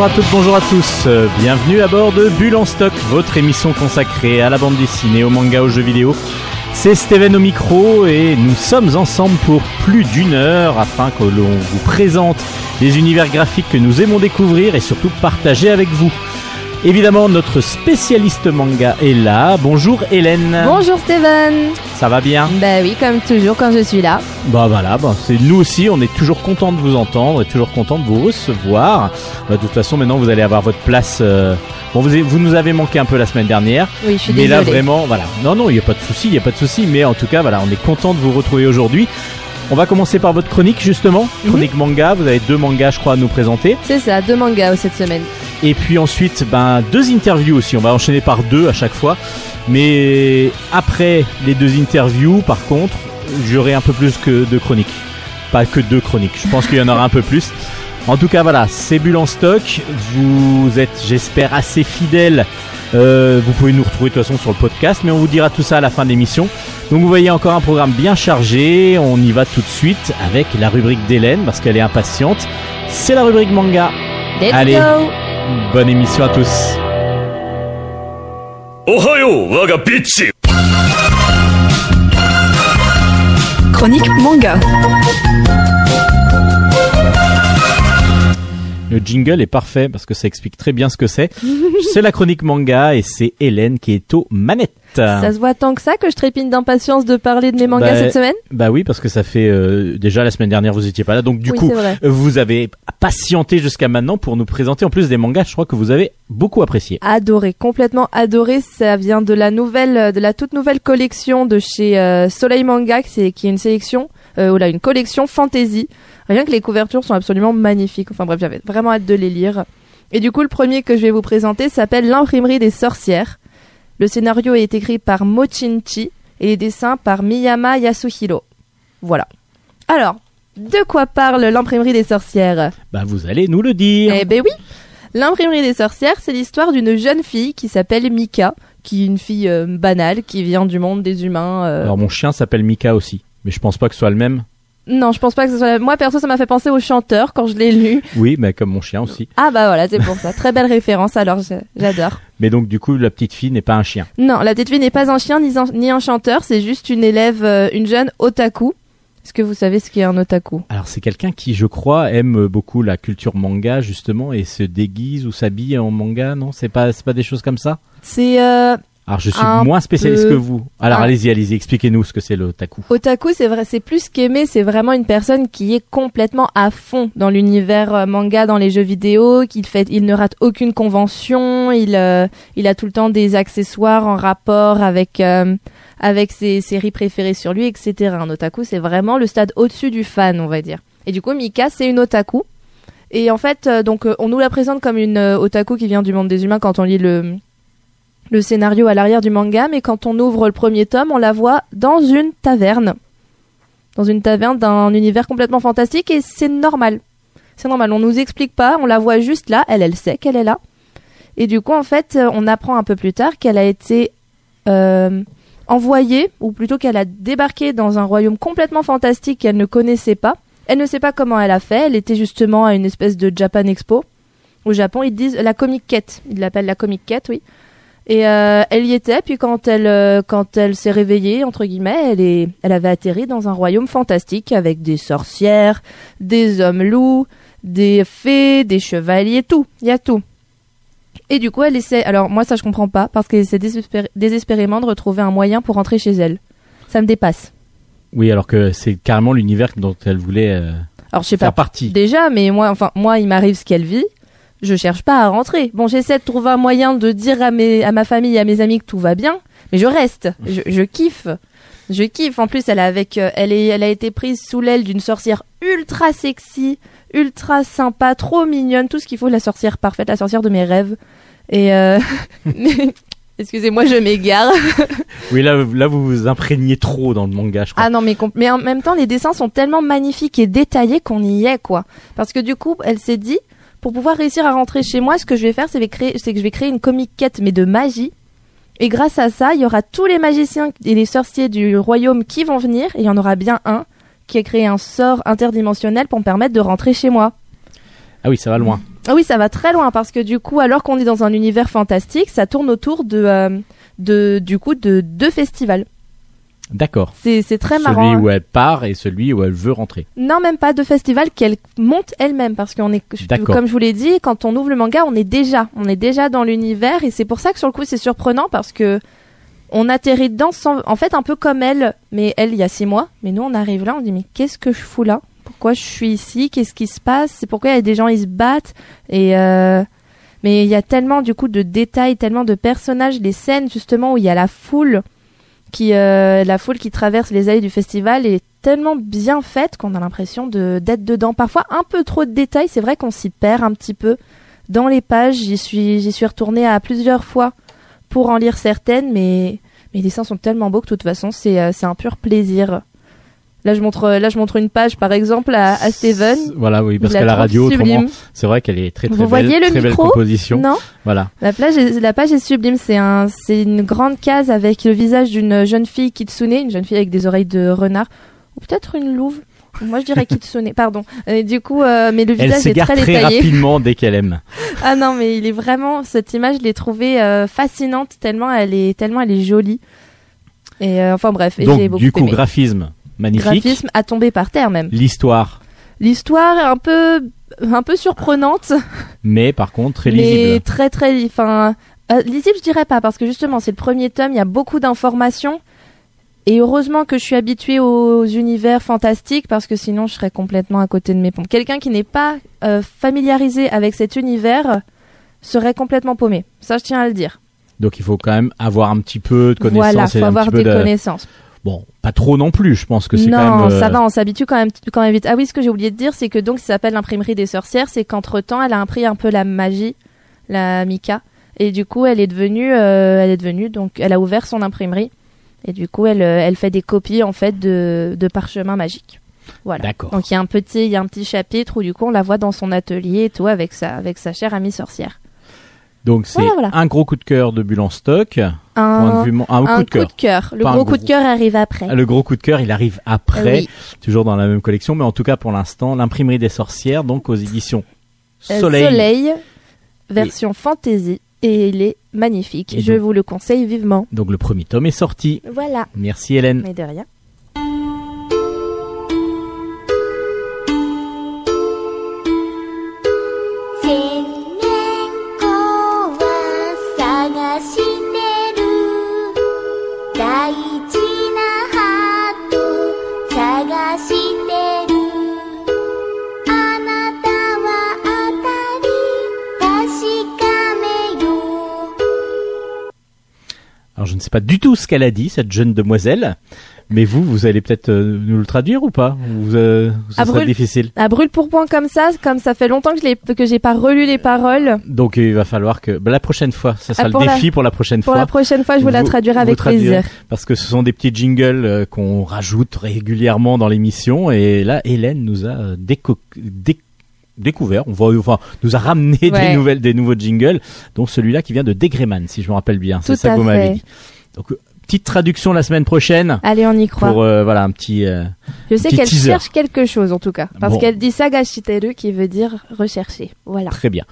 Bonjour à toutes, bonjour à tous. Bienvenue à bord de Bulle en stock, votre émission consacrée à la bande dessinée, au manga, aux jeux vidéo. C'est Steven au micro et nous sommes ensemble pour plus d'une heure afin que l'on vous présente les univers graphiques que nous aimons découvrir et surtout partager avec vous. Évidemment, notre spécialiste manga est là. Bonjour Hélène. Bonjour Steven Ça va bien Bah oui, comme toujours quand je suis là. Bah voilà, bah, c'est nous aussi, on est toujours content de vous entendre et toujours content de vous recevoir. Bah, de toute façon, maintenant vous allez avoir votre place. euh, Bon, vous, avez- vous nous avez manqué un peu la semaine dernière, Oui, je suis mais là désolée. vraiment, voilà. Non, non, il n'y a pas de souci, il n'y a pas de souci, mais en tout cas, voilà, on est content de vous retrouver aujourd'hui. On va commencer par votre chronique justement, Mhm. chronique manga. Vous avez deux mangas, je crois, à nous présenter. C'est ça, deux mangas cette semaine. Et puis ensuite, ben, deux interviews aussi. On va enchaîner par deux à chaque fois. Mais après les deux interviews, par contre, j'aurai un peu plus que de chroniques. Pas que deux chroniques. Je pense qu'il y en aura un peu plus. En tout cas, voilà, c'est Bulle en stock. Vous êtes, j'espère, assez fidèles. Euh, vous pouvez nous retrouver de toute façon sur le podcast, mais on vous dira tout ça à la fin de l'émission. Donc vous voyez encore un programme bien chargé. On y va tout de suite avec la rubrique d'Hélène parce qu'elle est impatiente. C'est la rubrique manga. Let's Allez. go Bonne émission à tous. Ohayo, waga Chronique manga. Le jingle est parfait parce que ça explique très bien ce que c'est. c'est la chronique manga et c'est Hélène qui est aux manettes. Ça se voit tant que ça que je trépigne d'impatience de parler de mes mangas Bah, cette semaine Bah oui, parce que ça fait euh, déjà la semaine dernière vous étiez pas là, donc du Oui, coup vous avez patienté jusqu'à maintenant pour nous présenter en plus des mangas. Je crois que vous avez beaucoup apprécié. Adoré, complètement adoré. Ça vient de la nouvelle, euh, de la toute nouvelle collection de chez euh, Soleil Manga, qui est, qui est une sélection, euh, ou là, une collection fantasy. Rien que les couvertures sont absolument magnifiques. Enfin bref, j'avais vraiment hâte de les lire. Et du coup, le premier que je vais vous présenter s'appelle L'imprimerie des sorcières. Le scénario est écrit par Mochinchi et les dessins par Miyama Yasuhiro. Voilà. Alors, de quoi parle l'imprimerie des sorcières? Bah vous allez nous le dire. eh ben oui L'imprimerie des sorcières, c'est l'histoire d'une jeune fille qui s'appelle Mika, qui est une fille euh, banale, qui vient du monde des humains. euh. Alors mon chien s'appelle Mika aussi, mais je pense pas que ce soit le même. Non, je pense pas que ce soit... Moi, perso, ça m'a fait penser au chanteur quand je l'ai lu. Oui, mais comme mon chien aussi. Ah bah voilà, c'est pour ça. Très belle référence, alors j'adore. Mais donc du coup la petite fille n'est pas un chien. Non, la petite fille n'est pas un chien ni un, ni un chanteur, c'est juste une élève, euh, une jeune otaku. Est-ce que vous savez ce qu'est un otaku? Alors c'est quelqu'un qui, je crois, aime beaucoup la culture manga justement et se déguise ou s'habille en manga, non? C'est pas, c'est pas des choses comme ça? C'est... Euh... Alors je suis Un moins spécialiste peu. que vous. Alors allez-y, allez-y, expliquez-nous ce que c'est le taku. Otaku, c'est vrai, c'est plus qu'aimer, c'est vraiment une personne qui est complètement à fond dans l'univers euh, manga, dans les jeux vidéo, qu'il fait, il ne rate aucune convention, il, euh, il a tout le temps des accessoires en rapport avec, euh, avec ses séries préférées sur lui, etc. Un otaku, c'est vraiment le stade au-dessus du fan, on va dire. Et du coup, Mika, c'est une otaku. Et en fait, donc, on nous la présente comme une otaku qui vient du monde des humains quand on lit le, le scénario à l'arrière du manga, mais quand on ouvre le premier tome, on la voit dans une taverne. Dans une taverne d'un univers complètement fantastique et c'est normal. C'est normal, on nous explique pas, on la voit juste là, elle, elle sait qu'elle est là. Et du coup, en fait, euh, on apprend un peu plus tard qu'elle a été euh, envoyée, ou plutôt qu'elle a débarqué dans un royaume complètement fantastique qu'elle ne connaissait pas. Elle ne sait pas comment elle a fait, elle était justement à une espèce de Japan Expo. Au Japon, ils disent la Comic Quête. Ils l'appellent la Comic Quête, oui. Et euh, elle y était, puis quand elle, euh, quand elle s'est réveillée, entre guillemets, elle, est, elle avait atterri dans un royaume fantastique avec des sorcières, des hommes loups, des fées, des chevaliers, tout. Il y a tout. Et du coup, elle essaie. Alors, moi, ça, je comprends pas, parce qu'elle essaie désespér- désespérément de retrouver un moyen pour rentrer chez elle. Ça me dépasse. Oui, alors que c'est carrément l'univers dont elle voulait euh, Alors, je sais faire pas partie. déjà, mais moi, enfin, moi, il m'arrive ce qu'elle vit. Je cherche pas à rentrer. Bon, j'essaie de trouver un moyen de dire à, mes, à ma famille et à mes amis que tout va bien, mais je reste. Je, je kiffe. Je kiffe. En plus, elle a avec, euh, elle est, elle a été prise sous l'aile d'une sorcière ultra sexy, ultra sympa, trop mignonne, tout ce qu'il faut, la sorcière parfaite, la sorcière de mes rêves. Et euh... excusez-moi, je m'égare. Oui, là, là, vous vous imprégnez trop dans le manga, je crois. Ah non, mais, mais en même temps, les dessins sont tellement magnifiques et détaillés qu'on y est, quoi. Parce que du coup, elle s'est dit, pour pouvoir réussir à rentrer chez moi, ce que je vais faire, c'est que je vais créer une comic quête, mais de magie. Et grâce à ça, il y aura tous les magiciens et les sorciers du royaume qui vont venir, et il y en aura bien un qui a créé un sort interdimensionnel pour me permettre de rentrer chez moi. Ah oui, ça va loin. Ah oui, ça va très loin parce que du coup, alors qu'on est dans un univers fantastique, ça tourne autour de, euh, de du coup de deux festivals. D'accord. C'est très Celui marrant. hein. où elle part et celui où elle veut rentrer. Non, même pas de festival qu'elle monte elle-même parce qu'on est, comme je vous l'ai dit, quand on ouvre le manga, on est déjà, on est déjà dans l'univers et c'est pour ça que sur le coup c'est surprenant parce que on atterrit dedans sans, en fait un peu comme elle, mais elle il y a six mois, mais nous on arrive là, on dit mais qu'est-ce que je fous là? Pourquoi je suis ici? Qu'est-ce qui se passe? C'est pourquoi il y a des gens ils se battent? Et euh, mais il y a tellement du coup de détails, tellement de personnages, les scènes justement où il y a la foule qui euh, la foule qui traverse les allées du festival est tellement bien faite qu'on a l'impression de d'être dedans. Parfois un peu trop de détails, c'est vrai qu'on s'y perd un petit peu dans les pages. J'y suis j'y retournée à plusieurs fois pour en lire certaines, mais mes dessins sont tellement beaux que de toute façon c'est euh, c'est un pur plaisir. Là je montre là je montre une page par exemple à, à Steven. Voilà, oui, parce qu'à la radio, sublime. autrement, c'est vrai qu'elle est très très Vous belle, voyez le très belle micro composition. Non Voilà. La page, est, la page est sublime. C'est un, c'est une grande case avec le visage d'une jeune fille kitsune, une jeune fille avec des oreilles de renard, ou peut-être une louve. Moi, je dirais kitsune. Pardon. Et du coup, euh, mais le Elle visage est très très, détaillé. rapidement dès qu'elle aime. Ah non, mais il est vraiment cette image, je l'ai trouvée euh, fascinante tellement elle est tellement elle est jolie. Et euh, enfin bref, et Donc, beaucoup du coup, aimé. graphisme magnifique. Graphisme à tomber par terre même. L'histoire, L'histoire est un peu un peu surprenante. mais par contre, très mais lisible. très très li- enfin euh, lisible je dirais pas parce que justement c'est le premier tome il y a beaucoup d'informations et heureusement que je suis habituée aux univers fantastiques parce que sinon je serais complètement à côté de mes pompes quelqu'un qui n'est pas euh, familiarisé avec cet univers serait complètement paumé ça je tiens à le dire Donc, il faut quand même avoir un petit peu de connaissances voilà et faut un avoir petit peu des de... connaissances Bon, pas trop non plus. Je pense que c'est non quand même. euh, ça va on s'habitue quand même quand même vite ah oui ce que j'ai oublié de dire c'est que donc ça s'appelle l'imprimerie des sorcières c'est qu'entre temps elle a appris un peu la magie la Mika et du coup elle est devenue euh, elle est devenue donc elle a ouvert son imprimerie et du coup elle euh, elle fait des copies en fait de de parchemins magiques voilà D'accord. donc il y a un petit il y a un petit chapitre où du coup on la voit dans son atelier et tout avec sa avec sa chère amie sorcière Donc, c'est Voilà, voilà. un gros coup de cœur de Bulle en stock. Point un de vue, un, un coup de cœur. le Pas gros coup de cœur arrive après Le gros coup de cœur, il arrive après, Oui. toujours dans la même collection, mais en tout cas pour l'instant, l'imprimerie des sorcières, donc aux éditions Euh, Soleil. Soleil, version fantasy et il est magnifique Et je donc- vous le conseille vivement Donc le premier tome est sorti. voilà Merci Hélène. mais de rien「Alors je ne sais pas du tout ce qu'elle a dit, cette jeune demoiselle, mais vous, vous allez peut-être euh, nous le traduire ou pas Vous, euh, Ça À brûle. difficile. à brûle pour point comme ça comme ça fait longtemps que je que j'ai pas relu les paroles Donc il va falloir que bah, la prochaine fois, ça sera Ah, le pour la- défi pour la prochaine pour fois. la prochaine fois je vous, la traduirai vous avec plaisir Parce que ce sont des petits jingles euh, qu'on rajoute régulièrement dans l'émission et là Hélène nous a euh, déco- dé- découvert, on va enfin nous a ramené des nouvelles des nouveaux jingles dont celui-là qui vient de Degreman si je me rappelle bien, c'est ça que vous m'avez dit. Donc euh, petite traduction la semaine prochaine. Allez on y croit. Pour euh, voilà un petit euh, je sais qu'elle cherche quelque chose en tout cas. Parce Bon. qu'elle dit sagashiteru qui veut dire rechercher. Voilà. Très bien.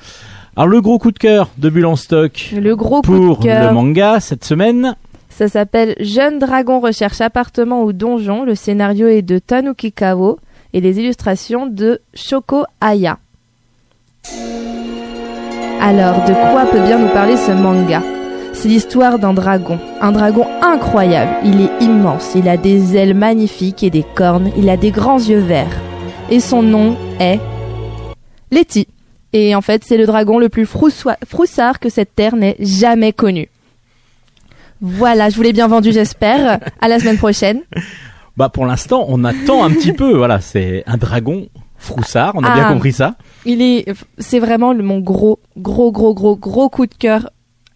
Alors le gros coup de cœur de Bulle en stock le gros coup pour de cœur. le manga cette semaine. Ça s'appelle Jeune dragon recherche appartement ou donjon. Le scénario est de Tanuki Kawo et les illustrations de Shoko Aya. Alors, de quoi peut bien nous parler ce manga? C'est l'histoire d'un dragon. Un dragon incroyable. Il est immense. Il a des ailes magnifiques et des cornes. Il a des grands yeux verts. Et son nom est Letty. Et en fait, c'est le dragon le plus froussard que cette terre n'ait jamais connu. Voilà, je vous l'ai bien vendu, j'espère. À la semaine prochaine. Bah pour l'instant, on attend un petit peu. Voilà, c'est un dragon froussard. On a Ah. bien compris ça. Il est, c'est vraiment le- mon gros, gros, gros, gros, gros coup de cœur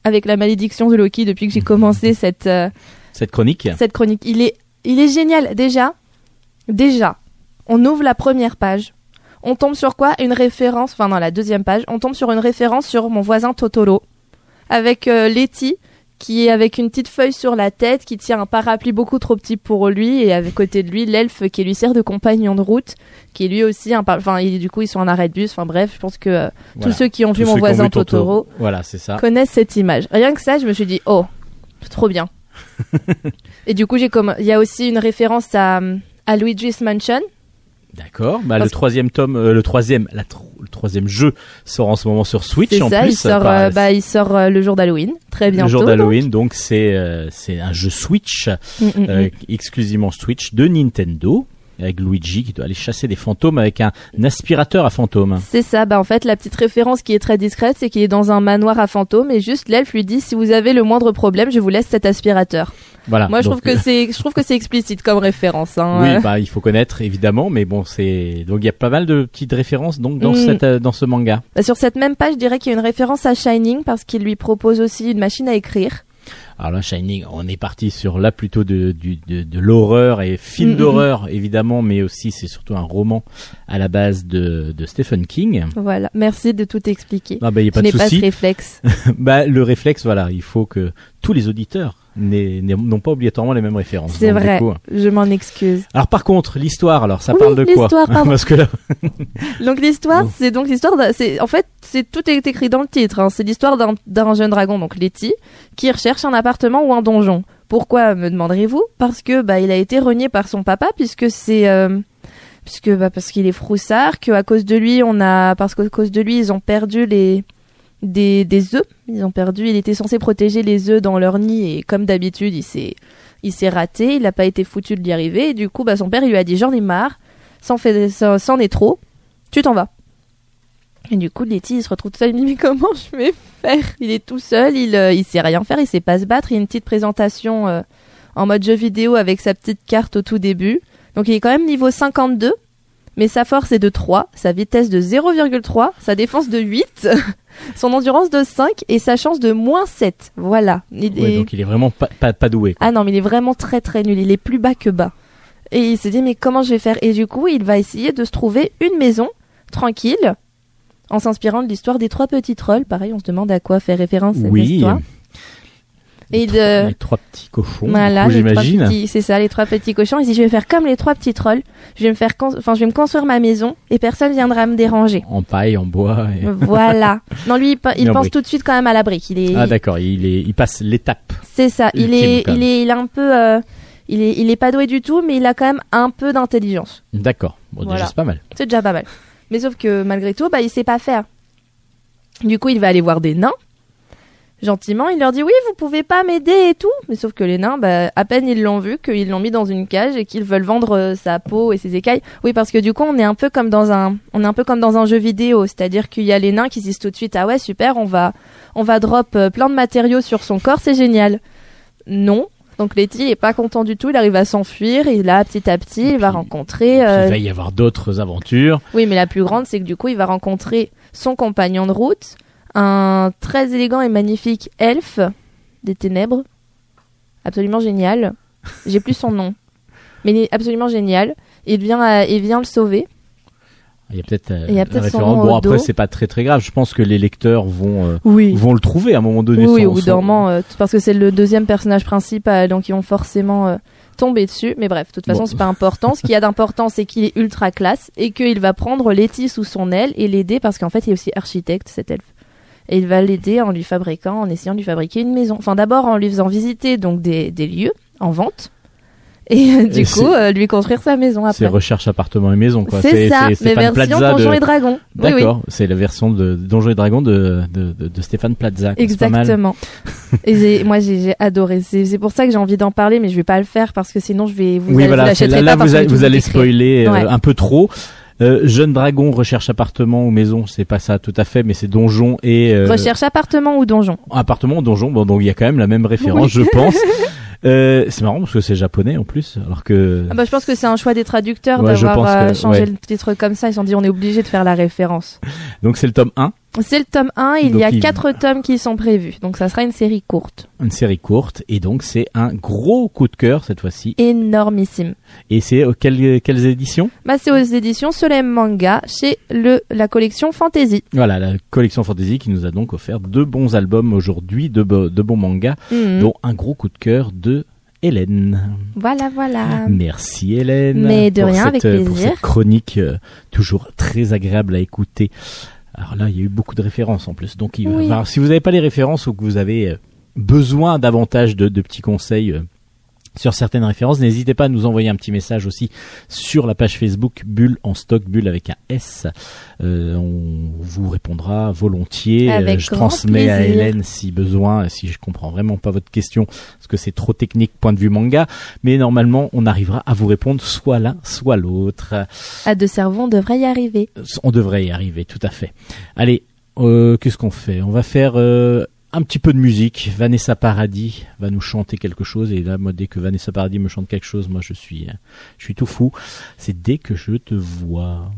avec la malédiction de Loki depuis que j'ai commencé cette, euh, Cette chronique. cette chronique. Il est, il est génial. Déjà, déjà, on ouvre la première page. On tombe sur quoi? Une référence, enfin non, la deuxième page, on tombe sur une référence sur mon voisin Totoro avec euh, Letty qui est avec une petite feuille sur la tête, qui tient un parapluie beaucoup trop petit pour lui, et à côté de lui, l'elfe qui lui sert de compagnon de route, qui est lui aussi un Enfin, il- du coup, ils sont en arrêt de bus. Enfin bref, je pense que euh, Voilà. tous ceux qui ont vu mon voisin Totoro Voilà, c'est ça. connaissent cette image. Rien que ça, je me suis dit, oh, trop bien. et du coup, j'ai comme, il y a aussi une référence à, à Luigi's Mansion. D'accord. Bah, le troisième tome, euh, le troisième, la tro- le troisième jeu sort en ce moment sur Switch C'est en ça, plus. il sort, par- euh, bah, il sort euh, le jour d'Halloween, très bientôt. le jour d'Halloween, donc c'est euh, c'est un jeu Switch Mm, mm, euh, mm. exclusivement Switch de Nintendo avec Luigi qui doit aller chasser des fantômes avec un, un aspirateur à fantômes. C'est ça, bah en fait la petite référence qui est très discrète, c'est qu'il est dans un manoir à fantômes et juste l'elfe lui dit si vous avez le moindre problème, je vous laisse cet aspirateur. Voilà. Moi je donc, trouve que euh, c'est je trouve que c'est explicite comme référence hein. oui, bah il faut connaître évidemment, mais bon c'est donc il y a pas mal de petites références donc dans Mm. cette euh, dans ce manga. bah, sur cette même page, je dirais qu'il y a une référence à Shining parce qu'il lui propose aussi une machine à écrire. Alors là, Shining, on est parti sur là plutôt de, du- de, de l'horreur et film d'horreur évidemment, mais aussi c'est surtout un roman à la base de, de Stephen King. Voilà, merci de tout expliquer. Ah bah y a Je pas de n'ai pas ce réflexe. bah le réflexe, voilà, il faut que tous les auditeurs n'ont pas obligatoirement les mêmes références. C'est vrai, coup- je m'en excuse. Alors par contre, l'histoire, alors ça Oui, parle de quoi l'histoire, pardon. Parce que là, Donc l'histoire, c'est donc l'histoire, d'un- c'est en fait, c'est tout est écrit dans le titre. hein. C'est l'histoire d'un d'un jeune dragon, donc Letty, qui recherche un appartement ou un donjon. Pourquoi me demanderez-vous? Parce que bah il a été renié par son papa, puisque c'est euh, puisque bah, parce qu'il est froussard, que à cause de lui on a parce qu'à cause de lui ils ont perdu les des des œufs. Ils ont perdu. Il était censé protéger les œufs dans leur nid et comme d'habitude il s'est il s'est raté. Il n'a pas été foutu de y arriver. Et du coup bah son père il lui a dit j'en ai marre, c'en fait c'en est trop tu t'en vas. Et du coup, Letty, il se retrouve tout seul. Il dit, mais comment je vais faire? Il est tout seul, il, euh, il sait rien faire, il sait pas se battre. Il y a une petite présentation euh, en mode jeu vidéo avec sa petite carte au tout début. Donc il est quand même niveau 52, mais sa force est de 3, sa vitesse de 0,3, sa défense de 8, son endurance de 5 et sa chance de moins 7. Voilà. Il ouais, est- donc il est vraiment pas, pas, pas doué. quoi. ah non, mais il est vraiment très très nul. Il est plus bas que bas. Et il s'est dit, mais comment je vais faire? Et du coup, il va essayer de se trouver une maison tranquille en s'inspirant de l'histoire des trois petits trolls. Pareil, on se demande à quoi fait référence cette oui. histoire. Les Et trois, de- les trois petits cochons, Voilà, les j'imagine. c'est ça, les trois petits cochons. Il dit, je vais faire comme les trois petits trolls. Je vais me faire, enfin, je vais me construire ma maison et personne viendra me déranger. En paille, en bois. et- voilà. Non, lui, il, il pense brique. tout de suite quand même à la brique. Il est, Ah d'accord, il, est, il passe l'étape. C'est ça. Il est, il est, il est un peu, euh, il est, il est pas doué du tout, mais il a quand même un peu d'intelligence. D'accord. Bon, Voilà. déjà c'est pas mal. C'est déjà pas mal. Mais sauf que malgré tout, bah, il sait pas faire. Du coup, il va aller voir des nains. Gentiment, il leur dit oui, vous pouvez pas m'aider et tout. Mais sauf que les nains, bah, à peine ils l'ont vu, qu'ils l'ont mis dans une cage et qu'ils veulent vendre euh, sa peau et ses écailles. Oui, parce que du coup, on est un peu comme dans un, on est un peu comme dans un jeu vidéo. C'est-à-dire qu'il y a les nains qui se disent tout de suite, ah ouais, super, on va, on va drop euh, plein de matériaux sur son corps, c'est génial. Non. Donc Letty est pas content du tout, il arrive à s'enfuir et là, petit à petit, il va rencontrer. Euh, Il va y avoir d'autres aventures. oui, mais la plus grande, c'est que du coup, il va rencontrer son compagnon de route, un très élégant et magnifique elfe des ténèbres, absolument génial. J'ai plus son nom, mais il est absolument génial. Il vient, à- il vient le sauver. Il y a peut-être euh, un référent. Bon après c'est pas très très grave. Je pense que les lecteurs vont euh, Oui. vont le trouver à un moment donné. Oui, au bout d'un moment, euh, parce que c'est le deuxième personnage principal, donc ils vont forcément euh, tomber dessus. Mais bref, de toute façon, Bon. c'est pas important. Ce qu'il y a d'important, c'est qu'il est ultra classe et qu'il va prendre Letty sous son aile et l'aider parce qu'en fait, il est aussi architecte, cet elfe. Et il va l'aider en lui fabriquant, en essayant de lui fabriquer une maison. Enfin, d'abord en lui faisant visiter donc des, des lieux en vente. Et euh, du Et coup, c'est- euh, lui construire sa maison C'est après. recherche appartement et maison quoi. C'est ça, mais version Donjons de- et Dragons. Oui, oui. D'accord, c'est la version de Donjons et Dragons de, de, de, de Stéphane Plaza. quoi. C'est. Exactement. et moi, j'ai adoré. C'est c'est pour ça que j'ai envie d'en parler, mais je vais pas le faire parce que sinon, je vais vous, Oui vous voilà, c'est- l'achèterez là, là pas parce vous, tout vous allez spoiler euh, Ouais. un peu trop. Euh, jeune dragon recherche appartement ou maison, c'est pas ça tout à fait, mais c'est donjon et euh, Recherche appartement ou donjon. appartement ou donjon. Bon, donc il y a quand même la même référence, Oui. je pense. Euh, c'est marrant parce que c'est japonais en plus, alors que Ah bah, je pense que c'est un choix des traducteurs Ouais, d'avoir euh, changé ouais. le titre comme ça. Ils se sont dit on est obligé de faire la référence. donc c'est le tome 1 C'est le tome 1, il Donc, y a il- quatre tomes qui sont prévus. Donc ça sera une série courte. Une série courte et donc c'est un gros coup de cœur cette fois-ci. Énormissime. Et c'est euh, quelles, quelles éditions? Bah, c'est aux éditions Soleil Manga chez le, la collection Fantasy. Voilà, la collection fantasy qui nous a donc offert deux bons albums aujourd'hui, deux, bo- deux bons mangas, Mhm. dont un gros coup de cœur de Hélène. Voilà, voilà. Merci Hélène. Mais de pour rien, cette, avec euh, Pour plaisir. cette chronique euh, toujours très agréable à écouter. Alors là, il y a eu beaucoup de références en plus. Donc, il- Oui. alors, si vous n'avez pas les références ou que vous avez euh, besoin davantage de, de petits conseils euh, sur certaines références, n'hésitez pas à nous envoyer un petit message aussi sur la page Facebook Bulle en stock, Bulle avec un S. Euh, on vous répondra volontiers. Avec Euh, je transmets à. Hélène si besoin, si je comprends vraiment pas votre question, parce que c'est trop technique point de vue manga. Mais normalement, on arrivera à vous répondre soit l'un, soit l'autre. À deux cerveaux, on devrait y arriver. On devrait y arriver, tout à fait. Allez, euh, qu'est-ce qu'on fait? On va faire euh, un petit peu de musique. Vanessa Paradis va nous chanter quelque chose. Et là, moi, dès que Vanessa Paradis me chante quelque chose, moi, je suis, euh, je suis tout fou. C'est dès que je te vois.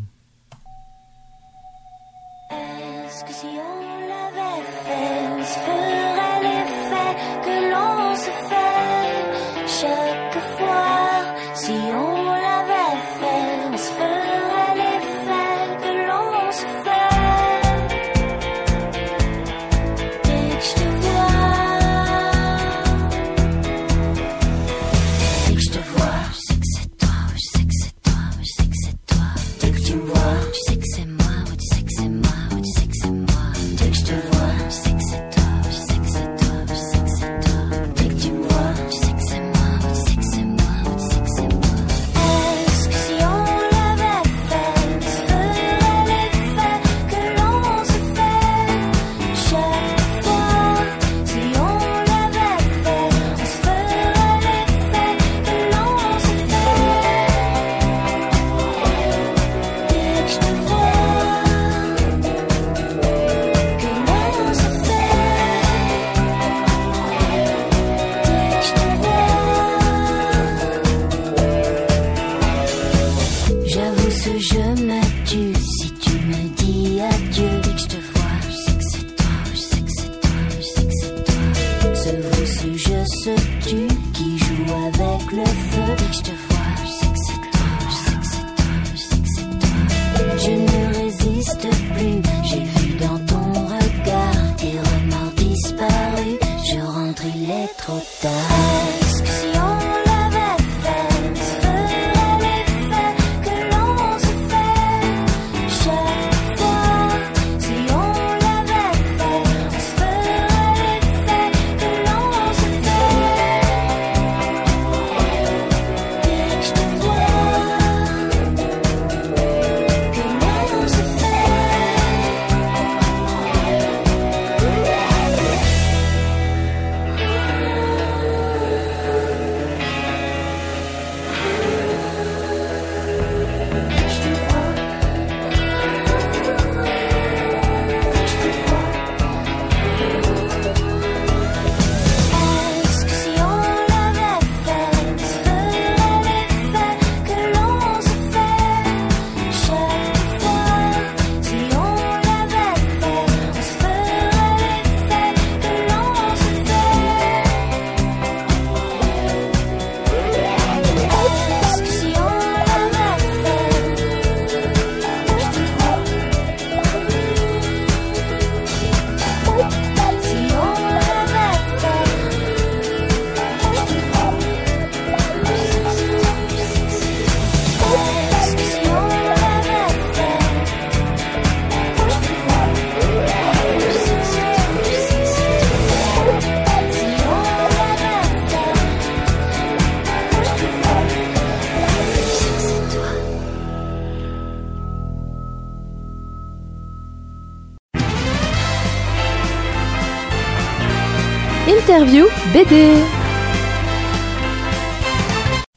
BD.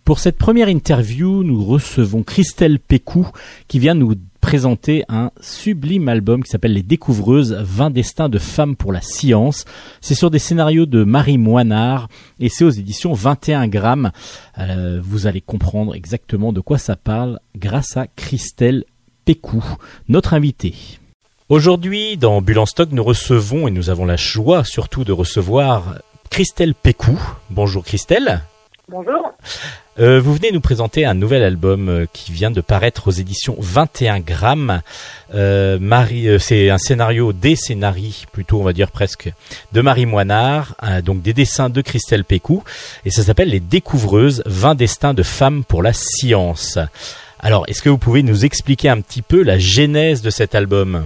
Pour cette première interview, nous recevons Christelle Pécou qui vient nous présenter un sublime album qui s'appelle Les Découvreuses, 20 destins de femmes pour la science. C'est sur des scénarios de Marie Moinard et c'est aux éditions 21 grammes. Euh, vous allez comprendre exactement de quoi ça parle grâce à Christelle Pécou, notre invitée. Aujourd'hui, dans Bulle en stock, nous recevons et nous avons la joie surtout de recevoir Christelle Pécou. Bonjour Christelle. Bonjour. Euh, vous venez nous présenter un nouvel album euh, qui vient de paraître aux éditions 21 grammes. Euh, Marie, euh, c'est un scénario, des scénarii plutôt, on va dire presque, de Marie Moinard, donc des dessins de Christelle Pécou, et ça s'appelle Les Découvreuses, 20 destins de femmes pour la science. Alors, est-ce que vous pouvez nous expliquer un petit peu la genèse de cet album?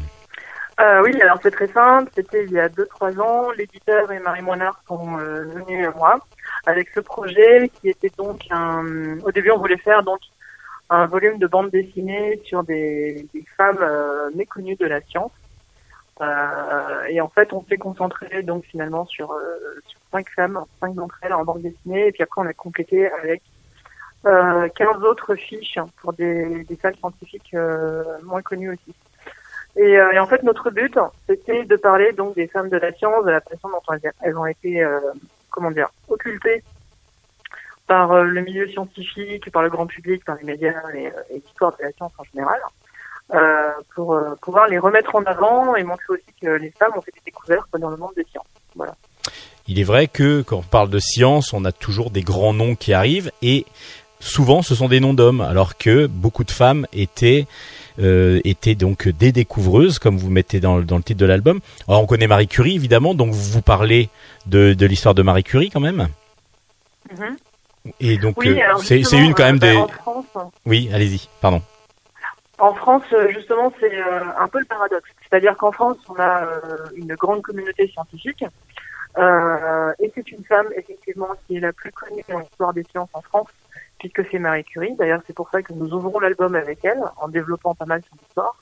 Euh, oui, alors c'est très simple. C'était il y a 2-3 ans. L'éditeur et Marie Moinard sont euh, venus à moi avec ce projet qui était donc un... Au début, on voulait faire donc un volume de bande dessinée sur des, femmes euh, méconnues de la science. Euh, et en fait, on s'est concentré donc finalement sur, euh, sur cinq femmes, cinq d'entre elles en bande dessinée. Et puis après, on a complété avec euh, 15 autres fiches pour des, des salles scientifiques euh, moins connues aussi. Et, euh, et en fait, notre but, c'était de parler donc des femmes de la science, de la façon dont elles, ont été, euh, comment dire, occultées par euh, le milieu scientifique, par le grand public, par les médias et, euh, et l'histoire de la science en général, euh, pour euh, pouvoir les remettre en avant et montrer aussi que les femmes ont fait des découvertes dans le monde des sciences. Voilà. Il est vrai que quand on parle de science, on a toujours des grands noms qui arrivent et souvent ce sont des noms d'hommes, alors que beaucoup de femmes étaient euh, étaient donc des découvreuses, comme vous mettez dans, le- dans le titre de l'album. Alors on connaît Marie Curie évidemment, donc vous parlez de, de l'histoire de Marie Curie quand même. Mhm. Et donc Oui, euh, c'est c'est une quand même euh, des. En France, Oui, allez-y, pardon. En France, euh, justement, c'est euh, un peu le paradoxe. C'est-à-dire qu'en France, on a euh, une grande communauté scientifique. Euh, et c'est une femme, effectivement, qui est la plus connue dans l'histoire des sciences en France, puisque c'est Marie Curie. D'ailleurs, c'est pour ça que nous ouvrons l'album avec elle, en développant pas mal son histoire.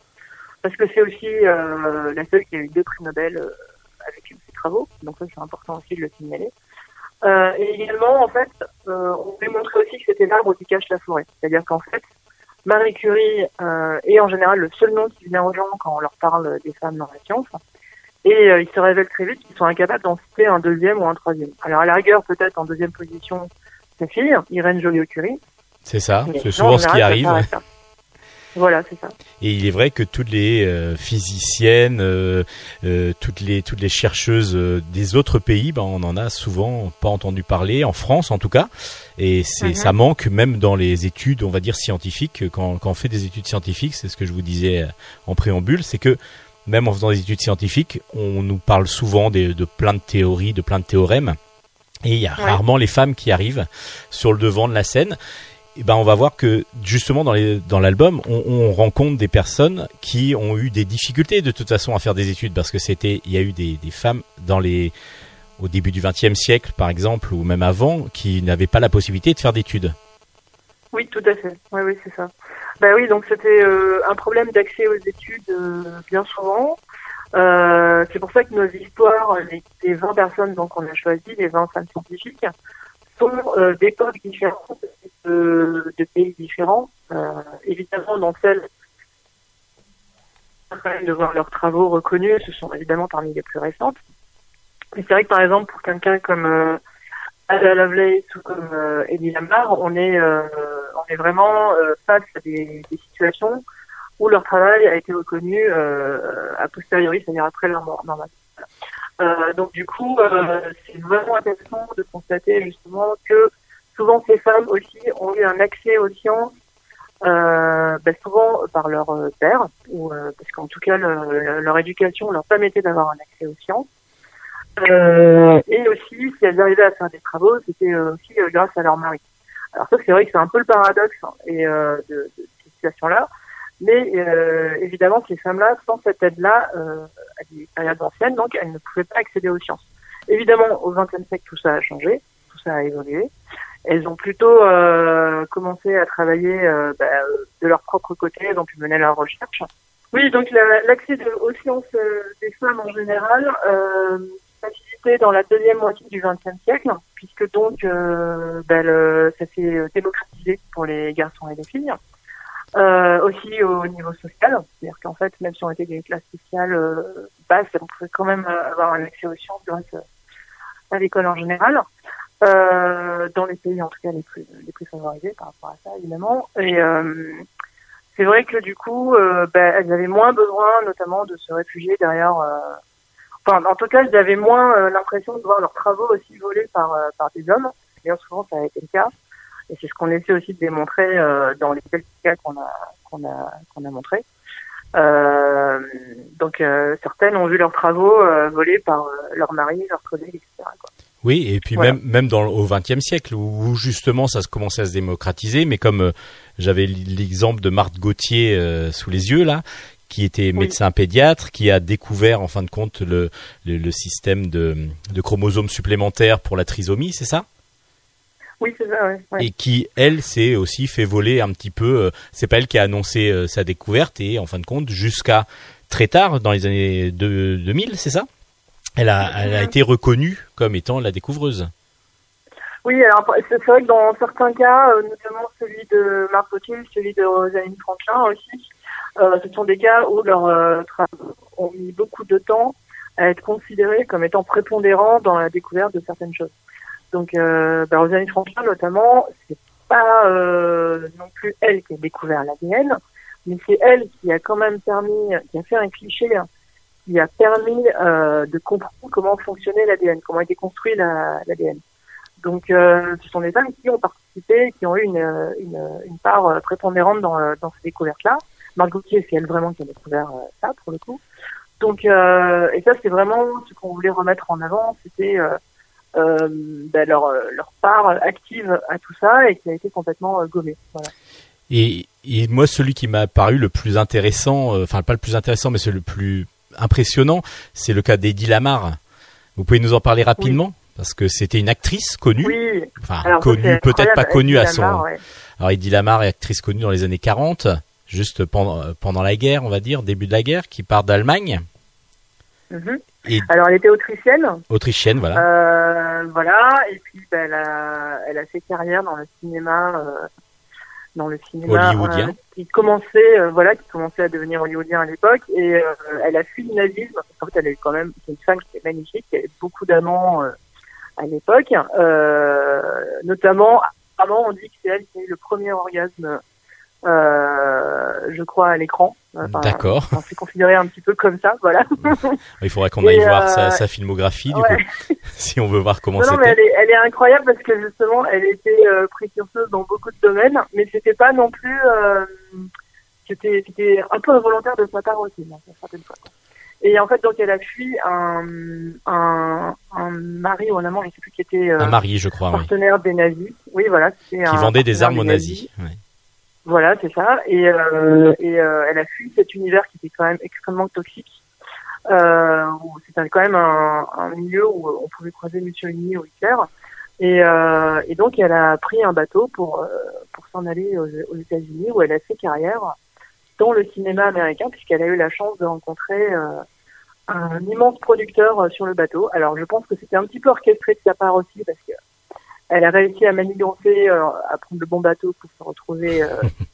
Parce que c'est aussi euh, la seule qui a eu deux prix Nobel euh, avec ses travaux. Donc ça, c'est important aussi de le signaler. Euh, et également, en fait, on voulait montrer aussi que c'était l'arbre qui cache la forêt. C'est-à-dire qu'en fait, Marie Curie est en général le seul nom qui vient aux gens quand on leur parle des femmes dans la science. Et euh, il se révèle très vite qu'ils sont incapables d'en citer un deuxième ou un troisième. Alors à la rigueur, peut-être en deuxième position, sa fille, Irène Joliot-Curie. C'est ça, c'est souvent en ce qui arrive. Voilà, c'est ça. Et il est vrai que toutes les euh, physiciennes, euh, euh, toutes les toutes les chercheuses des autres pays, ben, on en a souvent pas entendu parler en France en tout cas. Et c'est Mhm. ça manque même dans les études, on va dire scientifiques. Quand quand on fait des études scientifiques, c'est ce que je vous disais en préambule, c'est que même en faisant des études scientifiques, on nous parle souvent des- de plein de théories, de plein de théorèmes. Et il y a Ouais. rarement les femmes qui arrivent sur le devant de la scène. Et ben on va voir que justement dans les dans l'album on, on rencontre des personnes qui ont eu des difficultés de toute façon à faire des études parce que c'était il y a eu des, des femmes dans les au début du XXe siècle par exemple ou même avant qui n'avaient pas la possibilité de faire d'études. Oui, tout à fait. Oui, oui, c'est ça. Bah oui, donc c'était euh, un problème d'accès aux études euh, bien souvent. Euh, c'est pour ça que nos histoires, les, les 20 personnes donc on a choisi, les 20 femmes scientifiques, sont euh, d'époques différentes, de, de pays différents. Euh, évidemment, dans celles de voir leurs travaux reconnus, ce sont évidemment parmi les plus récentes. Mais c'est vrai que par exemple pour quelqu'un comme euh, Ada Lovelace ou comme euh, Eddie Lamar, on est euh, on est vraiment euh, face à des, des situations où leur travail a été reconnu euh, a posteriori, c'est-à-dire après leur mort normale. Euh, donc du coup, euh, c'est vraiment intéressant de constater justement que souvent ces femmes aussi ont eu un accès aux sciences, euh, ben, souvent par leur père, ou euh, parce qu'en tout cas le- le- leur éducation leur permettait d'avoir un accès aux sciences. Euh, et aussi, si elles arrivaient à faire des travaux, c'était aussi grâce à leur mari. Alors ça, c'est vrai que c'est un peu le paradoxe hein, et de, de cette situation-là. Mais euh, évidemment, ces femmes-là, sans cette aide-là, euh, à des périodes anciennes, donc elles ne pouvaient pas accéder aux sciences. Évidemment, au XXe siècle, tout ça a changé, tout ça a évolué. Elles ont plutôt euh, commencé à travailler euh, bah, de leur propre côté, elles ont pu mener leur recherche. Oui, donc la- l'accès aux sciences euh, des femmes en général, euh, facilité dans la deuxième moitié du XXe siècle, puisque donc euh, bah, le- ça s'est démocratisé pour les garçons et les filles. Euh, aussi au niveau social, c'est-à-dire qu'en fait, même si on était des classes sociales euh, basses, on pouvait quand même euh, avoir un accès aux sciences euh, à l'école en général. Euh, dans les pays en tout cas les plus les plus favorisés par rapport à ça évidemment et euh, c'est vrai que du coup, ben, elles avaient moins besoin, notamment, de se réfugier derrière. Enfin, en tout cas, elles avaient moins l'impression de voir leurs travaux aussi volés par par des hommes. D'ailleurs, souvent, ça a été le cas, et c'est ce qu'on essaie aussi de démontrer euh, dans les quelques cas qu'on a qu'on a qu'on a montré. Euh, donc, euh, certaines ont vu leurs travaux euh, volés par euh, leur mari, leurs collègues, etc. Quoi. Oui, et puis Voilà. même même dans au XXe siècle où, où justement ça se commençait à se démocratiser, mais comme euh, j'avais l'exemple de Marthe Gauthier euh, sous les yeux là, qui était médecin pédiatre, qui a découvert en fin de compte le le, le système de, de chromosomes supplémentaires pour la trisomie, c'est ça? Oui, c'est ça. Ouais. ouais. Et qui elle s'est aussi fait voler un petit peu. euh, c'est pas elle qui a annoncé euh, sa découverte et en fin de compte jusqu'à très tard dans les années de- 2000, c'est ça? Elle a elle a été reconnue comme étant la découvreuse. Oui, alors c'est vrai que dans certains cas, euh, notamment celui de Marc Gauthier, celui de Rosaline Franklin aussi, euh, ce sont des cas où leurs euh, travaux ont mis beaucoup de temps à être considérés comme étant prépondérants dans la découverte de certaines choses. Donc, euh, bah, Rosaline Franklin notamment, c'est pas euh, non plus elle qui a découvert l'ADN, mais c'est elle qui a quand même permis, qui a fait un cliché, hein, qui a permis euh, de comprendre comment fonctionnait l'ADN, comment était construit la- l'ADN. Donc, euh, ce sont des femmes qui ont participé, qui ont eu une, euh, une, une part euh, prépondérante dans, dans ces découvertes-là. Marc Gauthier, c'est elle vraiment qui a découvert ça, pour le coup. Donc, et ça, c'est vraiment ce qu'on voulait remettre en avant, c'était ben, leur, euh, leur part active à tout ça et qui a été complètement euh, gommée. Voilà. Et, et moi, celui qui m'a paru le plus intéressant, enfin pas le plus intéressant, mais c'est le plus impressionnant, c'est le cas d'Eddie Lamar. Vous pouvez nous en parler rapidement? Parce que c'était une actrice connue, Oui, enfin alors connue, peut-être pas connue à son. Lamar, ouais. Alors Eddie Lamar est actrice connue dans les années 40, juste pendant, pendant la guerre, on va dire, début de la guerre, qui part d'Allemagne, Mhm. Et- Alors, elle était autrichienne. autrichienne, voilà. Euh, voilà, et puis ben, elle, a, elle a fait carrière dans le cinéma, euh, dans le cinéma Hollywoodien. euh, qui commençait, euh, voilà, qui commençait à devenir hollywoodien à l'époque, et euh, elle a fui le nazisme. En fait, elle a eu quand même, une femme qui est magnifique, qui avait beaucoup d'amants euh, à l'époque, euh, notamment, apparemment, on dit que c'est elle qui a eu le premier orgasme, je crois, à l'écran. Enfin, D'accord. enfin, c'est considéré un petit peu comme ça, voilà. Il faudrait qu'on aille voir euh, sa, sa filmographie, du ouais. coup, si on veut voir comment Non, non, mais c'était. elle est, elle est incroyable parce que justement, elle était euh, précurseuse dans beaucoup de domaines, mais c'était pas non plus, euh, c'était, c'était un peu involontaire de sa part aussi, certaines fois. Et en fait, donc, elle a fui un, un, un mari ou un amant, je sais plus qui était euh, Un mari, je crois, oui. partenaire des nazis. Oui, voilà, c'était Qui un vendait des armes aux nazis. ouais. Voilà, c'est ça. Et, euh, et euh, elle a fui cet univers qui était quand même extrêmement toxique. Euh, c'était quand même un, un milieu où on pouvait croiser Mussolini ou Hitler. Et, euh, et donc elle a pris un bateau pour euh, pour s'en aller aux, aux États-Unis où elle a fait carrière dans le cinéma américain puisqu'elle a eu la chance de rencontrer euh, un immense producteur euh, sur le bateau. Alors je pense que c'était un petit peu orchestré de sa part aussi parce que elle a réussi à manigancer, euh, à prendre le bon bateau pour se retrouver euh,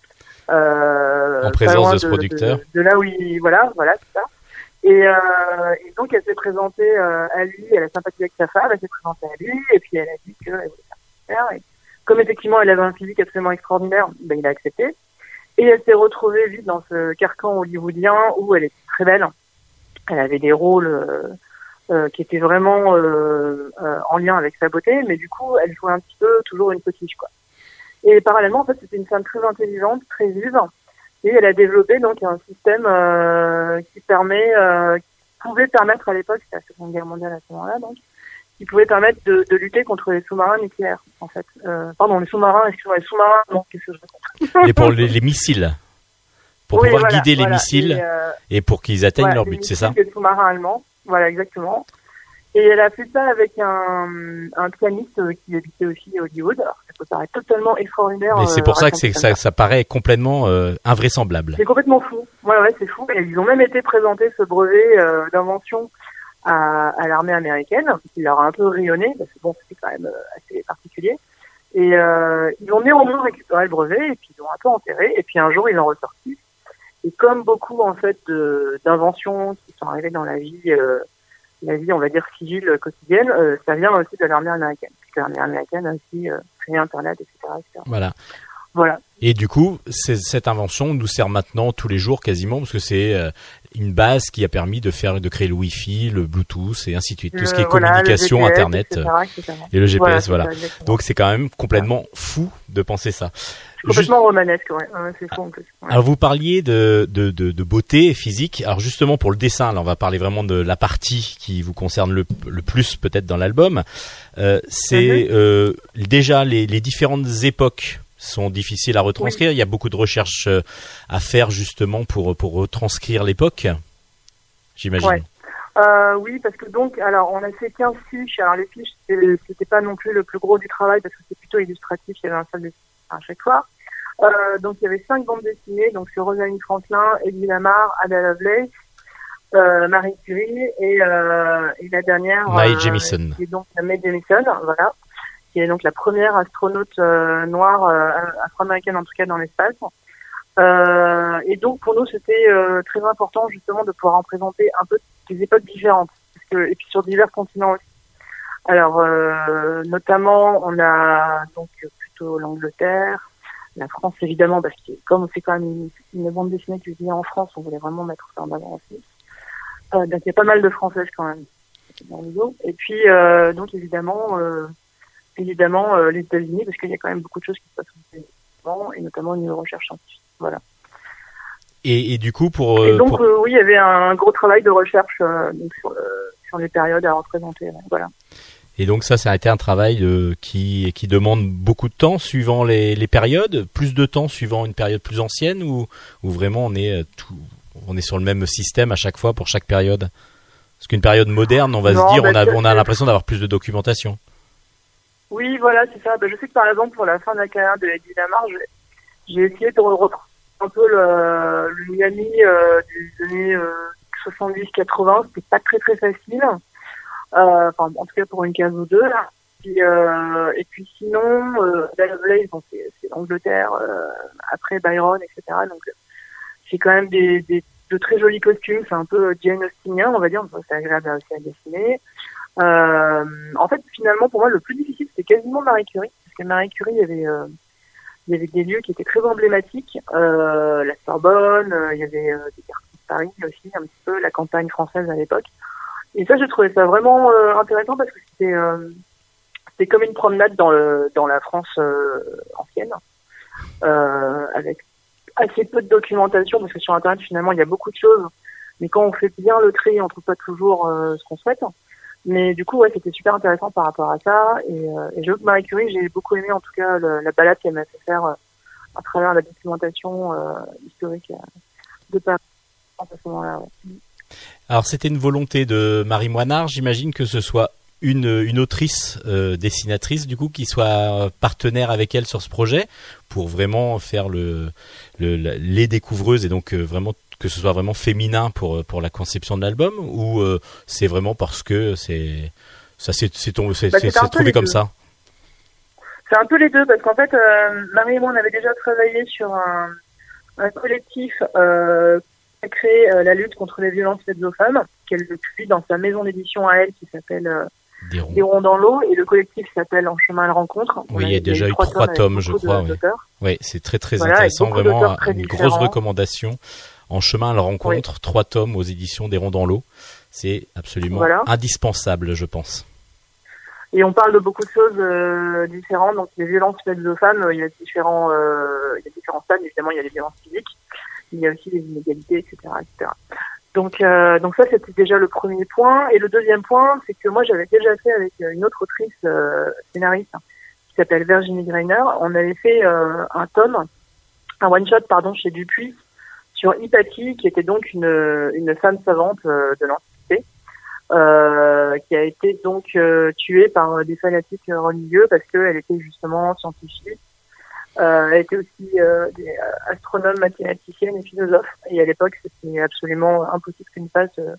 euh, En présence de ce producteur. De, là où il, voilà, voilà, c'est ça. Et, euh, et donc elle s'est présentée euh, à lui, elle a sympathisé avec sa femme, elle s'est présentée à lui, et puis elle a dit qu'elle voulait faire et comme effectivement elle avait un physique absolument extraordinaire, ben, il a accepté. Et elle s'est retrouvée vite dans ce carcan hollywoodien où elle était très belle. Elle avait des rôles euh, qui étaient vraiment euh, euh, en lien avec sa beauté, mais du coup, elle jouait un petit peu toujours une potiche, quoi. Et parallèlement, en fait, c'était une femme très intelligente, très vive, et elle a développé donc un système euh, qui permet, euh, qui pouvait permettre à l'époque, c'était la Seconde Guerre mondiale à ce moment-là, donc, qui pouvait permettre de, de lutter contre les sous-marins nucléaires, en fait. Euh, pardon, les sous-marins, excusez-moi, les sous-marins, non, qu'est-ce que je raconte? Et pour les, les missiles. Pour Oui, pouvoir voilà, guider les missiles Et, et pour qu'ils atteignent Ouais, leur but, c'est ça? sous-marins allemands. Voilà, exactement. Et elle a fait ça avec un, un pianiste euh, qui habitait aussi à Hollywood. Alors, ça peut paraître totalement extraordinaire. Mais c'est euh, pour ça que c'est- ça, ça paraît complètement euh, invraisemblable. C'est complètement fou. Ouais, ouais, c'est fou. Et ils ont même été présentés ce brevet euh, d'invention à, à l'armée américaine, qui leur a un peu rayonné, parce que bon, c'était quand même euh, assez particulier. Et euh, ils ont néanmoins récupéré le brevet, et puis ils l'ont un peu enterré, et puis un jour, ils l'ont ressorti. Et comme beaucoup, en fait, d'inventions qui sont arrivées dans la vie, euh, la vie, on va dire, civile quotidienne, euh, ça vient aussi de l'armée américaine. Puisque l'armée américaine a aussi euh, créé Internet, etc. etc. Voilà. Voilà. Et du coup, cette invention nous sert maintenant tous les jours quasiment parce que c'est euh, une base qui a permis de faire, de créer le Wi-Fi, le Bluetooth et ainsi de suite, tout ce qui est voilà, le communication, GPS, Internet etc., euh, etc. et le GPS, voilà. Donc c'est quand même complètement fou de penser ça. C'est complètement romanesque, ouais. Ouais, c'est fou en plus. Ouais. Alors vous parliez de, de, de, de beauté physique. Alors justement pour le dessin, là on va parler vraiment de la partie qui vous concerne le, le plus peut-être dans l'album. Euh, c'est euh, déjà les, les différentes époques sont difficiles à retranscrire. Il y a beaucoup de recherches euh, à faire justement pour pour retranscrire l'époque. J'imagine. Ouais. Euh, oui, parce que donc, alors, on a fait 15 fiches. Alors, les fiches, c'était pas non plus le plus gros du travail parce que c'était plutôt illustratif. Il y avait un seul dessin à chaque fois. Euh, donc, il y avait cinq bandes dessinées. Donc, sur Rosalind Franklin, Eddie Lamar, Ada Lovelace, euh, Marie Curie et, euh, et la dernière. Mae euh, Jemison. Qui est donc Mae Jemison, voilà. Qui est donc la première astronaute euh, noire, euh, afro-américaine en tout cas dans l'espace. Euh, et donc pour nous c'était euh, très important justement de pouvoir représenter un peu des époques différentes parce que, et puis sur divers continents aussi. Alors euh, notamment on a donc plutôt l'Angleterre, la France évidemment parce que comme c'est quand même une, une bande dessinée qui vient en France, on voulait vraiment mettre ça en avant aussi. Euh, donc il y a pas mal de françaises quand même dans le lot. Et puis euh, donc évidemment euh, évidemment euh, les États-Unis parce qu'il y a quand même beaucoup de choses qui se passent aux États-Unis et notamment au niveau recherche scientifique. Voilà. Et, et du coup pour, Et euh, donc pour- euh, oui, il y avait un gros travail de recherche euh, donc, sur, sur les périodes à représenter. Voilà. Et donc ça ça a été un travail euh, qui qui demande beaucoup de temps suivant les, les périodes, plus de temps suivant une période plus ancienne ou ou vraiment on est euh, tout on est sur le même système à chaque fois pour chaque période? Parce qu'une période moderne, on va Non, se dire, on a, on a l'impression d'avoir plus de documentation. Oui, voilà, c'est ça. Ben, je sais que par exemple pour la fin de la carrière de Eddie Lamar, j'ai- j'ai essayé de reprendre un peu le, le Miami euh, des années euh, 70-80. C'était pas très très facile. Euh, Enfin, en tout cas pour une case ou deux. Là. Puis, euh, et puis sinon, euh, la Lovelace, bon, c'est l'Angleterre, euh, après Byron, etc. Donc euh, c'est quand même des, des, de très jolis costumes. C'est un peu Jane Austenien, on va dire. C'est agréable aussi à dessiner. Euh, en fait, finalement, pour moi, le plus difficile, c'était quasiment Marie Curie, parce que Marie Curie, il y avait, euh, il y avait des lieux qui étaient très emblématiques, euh, la Sorbonne, euh, il y avait euh, des quartiers de Paris aussi, un petit peu la campagne française à l'époque. Et ça, j'ai trouvé ça vraiment euh, intéressant parce que c'était, euh, c'était comme une promenade dans le, dans la France euh, ancienne, euh, avec assez peu de documentation, parce que sur Internet, finalement, il y a beaucoup de choses, mais quand on fait bien le tri, on trouve pas toujours euh, ce qu'on souhaite. Mais du coup, ouais, c'était super intéressant par rapport à ça. Et, euh, et j'avoue que Marie Curie, j'ai beaucoup aimé en tout cas la balade qu'elle m'a fait faire à travers la documentation historique de Paris à ce moment-là. Alors c'était une volonté de Marie Moinard, j'imagine que ce soit une, une autrice euh, dessinatrice du coup qui soit partenaire avec elle sur ce projet pour vraiment faire le, les découvreuses et donc euh, vraiment que ce soit vraiment féminin pour pour la conception de l'album ou euh, c'est vraiment parce que c'est ça c'est Bah, trouvé comme deux. ça. C'est un peu les deux parce qu'en fait, euh, Marie et moi, on avait déjà travaillé sur un, un collectif créé euh, la lutte contre les violences faites aux femmes, qu'elle publie dans sa maison d'édition à elle qui s'appelle euh, Des ronds. Des ronds dans l'eau et le collectif s'appelle En chemin à la rencontre. On Oui, il y a déjà eu trois tomes, je crois, oui. c'est très très Voilà, intéressant, vraiment très une grosse recommandation. En chemin à la rencontre, trois tomes aux éditions des Ronds dans l'eau. C'est absolument Voilà. indispensable, je pense. Et on parle de beaucoup de choses euh, différentes. Donc les violences faites aux femmes, il y a différents, euh, il y a différents stades. Évidemment, il y a les violences physiques, il y a aussi les inégalités, etc., etc. Donc, euh, donc ça c'était déjà le premier point. Et le deuxième point, c'est que moi j'avais déjà fait avec euh, une autre autrice euh, scénariste hein, qui s'appelle Virginie Greiner. On avait fait euh, un tome, un one shot pardon chez Dupuis sur Hypatie, qui était donc une une femme savante euh, de l'Antiquité euh, qui a été donc tuée par des fanatiques religieux parce qu'elle était justement scientifique. Euh, elle était aussi euh, euh, astronome, mathématicienne et philosophe. Et à l'époque, c'était absolument impossible qu'une fasse euh,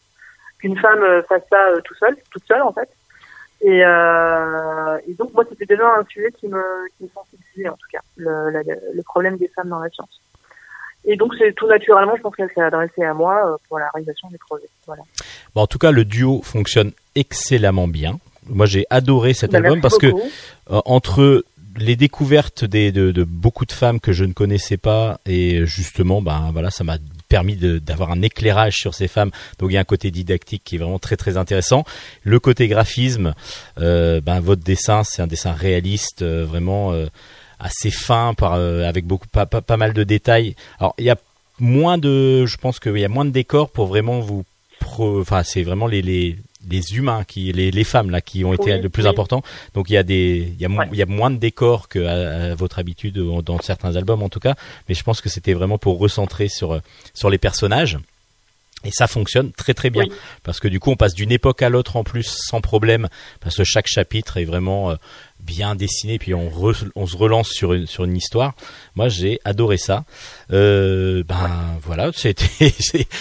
qu'une femme euh, fasse ça tout seul, toute seule en fait. Et, euh, et donc moi, c'était déjà un sujet qui me, qui me sensibilisait en tout cas, le, la- le problème des femmes dans la science. Et donc c'est tout naturellement, je pense qu'elle s'est adressée à moi euh, pour la réalisation du projet. Voilà. Bon, en tout cas, le duo fonctionne excellemment bien. Moi, j'ai adoré cet Bah, album parce que beaucoup. euh, entre les découvertes des, de, de beaucoup de femmes que je ne connaissais pas et justement, ben voilà, ça m'a permis d'avoir un éclairage sur ces femmes. Donc il y a un côté didactique qui est vraiment très très intéressant. Le côté graphisme, euh, ben votre dessin, c'est un dessin réaliste, euh, vraiment euh, assez fin, avec beaucoup pas, pas, pas mal de détails. Alors il y a moins de, je pense qu'il y a moins de décors pour vraiment vous, enfin c'est vraiment les, les les humains qui les, les femmes là qui ont été Oui, le plus oui. important donc il y a des il y a, Ouais. il y a moins de décors que à, à votre habitude dans certains albums en tout cas mais je pense que c'était vraiment pour recentrer sur euh, sur les personnages et ça fonctionne très très bien Oui. parce que du coup on passe d'une époque à l'autre en plus sans problème parce que chaque chapitre est vraiment euh, bien dessiné puis on, re- on se relance sur une sur une histoire. Moi j'ai adoré ça. Euh, ben voilà c'était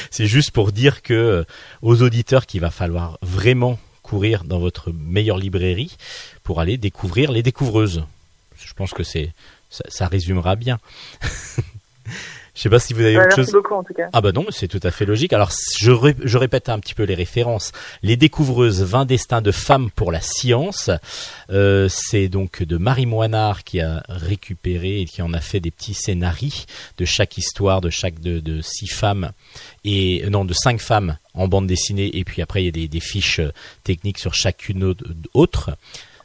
c'est juste pour dire que euh, aux auditeurs qu'il va falloir vraiment courir dans votre meilleure librairie pour aller découvrir les découvreuses. Je pense que c'est ça, ça résumera bien je sais pas si vous avez Ouais, autre merci chose beaucoup en tout cas. ah bah non, mais c'est tout à fait logique. Alors je, ré- je répète un petit peu les références. Les découvreuses 20 destins de femmes pour la science. Euh, c'est donc de Marie Moinard qui a récupéré et qui en a fait des petits scénarios de chaque histoire, de chaque de, de six femmes et euh, non de cinq femmes en bande dessinée. Et puis après il y a des, des fiches euh, techniques sur chacune autre-.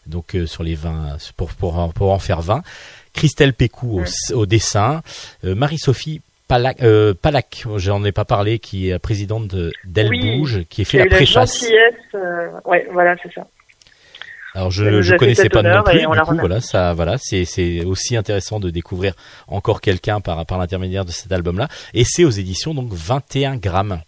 Donc euh, sur les 20 pour, pour, en- pour en faire 20. Christelle Pécou au, au dessin, euh, Marie-Sophie Palac, euh, Palac, j'en ai pas parlé, qui est présidente de- d'Elle Oui, Bouge, qui a J'ai fait la préface. euh, Ouais, voilà, c'est ça. Alors je fait connaissais pas non plus. Du coup voilà ça voilà c'est aussi intéressant de découvrir encore quelqu'un par par l'intermédiaire de cet album là et c'est aux éditions donc 21 grammes.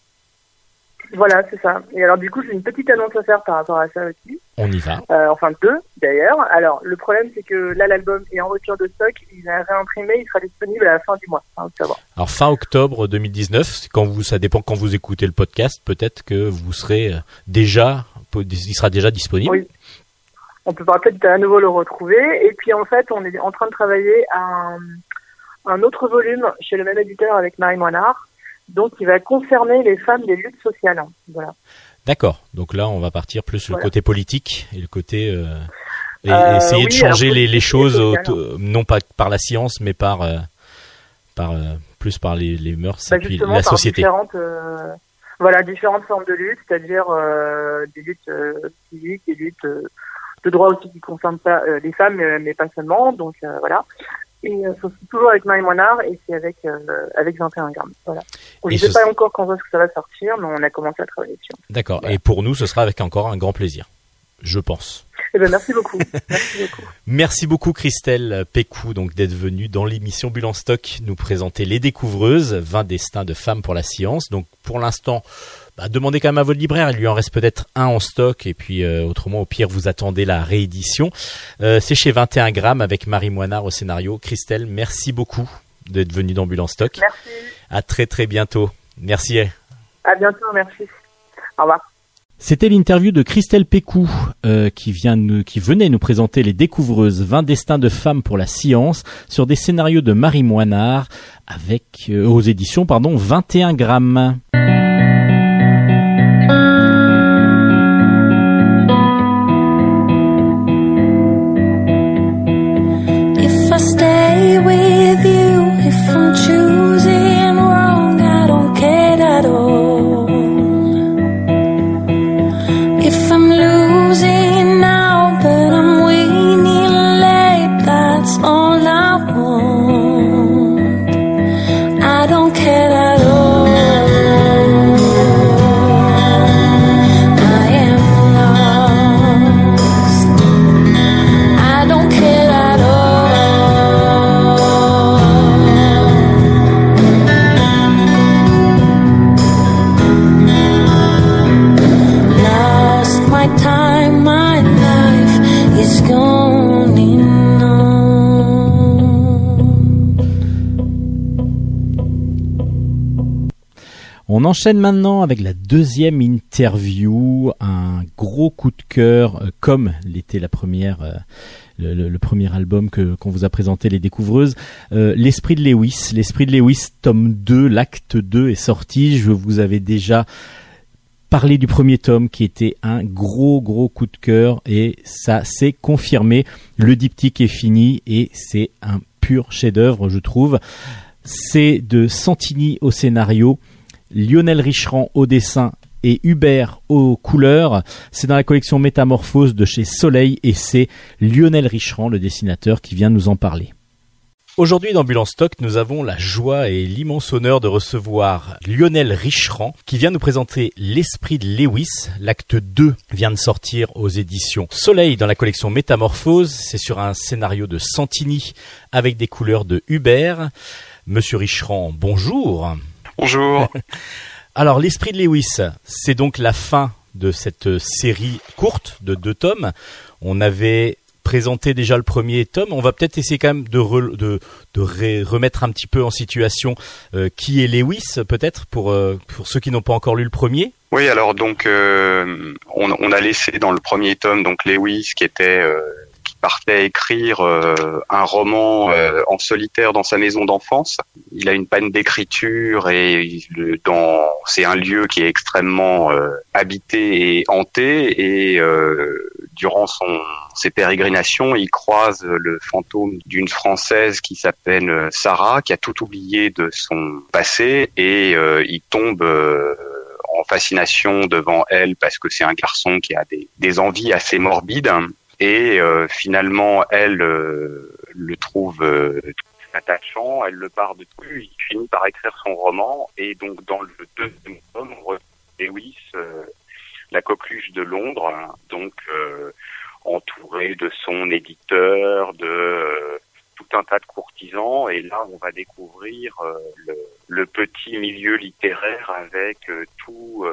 Voilà, c'est ça. Et alors du coup, j'ai une petite annonce à faire par rapport à ça aussi. On y va. Euh, enfin deux d'ailleurs. Alors le problème c'est que là l'album est en rupture de stock, il est réimprimé, il sera disponible à la fin du mois, fin octobre. Alors fin octobre 2019, c'est quand vous ça dépend quand vous écoutez le podcast, peut-être que vous serez euh, déjà il sera déjà disponible. Oui. On peut peut-être à nouveau le retrouver. Et puis en fait, on est en train de travailler à un, un autre volume chez le même éditeur avec Marie Moinard, donc qui va concerner les femmes des luttes sociales. Voilà. D'accord. Donc là, on va partir plus sur le côté politique et le côté euh, et Euh, essayer de changer alors, les, choses, auto- non pas par la science, mais par euh, par euh, plus par les, les mœurs Bah, et puis la par société. différentes, euh, voilà, différentes formes de lutte, c'est-à-dire euh, des luttes civiques, des luttes de droits aussi qui concernent pas les femmes, euh, mais pas seulement. Donc euh, voilà. Et euh, c'est toujours avec Marie Moinard et c'est avec euh, avec 21 grammes. Voilà. Je Et ne sais ce- pas encore quand est-ce que ça va sortir, mais on a commencé à travailler dessus. D'accord. Et pour nous, ce sera avec encore un grand plaisir, je pense. Eh ben merci beaucoup. merci beaucoup. Merci beaucoup Christelle Pécou donc d'être venue dans l'émission Bulle en stock nous présenter les découvreuses 20 destins de femmes pour la science. Donc pour l'instant, bah, demandez quand même à votre libraire, il lui en reste peut-être un en stock et puis euh, autrement au pire vous attendez la réédition. Euh, C'est chez 21 grammes avec Marie Moinard au scénario. Christelle, merci beaucoup d'être venue en stock. Merci. À très très bientôt. Merci. À bientôt. Merci. Au revoir. C'était l'interview de Christelle Pécou euh, qui, vient nous, qui venait nous présenter les découvreuses 20 destins de femmes pour la science sur des scénarios de Marie Moinard avec euh, aux éditions pardon 21 grammes. With you, On enchaîne maintenant avec la deuxième interview, un gros coup de cœur, euh, comme l'était la première, euh, le, premier album que qu'on vous a présenté, les découvreuses. Euh, L'esprit de Lewis, l'esprit de Lewis, tome 2, l'acte 2 est sorti. Je vous avais déjà parler du premier tome qui était un gros gros coup de cœur et ça s'est confirmé. Le diptyque est fini et c'est un pur chef-d'œuvre, je trouve. C'est de Santini au scénario, Lionel Richerand au dessin et Hubert aux couleurs. C'est dans la collection Métamorphose de chez Soleil et c'est Lionel Richerand, le dessinateur, qui vient nous en parler. Aujourd'hui dans Bulle Stock, nous avons la joie et l'immense honneur de recevoir Lionel Richerand qui vient nous présenter L'Esprit de Lewis. L'acte 2 vient de sortir aux éditions Soleil dans la collection Métamorphose. C'est sur un scénario de Santini avec des couleurs de Hubert. Monsieur Richerand, bonjour. Bonjour. Alors, l'esprit de Lewis, c'est donc la fin de cette série courte de deux tomes. On avait présenté déjà le premier tome. On va peut-être essayer quand même de, re- de, de remettre un petit peu en situation euh, qui est Lewis, peut-être, pour, euh, pour ceux qui n'ont pas encore lu le premier. Oui, alors donc euh, on, on a laissé dans le premier tome donc Lewis qui était euh, qui partait écrire euh, un roman euh, en solitaire dans sa maison d'enfance. Il a une panne d'écriture et dans c'est un lieu qui est extrêmement euh, habité et hanté. Et euh, durant son ses pérégrinations, il croise le fantôme d'une française qui s'appelle Sarah, qui a tout oublié de son passé. Et euh, il tombe euh, en fascination devant elle parce que c'est un garçon qui a des, des envies assez morbides et euh, finalement elle euh, le trouve euh, attachant, elle le part dessus, il finit par écrire son roman et donc dans le deuxième tome on Lewis, euh, la coqueluche de Londres, hein, donc euh, entouré de son éditeur, de euh, tout un tas de courtisans et là on va découvrir le, le petit milieu littéraire avec tout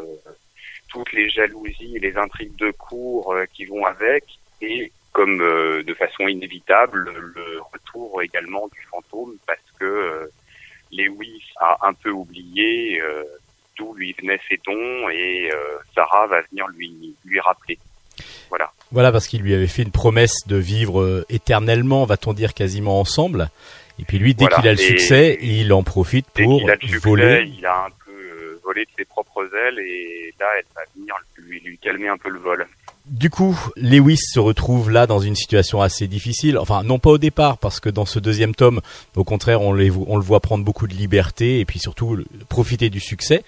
toutes les jalousies et les intrigues de cours euh, qui vont avec et comme euh, de façon inévitable le retour également du fantôme parce que euh, Lewis a un peu oublié euh, d'où lui venaient ses dons et euh, Sarah va venir lui lui rappeler. Voilà. Voilà, parce qu'il lui avait fait une promesse de vivre euh, éternellement, va-t-on dire quasiment ensemble. Et puis lui, dès Voilà. qu'il a le Et- succès, il en profite pour qu'il a succès, voler. il a un peu euh, volé de ses propres ailes et là elle va venir lui, lui calmer un peu le vol. Du coup, Lewis se retrouve là dans une situation assez difficile. Enfin, non pas au départ, parce que dans ce deuxième tome, au contraire, on, les vo- on le voit prendre beaucoup de liberté et puis surtout profiter du succès.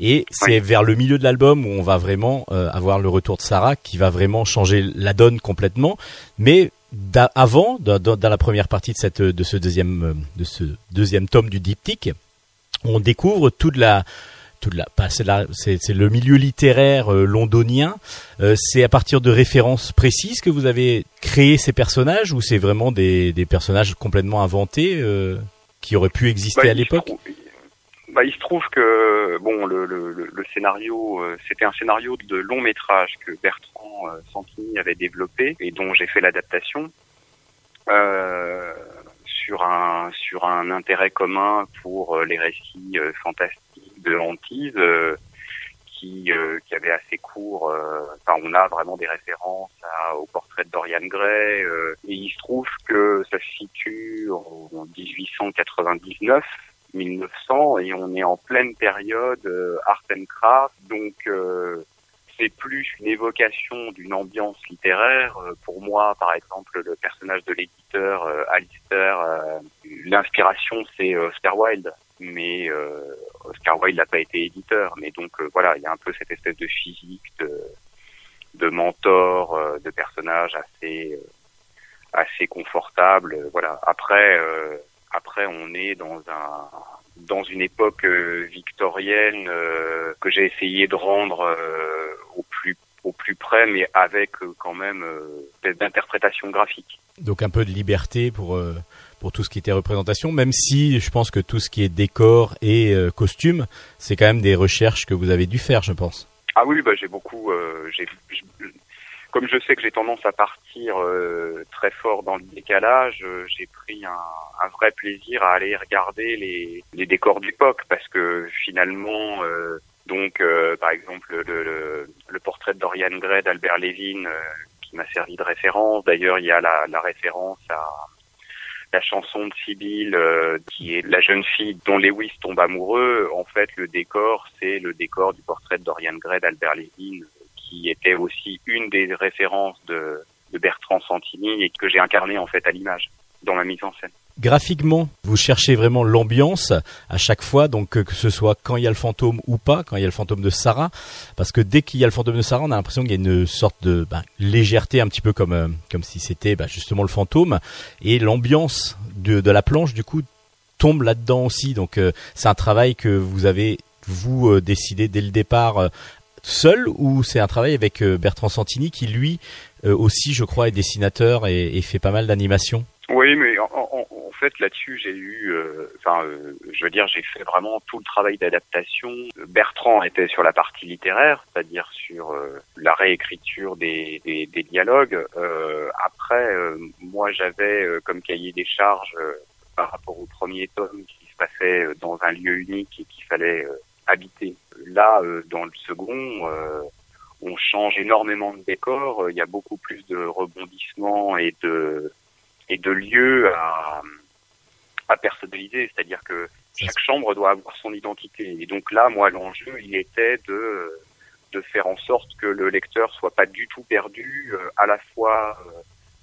Et c'est Oui. vers le milieu de l'album où on va vraiment euh, avoir le retour de Sarah qui va vraiment changer la donne complètement. Mais avant, dans, la première partie de, cette, de, ce deuxième, euh, de ce deuxième tome du diptyque, on découvre toute la, c'est le milieu littéraire euh, londonien. Euh, c'est à partir de références précises que vous avez créé ces personnages ou c'est vraiment des, des personnages complètement inventés euh, qui auraient pu exister Bah, à l'époque bah, il se trouve que bon le, le, scénario euh, c'était un scénario de long métrage que Bertrand euh, Santini avait développé et dont j'ai fait l'adaptation euh, sur un sur un intérêt commun pour les récits fantastiques de hantise euh, qui euh, qui avait assez court euh, enfin on a vraiment des références au portrait de Dorian Gray et il se trouve que ça se situe en, en 1899 1900 et on est en pleine période euh, art and craft donc euh, c'est plus une évocation d'une ambiance littéraire. Euh, pour moi par exemple le personnage de l'éditeur Alistair l'inspiration c'est Oscar Wilde mais euh, Oscar n'a pas été éditeur. Mais donc euh, voilà il y a un peu cette espèce de physique de de mentor euh, de personnage assez euh, assez confortable. Voilà. Après euh, après, on est dans un dans une époque euh, victorienne que j'ai essayé de rendre au plus au plus près, mais avec quand même d'interprétation graphique. Donc un peu de liberté pour pour tout ce qui était représentation, même si je pense que tout ce qui est décor et euh, costume, c'est quand même des recherches que vous avez dû faire, je pense. Ah oui, bah j'ai beaucoup. euh, j'- comme je sais que j'ai tendance à partir euh, très fort dans le décalage, euh, j'ai pris un, un vrai plaisir à aller regarder les, les décors d'époque parce que finalement, euh, donc euh, par exemple le, le, le portrait de Dorian Gray d'Albert Levin qui m'a servi de référence. D'ailleurs, il y a la, la référence à la chanson de Sibyl, euh, qui est la jeune fille dont Lewis tombe amoureux, en fait, le décor, c'est le décor du portrait de Dorian Gray d'Albert Lévin, qui était aussi une des références de, de Bertrand Santini et que j'ai incarné en fait à l'image dans ma mise en scène. Graphiquement, vous cherchez vraiment l'ambiance à chaque fois, donc euh, que ce soit quand il y a le fantôme ou pas, quand il y a le fantôme de Sarah, parce que dès qu'il y a le fantôme de Sarah, on a l'impression qu'il y a une sorte de ben, légèreté, un petit peu comme euh, comme si c'était ben, justement le fantôme, et l'ambiance de, de la planche du coup tombe là-dedans aussi. Donc euh, c'est un travail que vous avez vous décidé dès le départ seul ou c'est un travail avec Bertrand Santini qui lui aussi, je crois, est dessinateur et, et fait pas mal d'animations? Oui, mais en, en- en fait là-dessus j'ai eu, euh, enfin, euh, je veux dire, j'ai fait vraiment tout le travail d'adaptation. Bertrand était sur la partie littéraire, c'est-à-dire sur euh, la réécriture des, des, des dialogues. Euh, après, euh, moi j'avais comme cahier des charges par rapport au premier tome qui se passait dans un lieu unique et qu'il fallait habiter. Là, dans le second. on change énormément de décors, euh, il y a beaucoup plus de rebondissements et de et de lieux à, à personnaliser, c'est-à-dire que chaque chambre doit avoir son identité. Et donc là, moi, l'enjeu, il était de de faire en sorte que le lecteur soit pas du tout perdu, euh, à la fois euh,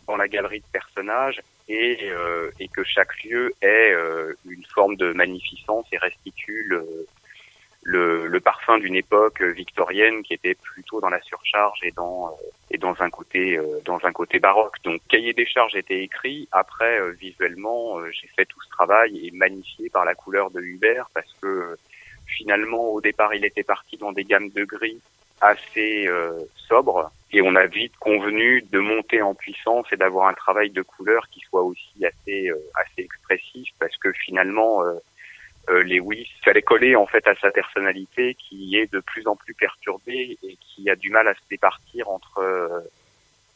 dans la galerie de personnages et euh, et que chaque lieu ait euh, une forme de magnificence et restitue le le, le parfum d'une époque victorienne qui était plutôt dans la surcharge et dans euh, et dans un côté euh, dans un côté baroque. Donc cahier des charges était écrit. Après euh, visuellement, j'ai fait tout ce travail et magnifié par la couleur de Hubert parce que finalement au départ il était parti dans des gammes de gris assez euh, sobres et on a vite convenu de monter en puissance et d'avoir un travail de couleur qui soit aussi assez euh, assez expressif parce que finalement euh, euh, Lewis fallait coller en fait à sa personnalité qui est de plus en plus perturbée et qui a du mal à se départir entre euh,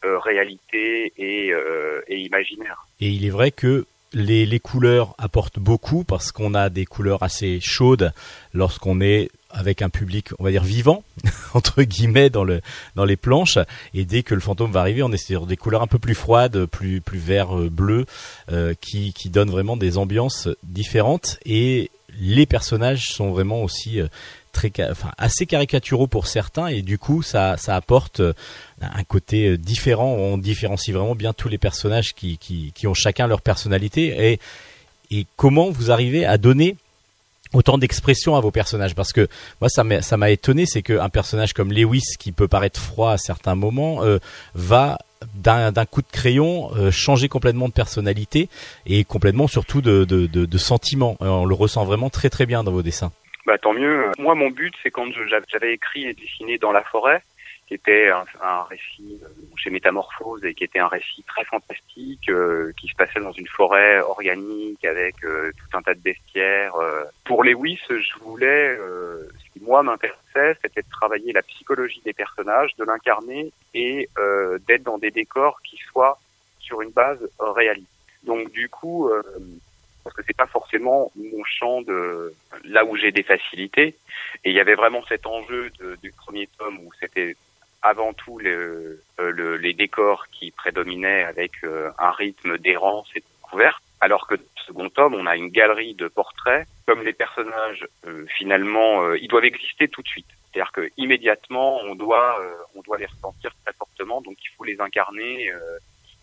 euh, réalité et, euh, et imaginaire. Et il est vrai que les, les couleurs apportent beaucoup parce qu'on a des couleurs assez chaudes lorsqu'on est avec un public, on va dire vivant entre guillemets dans le dans les planches. Et dès que le fantôme va arriver, on est sur des couleurs un peu plus froides, plus plus vert euh, bleu, euh, qui qui donnent vraiment des ambiances différentes. Et les personnages sont vraiment aussi euh, très, enfin assez caricaturaux pour certains. Et du coup, ça ça apporte euh, un côté euh, différent. On différencie vraiment bien tous les personnages qui, qui, ont chacun leur personnalité et, et comment vous arrivez à donner autant d'expression à vos personnages? Parce que moi ça m'a ça m'a étonné c'est qu'un personnage comme Lewis qui peut paraître froid à certains moments va d'un coup de crayon euh, changer complètement de personnalité et complètement surtout de de, de, de sentiment Euh, on le ressent vraiment très très bien dans vos dessins Bah tant mieux. Moi mon but c'est quand j'avais écrit et dessiné dans la forêt qui était un, récit euh, chez Métamorphose et qui était un récit très fantastique euh, qui se passait dans une forêt organique avec euh, tout un tas de bestiaires. euh. Pour Lewis, je voulais, euh, ce qui moi m'intéressait, c'était de travailler la psychologie des personnages, de l'incarner et euh, d'être dans des décors qui soient sur une base réaliste. Donc du coup, parce que c'est pas forcément mon champ de là où j'ai des facilités, et il y avait vraiment cet enjeu de- du premier tome où c'était avant tout le, euh, le- les décors qui prédominaient avec euh, un rythme d'errance et de découverte, alors que second tome, on a une galerie de portraits. Comme les personnages, euh, finalement, euh, ils doivent exister tout de suite. C'est-à-dire que immédiatement, on doit, euh, on doit les ressentir très fortement, donc il faut les incarner. euh.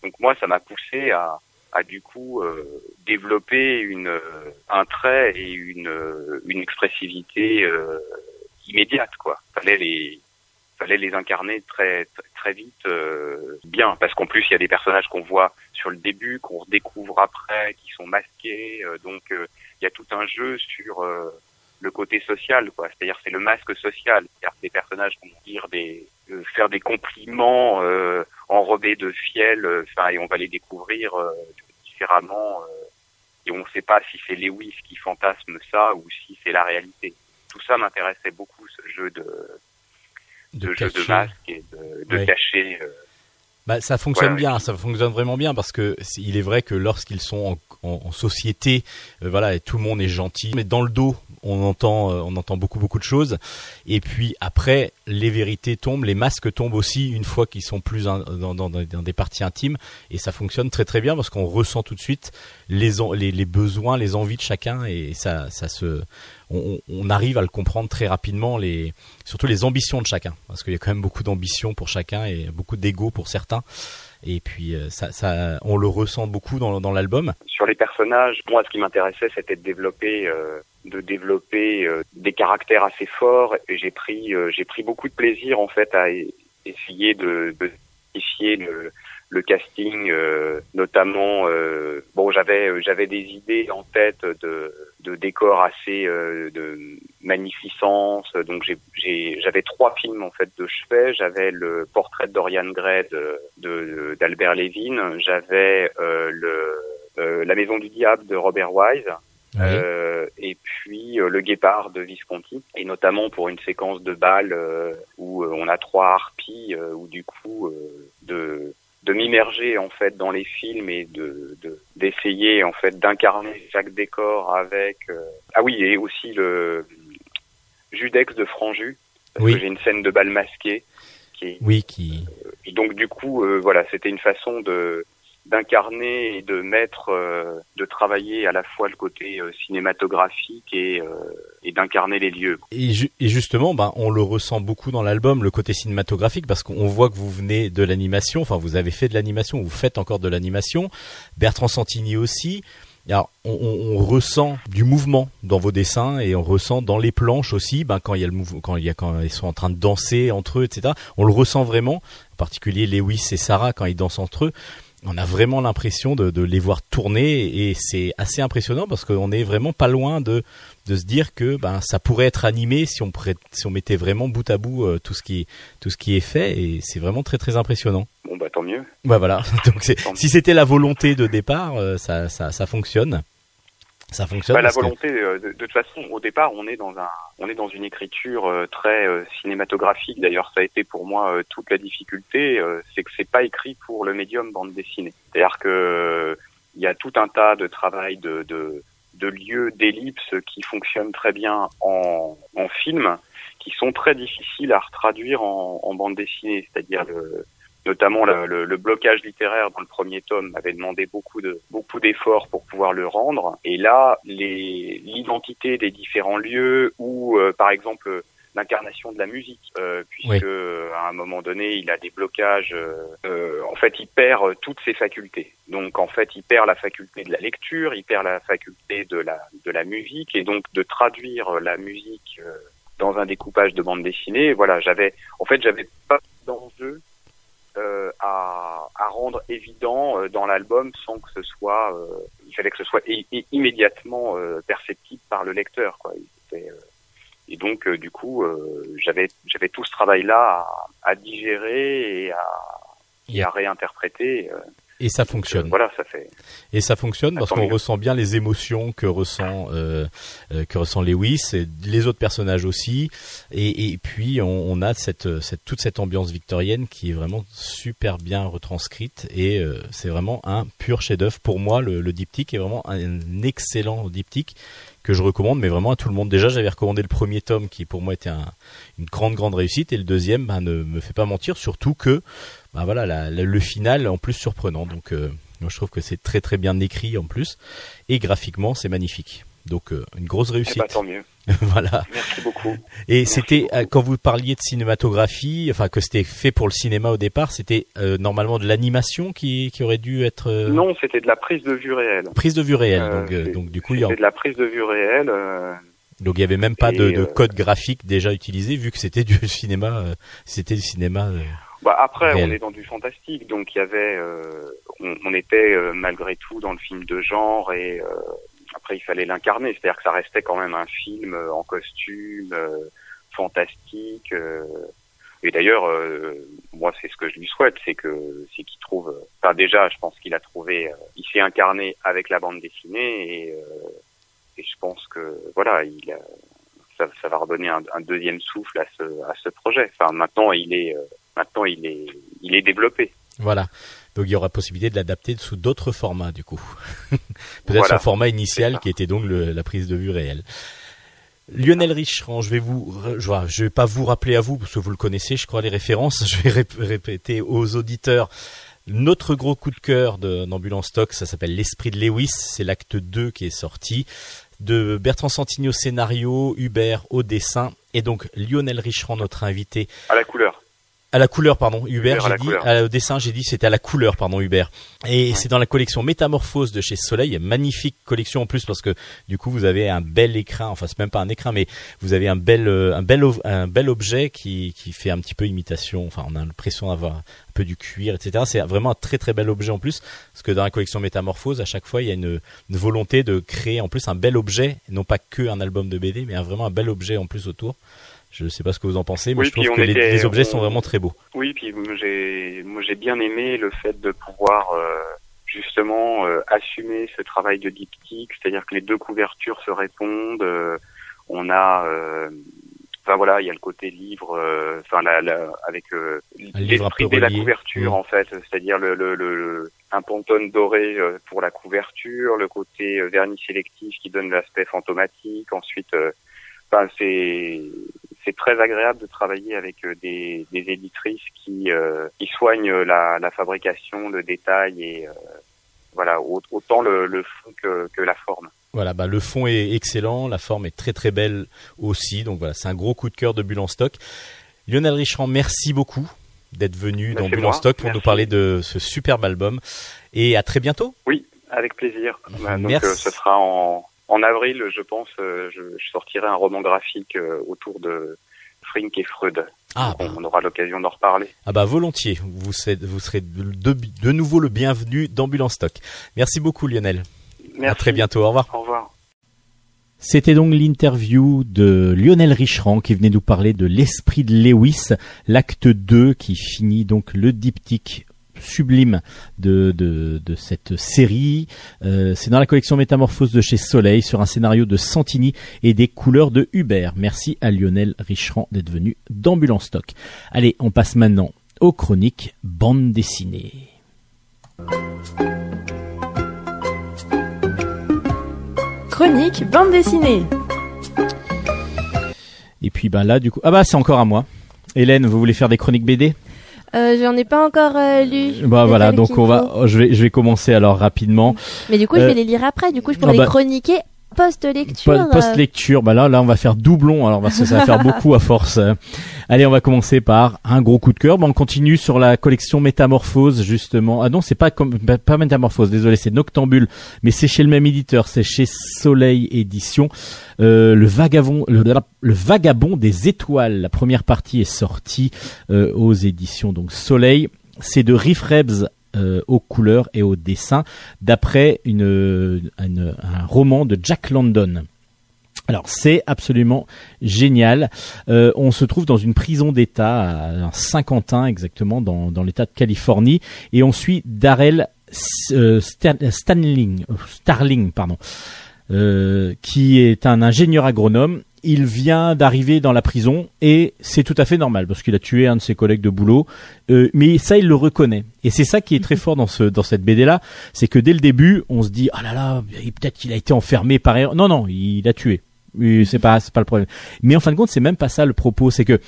donc moi, ça m'a poussé à, à du coup euh, développer une, un trait et une, une expressivité euh, immédiate. Quoi. Fallait les, fallait les incarner très très vite euh, bien. Parce qu'en plus il y a des personnages qu'on voit sur le début qu'on redécouvre après qui sont masqués euh, donc euh, il y a tout un jeu sur euh, le côté social quoi. C'est-à-dire c'est le masque social. C'est-à-dire des personnages vont dire des euh, faire des compliments enrobés de fiel enfin et on va les découvrir différemment et on ne sait pas si c'est Lewis qui fantasme ça ou si c'est la réalité. Tout ça m'intéressait beaucoup ce jeu de de, jeu de cacher. masque et de, de Ouais. cacher. euh, Bah, ça fonctionne Ouais, bien, ça fonctionne vraiment bien parce que il est vrai que lorsqu'ils sont en, en- en société, euh, voilà, et tout le monde est gentil, mais dans le dos, on entend, euh, on entend beaucoup beaucoup de choses. Et puis après, les vérités tombent, les masques tombent aussi une fois qu'ils sont plus in- dans, dans- dans des parties intimes. Et ça fonctionne très très bien parce qu'on ressent tout de suite les, les, les besoins, les envies de chacun et ça, ça se, on, on arrive à le comprendre très rapidement, les, surtout les ambitions de chacun, parce qu'il y a quand même beaucoup d'ambitions pour chacun et beaucoup d'ego pour certains. Et puis euh, ça, ça, on le ressent beaucoup dans, dans l'album. Sur les personnages, moi, ce qui m'intéressait, c'était de développer, euh, de développer euh, des caractères assez forts. Et j'ai pris, euh, j'ai pris beaucoup de plaisir en fait à e- essayer de, de simplifier le, le casting, euh, notamment. euh, bon, j'avais, euh, j'avais des idées en tête de, de décors assez euh, de magnificence. Donc j'ai, j'ai, j'avais trois films en fait de chevet. J'avais le portrait de Dorian Gray de, d'Albert Levin. J'avais euh, le euh, La Maison du Diable de Robert Wise. Euh, et puis euh, le guépard de Visconti et notamment pour une séquence de bal euh, où on a trois harpies euh, où du coup euh, de de m'immerger en fait dans les films et de de- d'essayer en fait d'incarner chaque décor avec euh, ah oui et aussi le Judex de Franju parce Oui. que j'ai une scène de bal masqué qui est Oui, qui, et donc du coup, euh, voilà, c'était une façon de d'incarner et de mettre, euh, de travailler à la fois le côté euh, cinématographique et, euh, et d'incarner les lieux. Et, et justement, ben, on le ressent beaucoup dans l'album, le côté cinématographique, parce qu'on voit que vous venez de l'animation, enfin vous avez fait de l'animation, vous faites encore de l'animation, Bertrand Santini aussi. Alors, on, on- on ressent du mouvement dans vos dessins et on ressent dans les planches aussi, ben, quand il y a le quand il y a quand ils sont en train de danser entre eux, etc. On le ressent vraiment, en particulier Lewis et Sarah quand ils dansent entre eux. On a vraiment l'impression de, de les voir tourner et c'est assez impressionnant parce qu'on est vraiment pas loin de de se dire que ben ça pourrait être animé si on prête- si on mettait vraiment bout à bout euh, tout ce qui tout ce qui est fait et c'est vraiment très très impressionnant. Bon bah tant mieux. Ouais voilà. Donc si c'était la volonté de départ, euh, ça ça ça fonctionne. Ça fonctionne. Bah, la parce que- volonté, euh, de, de toute façon, au départ, on est dans un, on est dans une écriture euh, très euh, cinématographique. D'ailleurs, ça a été pour moi euh, toute la difficulté, euh, c'est que c'est pas écrit pour le médium bande dessinée. C'est-à-dire que euh, il y a tout un tas de travail de, de, de lieux, d'ellipses qui fonctionnent très bien en, en film, qui sont très difficiles à retraduire en, en bande dessinée. C'est-à-dire le, notamment le, le- le blocage littéraire dans le premier tome m'avait demandé beaucoup de beaucoup d'efforts pour pouvoir le rendre. Et là, l'identité des différents lieux ou euh, par exemple l'incarnation de la musique, euh, puisque à un moment donné il a des blocages. euh, euh, en fait, il perd euh, toutes ses facultés. Donc en fait, il perd la faculté de la lecture, il perd la faculté de la de la musique et donc de traduire euh, la musique euh, dans un découpage de bande dessinée. Voilà, j'avais en fait j'avais pas d'enjeu euh, à, à rendre évident euh, dans l'album sans que ce soit, euh, il fallait que ce soit immédiatement euh, perceptible par le lecteur. Quoi. Était, euh, et donc euh, du coup, euh, j'avais j'avais tout ce travail-là à, à digérer et à, et à réinterpréter. Euh. Et ça fonctionne. voilà, ça fait. Et ça fonctionne parce tant qu'on ressent bien les émotions que ressent euh, euh, que ressent Lewis, et les autres personnages aussi, et, et puis on, on a cette, cette toute cette ambiance victorienne qui est vraiment super bien retranscrite et euh, c'est vraiment un pur chef-d'œuvre pour moi. Le, le diptyque est vraiment un excellent diptyque que je recommande, mais vraiment à tout le monde. Déjà, j'avais recommandé le premier tome qui pour moi était un- une grande grande réussite, et le deuxième bah, ne me fait pas mentir, surtout que bah voilà la- la- le final en plus surprenant. Donc euh, moi je trouve que c'est très très bien écrit en plus et graphiquement c'est magnifique. Donc euh, une grosse Eh réussite. ben, tant mieux. voilà. Merci beaucoup. Et c'était euh, quand vous parliez de cinématographie, enfin que c'était fait pour le cinéma au départ, c'était euh, normalement de l'animation qui, qui aurait dû être euh, Non, c'était de la prise de vue réelle. prise de vue réelle. Euh, donc, donc du coup il y a- C'était de la prise de vue réelle. euh, donc il y avait même pas de, de code graphique déjà utilisé vu que c'était du cinéma, c'était du cinéma. Bah après, réel. on est dans du fantastique, donc il y avait, euh, on, on était euh, malgré tout dans le film de genre et euh, après il fallait l'incarner, c'est-à-dire que ça restait quand même un film euh, en costume, euh, fantastique. euh, et d'ailleurs, euh, moi c'est ce que je lui souhaite, c'est que c'est qu'il trouve. Enfin déjà, je pense qu'il a trouvé, euh, il s'est incarné avec la bande dessinée et, euh, et je pense que voilà, il a, ça, ça va redonner un, un deuxième souffle à ce, à ce projet. Enfin maintenant il est euh, maintenant il est il est développé. Voilà. Donc il y aura possibilité de l'adapter sous d'autres formats du coup. Peut-être Voilà. son format initial qui était donc le- la prise de vue réelle. Lionel Richerand, je vais vous, je vais, je vais pas vous rappeler à vous parce que vous le connaissez, je crois les références. Je vais rép- répéter aux auditeurs notre gros coup de cœur d'Ambulance Stock. Ça s'appelle L'Esprit de Lewis. C'est l'acte 2 qui est sorti. De Bertrand Santini au scénario, Hubert au dessin et donc Lionel Richerand, notre invité À la couleur. À la couleur, pardon, Hubert, j'ai dit, couleur. à- au dessin, j'ai dit c'était à la couleur, pardon, Hubert. Et c'est dans la collection Métamorphose de chez Soleil, magnifique collection en plus parce que du coup vous avez un bel écrin, enfin c'est même pas un écrin, mais vous avez un bel, euh, un bel, un bel objet qui, qui fait un petit peu imitation, enfin on a l'impression d'avoir un peu du cuir, etc. C'est vraiment un très très bel objet en plus parce que dans la collection Métamorphose, à chaque fois il y a une, une volonté de créer en plus un bel objet, non pas que un album de BD, mais un- vraiment un bel objet en plus autour. Je sais pas ce que vous en pensez, mais Oui, je trouve que les, était- les objets on- sont vraiment très beaux. Oui, puis j'ai moi j'ai bien aimé le fait de pouvoir euh, justement euh, assumer ce travail de diptyque, c'est-à-dire que les deux couvertures se répondent. euh, on a, euh, enfin voilà, il y a le côté livre, euh, enfin la, la, avec euh, l'esprit de la couverture Mm. en fait, c'est-à-dire le, le, le un pantone doré euh, pour la couverture, le côté euh, vernis sélectif qui donne l'aspect fantomatique. Ensuite, euh, enfin c'est c'est très agréable de travailler avec euh, des, des éditrices qui, euh, qui soignent la, la fabrication, le détail et euh, voilà au- autant le, le fond que, que la forme. Voilà, bah, le fond est excellent, la forme est très très belle aussi. Donc voilà, c'est un gros coup de cœur de Bulle en stock. Lionel Richand, merci beaucoup d'être venu Bah, dans Bulle en stock pour merci. nous parler de ce superbe album. Et à très bientôt. Oui, avec plaisir. Bah, donc Merci. euh, ce sera en, en avril, je pense. euh, je, je sortirai un roman graphique euh, autour de Frink et Freud. Ah, Donc, on aura l'occasion d'en reparler. Ah bah volontiers, vous serez, vous serez de, de nouveau le bienvenu en stock. Merci beaucoup Lionel. Merci. À très bientôt, au revoir. Au revoir. C'était donc l'interview de Lionel Richerand qui venait nous parler de l'esprit de Lewis, l'acte 2 qui finit donc le diptyque sublime de, de, de cette série. Euh, c'est dans la collection Métamorphose de chez Soleil sur un scénario de Santini et des couleurs de Hubert. Merci à Lionel Richerand d'être venu d'Ambulance Stock. Allez, on passe maintenant aux chroniques bande dessinée. Chronique bande dessinée. Et puis ben là du coup, ah bah c'est encore à moi. Hélène, vous voulez faire des chroniques BD Euh, J'en ai pas encore euh, lu. Bah les voilà, donc on va, je vais, je vais commencer alors rapidement. Mais du coup, je Euh, vais les lire après. Du coup, je pourrais ah bah- les chroniquer post-lecture. euh. Post lecture, bah là, là on va faire doublon, alors parce que ça va faire beaucoup à force. Allez, on va commencer par un gros coup de cœur. Bon, on continue sur la collection Métamorphose justement. Ah non, c'est pas comme pas- pas Métamorphose, désolé, c'est Noctambule, mais c'est chez le même éditeur, c'est chez Soleil Édition. Euh, le vagabond, le, le vagabond des étoiles. La première partie est sortie euh, aux éditions donc Soleil. C'est de Riff Rebs euh, aux couleurs et au dessin, d'après une, un roman de Jack London. Alors c'est absolument génial. Euh, on se trouve dans une prison d'État à Saint-Quentin exactement dans, dans l'État de Californie et on suit Darrell euh, euh, Starling, pardon, qui est un ingénieur agronome. Il vient d'arriver dans la prison et c'est tout à fait normal parce qu'il a tué un de ses collègues de boulot. Euh, mais ça, il le reconnaît. Et c'est ça qui est très fort dans ce dans cette BD là, c'est que dès le début, on se dit ah là là, peut-être qu'il a été enfermé par erreur. Non non, il a tué. C'est pas c'est pas le problème. Mais en fin de compte, c'est même pas ça le propos, c'est que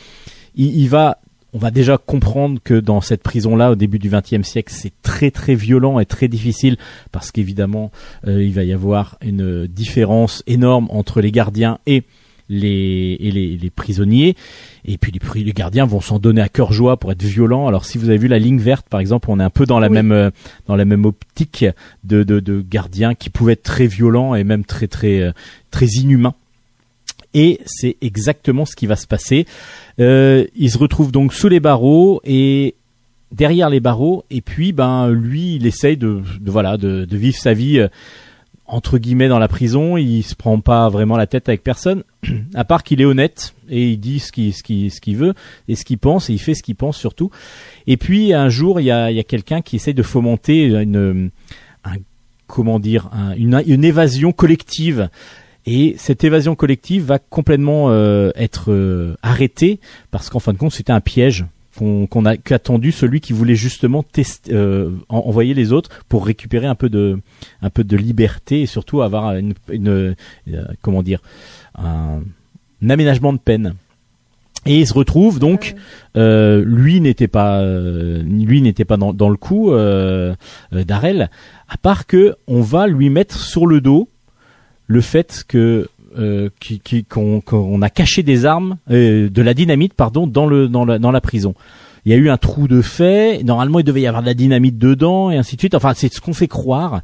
il, il va on va déjà comprendre que dans cette prison-là, au début du XXe siècle, c'est très très violent et très difficile parce qu'évidemment, euh, il va y avoir une différence énorme entre les gardiens et les, et les, les prisonniers. Et puis les, gardiens vont s'en donner à cœur joie pour être violents. Alors si vous avez vu la ligne verte, par exemple, on est un peu dans la Oui. même euh, dans la même optique de, de, de gardiens qui pouvaient être très violents et même très très euh, très inhumains. Et c'est exactement ce qui va se passer. Euh, il se retrouve donc sous les barreaux et derrière les barreaux. Et puis, ben, lui, il essaye de, de voilà, de, de vivre sa vie euh, entre guillemets dans la prison. Il se prend pas vraiment la tête avec personne, à part qu'il est honnête et il dit ce qu'il ce qu'il ce qu'il veut et ce qu'il pense et il fait ce qu'il pense surtout. Et puis un jour, il y a, il y a quelqu'un qui essaye de fomenter une, un, comment dire, un- une, une évasion collective. Et cette évasion collective va complètement euh, être euh, arrêtée parce qu'en fin de compte, c'était un piège qu'on a qu'attendu celui qui voulait justement tester, euh, en- envoyer les autres pour récupérer un peu de un peu de liberté et surtout avoir une, une euh, comment dire un, aménagement de peine. Et il se retrouve donc, euh, lui n'était pas, lui n'était pas dans, dans le coup euh, d'Arel, à part que on va lui mettre sur le dos le fait que euh, qui- qu'on a caché des armes, euh, de la dynamite, pardon, dans le dans la, dans la prison. Il y a eu un trou de fait. Normalement, il devait y avoir de la dynamite dedans et ainsi de suite. Enfin, c'est ce qu'on fait croire.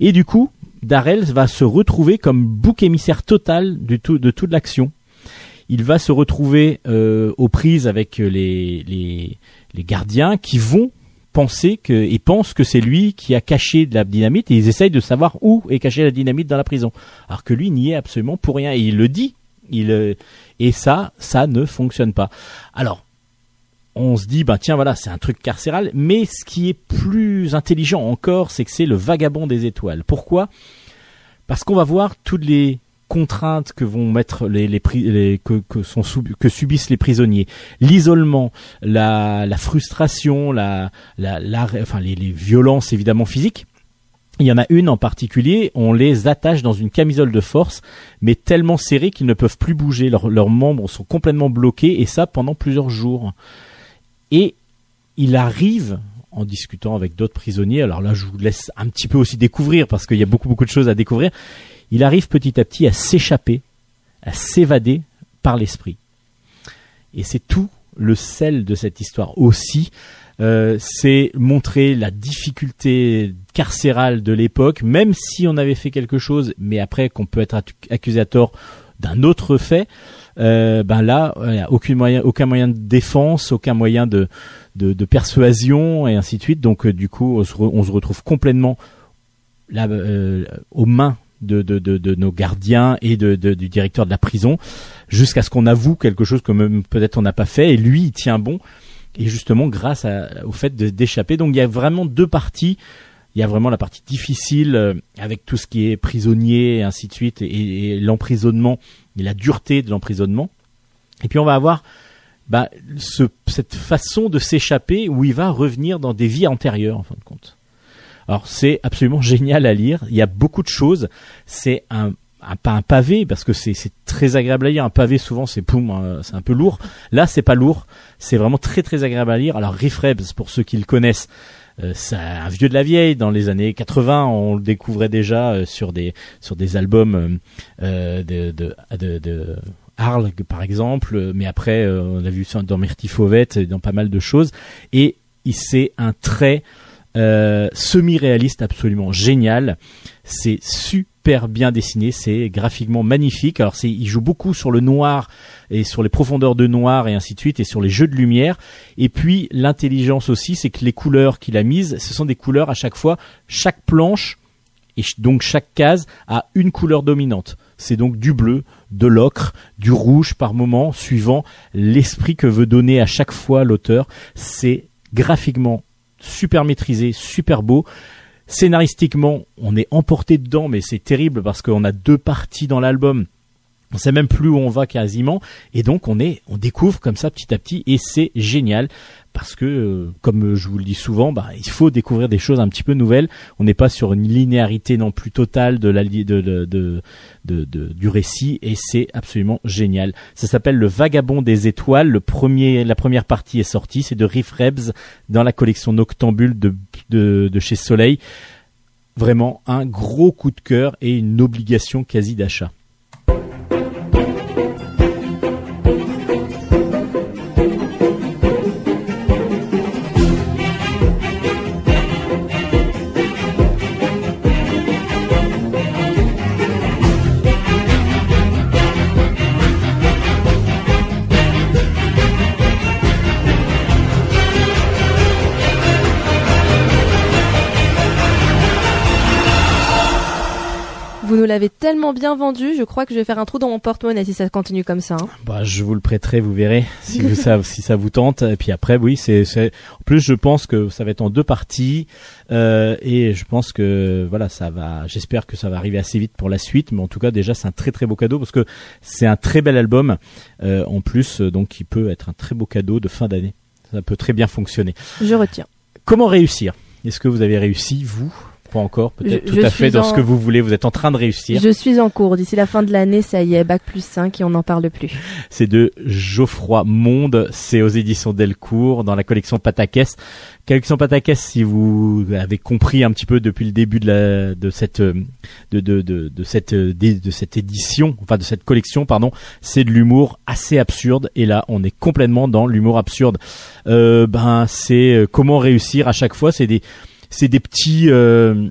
Et du coup, Darrell va se retrouver comme bouc émissaire total du tout, de toute l'action. Il va se retrouver euh, aux prises avec les, les, les gardiens qui vont penser pensent que c'est lui qui a caché de la dynamite et ils essayent de savoir où est cachée la dynamite dans la prison. Alors que lui n'y est absolument pour rien et il le dit. Il euh, et ça, ça ne fonctionne pas. Alors on se dit, bah tiens, voilà, c'est un truc carcéral. Mais ce qui est plus intelligent encore, c'est que c'est le vagabond des étoiles. Pourquoi? Parce qu'on va voir toutes les contraintes que vont mettre les, les, les- que, que sont sub- que subissent les prisonniers, l'isolement, la, la frustration, la, la, la- enfin les, les violences évidemment physiques. Il y en a une en particulier, on les attache dans une camisole de force, mais tellement serrée qu'ils ne peuvent plus bouger. Leurs- leurs membres sont complètement bloqués et ça pendant plusieurs jours. Et il arrive, en discutant avec d'autres prisonniers, alors là je vous laisse un petit peu aussi découvrir parce qu'il y a beaucoup beaucoup de choses à découvrir, il arrive petit à petit à s'échapper, à s'évader par l'esprit. Et c'est tout le sel de cette histoire aussi. Euh, c'est montrer la difficulté carcérale de l'époque, même si on avait fait quelque chose, mais après qu'on peut être accu- accusé à tort d'un autre fait, euh, ben là, il y a aucun moyen, de défense, aucun moyen de, persuasion et ainsi de suite. Donc euh, du coup, on se, retrouve complètement aux mains de, de, de, de nos gardiens et de, de- du directeur de la prison, jusqu'à ce qu'on avoue quelque chose que même peut-être on n'a pas fait. Et lui, il tient bon. Et justement, grâce à- au fait d'échapper. Donc il y a vraiment deux parties. Il y a vraiment la partie difficile euh, avec tout ce qui est prisonnier et ainsi de suite et, et l'emprisonnement et la dureté de l'emprisonnement. Et puis on va avoir bah, ce, cette façon de s'échapper où il va revenir dans des vies antérieures en fin de compte. Alors c'est absolument génial à lire. Il y a beaucoup de choses. C'est un, pas un pavé parce que c'est très agréable à lire. Un pavé souvent c'est poum, euh, c'est un peu lourd. Là c'est pas lourd. C'est vraiment très très agréable à lire. Alors Riff Rebs pour ceux qui le connaissent. euh, c'est un vieux de la vieille dans les années 80 on le découvrait déjà euh, sur des sur des albums euh, de, de, de, de par exemple mais après on a vu dans Myrtille Fauvette et dans pas mal de choses et c'est un trait euh, semi-réaliste absolument génial. C'est super bien dessiné, c'est graphiquement magnifique. Alors c'est, il joue beaucoup sur le noir et sur les profondeurs de noir et ainsi de suite et sur les jeux de lumière. Et puis l'intelligence aussi, c'est que les couleurs qu'il a mises, ce sont des couleurs à chaque fois. Chaque planche et donc chaque case a une couleur dominante. C'est donc du bleu, de l'ocre, du rouge par moment, suivant l'esprit que veut donner à chaque fois l'auteur. C'est graphiquement super maîtrisé, super beau. Scénaristiquement, on est emporté dedans, mais c'est terrible parce qu'on a deux parties dans l'album. On sait même plus où on va quasiment, et donc on est, on découvre comme ça petit à petit, et c'est génial parce que, euh, comme je vous le dis souvent, bah, il faut découvrir des choses un petit peu nouvelles. On n'est pas sur une linéarité non plus totale de la de, de, du récit, et c'est absolument génial. Ça s'appelle Le Vagabond des étoiles. Le premier, la première partie est sortie, c'est de Riff Rebs dans la collection Noctambule de, de chez Soleil. Vraiment un gros coup de cœur et une obligation quasi d'achat. L'avez tellement bien vendu, je crois que je vais faire un trou dans mon porte-monnaie si ça continue comme ça. hein. Bah, je vous le prêterai, vous verrez si vous ça, si ça vous tente. Et puis après, oui, c'est, c'est. En plus, je pense que ça va être en deux parties, euh, et je pense que voilà, ça va. J'espère que ça va arriver assez vite pour la suite, mais en tout cas, déjà, c'est un très très beau cadeau parce que c'est un très bel album. Euh, en plus, donc, qui peut être un très beau cadeau de fin d'année. Ça peut très bien fonctionner. Je retiens. Comment réussir? Est-ce que vous avez réussi vous? Pas encore, peut-être tout à fait dans en- ce que vous voulez. Vous êtes en train de réussir. Je suis en cours. D'ici la fin de l'année, ça y est, bac plus 5 et on n'en parle plus. C'est de Geoffroy Monde. C'est aux éditions Delcourt dans la collection Patakès. Collection Patakès, si vous avez compris un petit peu depuis le début de la de cette de de de, de cette de cette édition, enfin de cette collection, pardon, c'est de l'humour assez absurde. Et là, on est complètement dans l'humour absurde. Euh, ben, c'est euh, comment réussir à chaque fois. C'est des c'est des petits euh,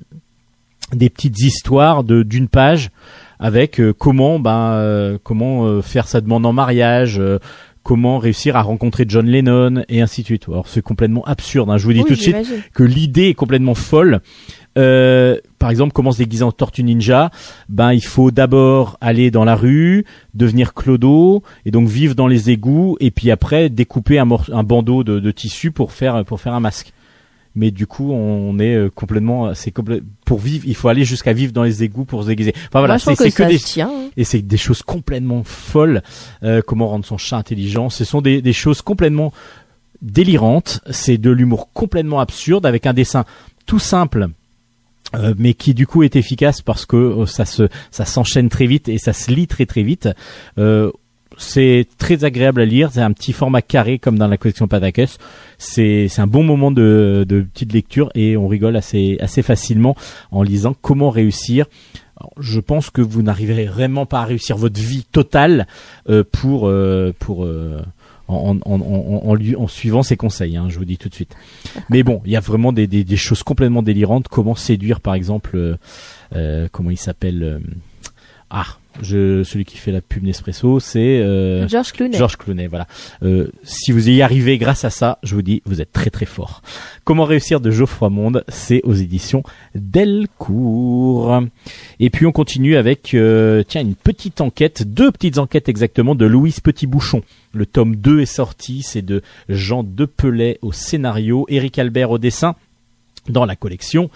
des petites histoires de d'une page avec euh, comment ben euh, comment euh, faire sa demande en mariage euh, comment réussir à rencontrer John Lennon et ainsi de suite alors c'est complètement absurde hein. je vous dis Oui, tout de suite que l'idée est complètement folle euh, par exemple, comment se déguiser en tortue ninja Ben, il faut d'abord aller dans la rue, devenir clodo et donc vivre dans les égouts, et puis après découper un, un bandeau de, de tissu pour faire pour faire un masque. Mais du coup, on est euh, complètement, c'est pour vivre, il faut aller jusqu'à vivre dans les égouts pour se déguiser. Enfin voilà, c'est que des tient. hein. et c'est des choses complètement folles. Euh, comment rendre son chat intelligent Ce sont des, des choses complètement délirantes. C'est de l'humour complètement absurde avec un dessin tout simple. euh, mais qui du coup est efficace parce que euh, ça se ça s'enchaîne très vite et ça se lit très très vite. Euh, c'est très agréable à lire, c'est un petit format carré comme dans la collection Patakès. C'est un bon moment de, de petite lecture et on rigole assez assez facilement en lisant comment réussir je pense que vous n'arriverez vraiment pas à réussir votre vie totale euh, pour euh, pour euh, en, en, en, en, en lui- en suivant ses conseils. Hein, je vous dis tout de suite. Mais bon, il y a vraiment des, des, des choses complètement délirantes. Comment séduire, par exemple, euh, euh, comment il s'appelle euh, Ah, je, celui qui fait la pub Nespresso, c'est euh, George Clooney. George Clooney, voilà. Euh, si vous y arrivez grâce à ça, je vous dis, vous êtes très très fort. Comment réussir de Geoffroy Monde, c'est aux éditions Delcourt. Et puis on continue avec, euh, tiens, une petite enquête, deux petites enquêtes exactement de Louise Petit-Bouchon. Le tome 2 est sorti, c'est de Jean Depelay au scénario, Éric Albert au dessin dans la collection,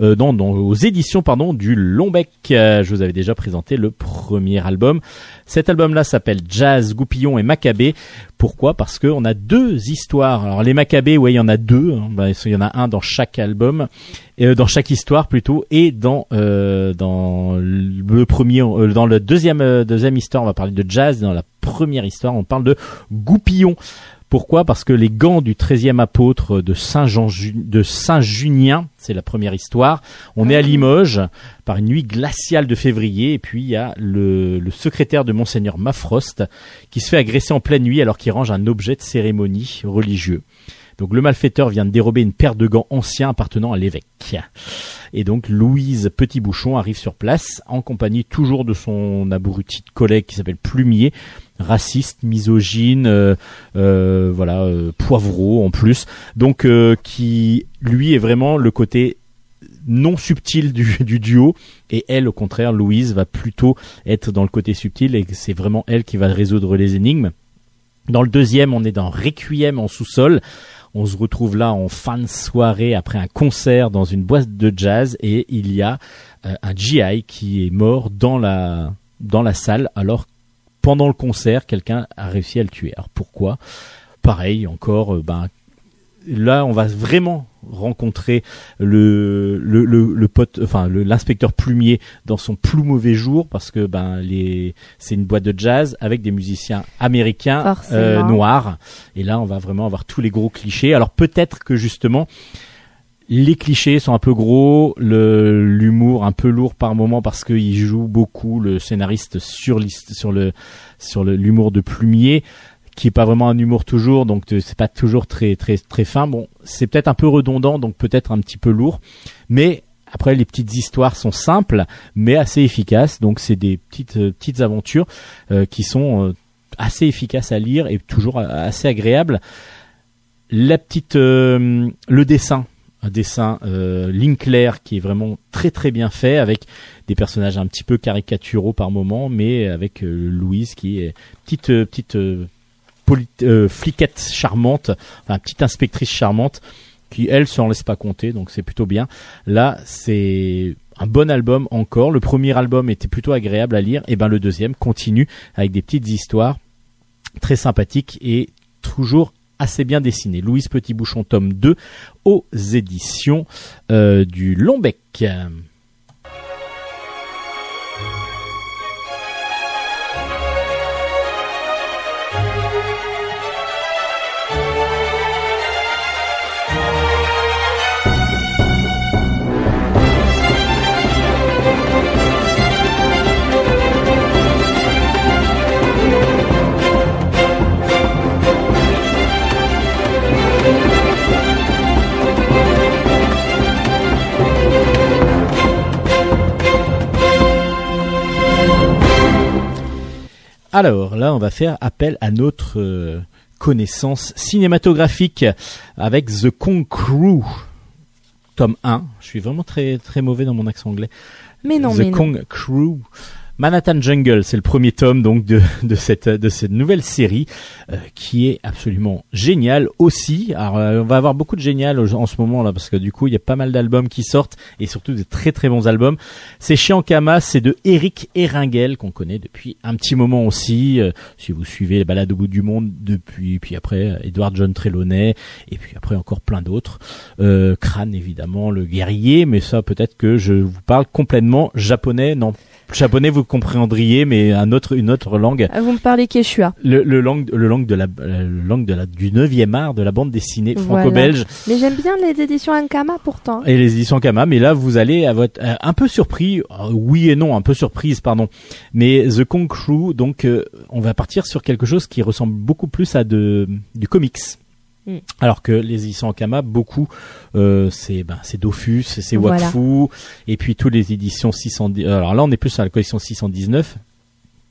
euh, dans, dans- aux éditions pardon du Lombec. Euh, je vous avais déjà présenté le premier album. Cet album-là s'appelle Jazz, Goupillon et Maccabée. Pourquoi? Parce qu'on a deux histoires. Alors les Maccabées, ouais, il y en a deux. hein. Ben, il y en a un dans chaque album, euh, dans chaque histoire plutôt, et dans euh, dans le premier, euh, dans le deuxième euh, deuxième histoire, on va parler de jazz. Dans la première histoire, on parle de Goupillon. Pourquoi? Parce que les gants du 13e apôtre de Saint Jean de Saint Junien, c'est la première histoire. On est à Limoges par une nuit glaciale de février et puis il y a le, le secrétaire de monseigneur Mafrost qui se fait agresser en pleine nuit alors qu'il range un objet de cérémonie religieux. Donc le malfaiteur vient de dérober une paire de gants anciens appartenant à l'évêque. Et donc Louise Petit-Bouchon arrive sur place en compagnie toujours de son abruti de collègue qui s'appelle Plumier, raciste, misogyne, euh, euh, voilà, euh, poivreau en plus. Donc qui lui est vraiment le côté non subtil du, du duo et elle au contraire Louise va plutôt être dans le côté subtil et c'est vraiment elle qui va résoudre les énigmes. Dans le deuxième, on est dans Requiem en sous-sol. On se retrouve là en fin de soirée après un concert dans une boîte de jazz et il y a un GI qui est mort dans la dans la salle alors pendant le concert quelqu'un a réussi à le tuer. Alors pourquoi? Pareil encore euh, ben là on va vraiment rencontrer le le, le, le pote enfin l'inspecteur plumier dans son plus mauvais jour parce que ben les c'est une boîte de jazz avec des musiciens américains euh, noirs. Et là on va vraiment avoir tous les gros clichés. Alors peut-être que justement les clichés sont un peu gros, l'humour un peu lourd par moment parce qu'il joue beaucoup le scénariste sur sur le sur l'humour de Plumier qui est pas vraiment un humour toujours donc euh, c'est pas toujours très très très fin. Bon, c'est peut-être un peu redondant donc peut-être un petit peu lourd, mais après les petites histoires sont simples mais assez efficaces donc c'est des petites euh, petites aventures euh, qui sont euh, assez efficaces à lire et toujours euh, assez agréables. La petite euh, le dessin un dessin euh, qui est vraiment très très bien fait avec des personnages un petit peu caricaturaux par moment mais avec euh, Louise qui est petite euh, petite euh, fliquette charmante enfin petite inspectrice charmante qui elle s'en laisse pas compter donc c'est plutôt bien. Là c'est un bon album encore. Le premier album était plutôt agréable à lire. Et ben le deuxième continue avec des petites histoires très sympathiques et toujours assez bien dessiné. Louise Petit Bouchon, tome 2, aux éditions euh, du Lombec. Alors là, on va faire appel à notre euh, connaissance cinématographique avec The Kong Crew, tome 1. Je suis vraiment très très mauvais dans mon accent anglais. Mais non, The mais non. Kong Crew. Manhattan Jungle, c'est le premier tome donc de, de cette de cette nouvelle série euh, qui est absolument géniale aussi. Alors euh, on va avoir beaucoup de génial en ce moment là parce que du coup il y a pas mal d'albums qui sortent et surtout des très très bons albums. C'est chez Ankama, c'est de Eric Eringel qu'on connaît depuis un petit moment aussi. Euh, si vous suivez les balades au bout du monde depuis, puis après euh, Edward John Trelawney et puis après encore plein d'autres. Euh, Crâne évidemment, le guerrier, mais ça peut-être que je vous parle complètement japonais. Non, japonais vous comprendriez, mais un autre une autre langue. Ah, Vous me parlez Quechua. Le, le langue le langue de la euh, le langue de la du 9e art de la bande dessinée Voilà. franco-belge Mais j'aime bien les éditions Ankama pourtant. et les éditions Kama, mais là vous allez à votre, euh, un peu surpris, euh, oui et non, un peu surprise, pardon. Mais The Kong Crew, donc euh, on va partir sur quelque chose qui ressemble beaucoup plus à de du comics. Mm. Alors que les éditions Kama, beaucoup, euh, c'est ben, c'est Dofus, c'est Voilà. Wakfu, et puis tous les éditions 610. Alors là, on est plus à la collection 619.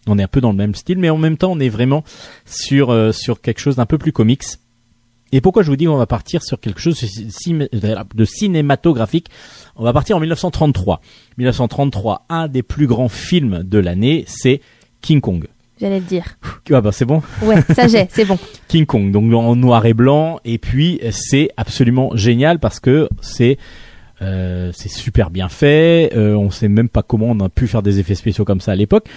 On est un peu dans le même style, mais en même temps, on est vraiment sur euh, sur quelque chose d'un peu plus comics. Et pourquoi je vous dis qu'on va partir sur quelque chose de cinématographique? On va partir en 1933. 1933, un des plus grands films de l'année, c'est King Kong. J'allais le dire. Ah bah c'est bon. Ouais, ça j'ai, c'est bon. King Kong, donc en noir et blanc, et puis c'est absolument génial parce que c'est euh, c'est super bien fait. Euh, on sait même pas comment on a pu faire des effets spéciaux comme ça à l'époque.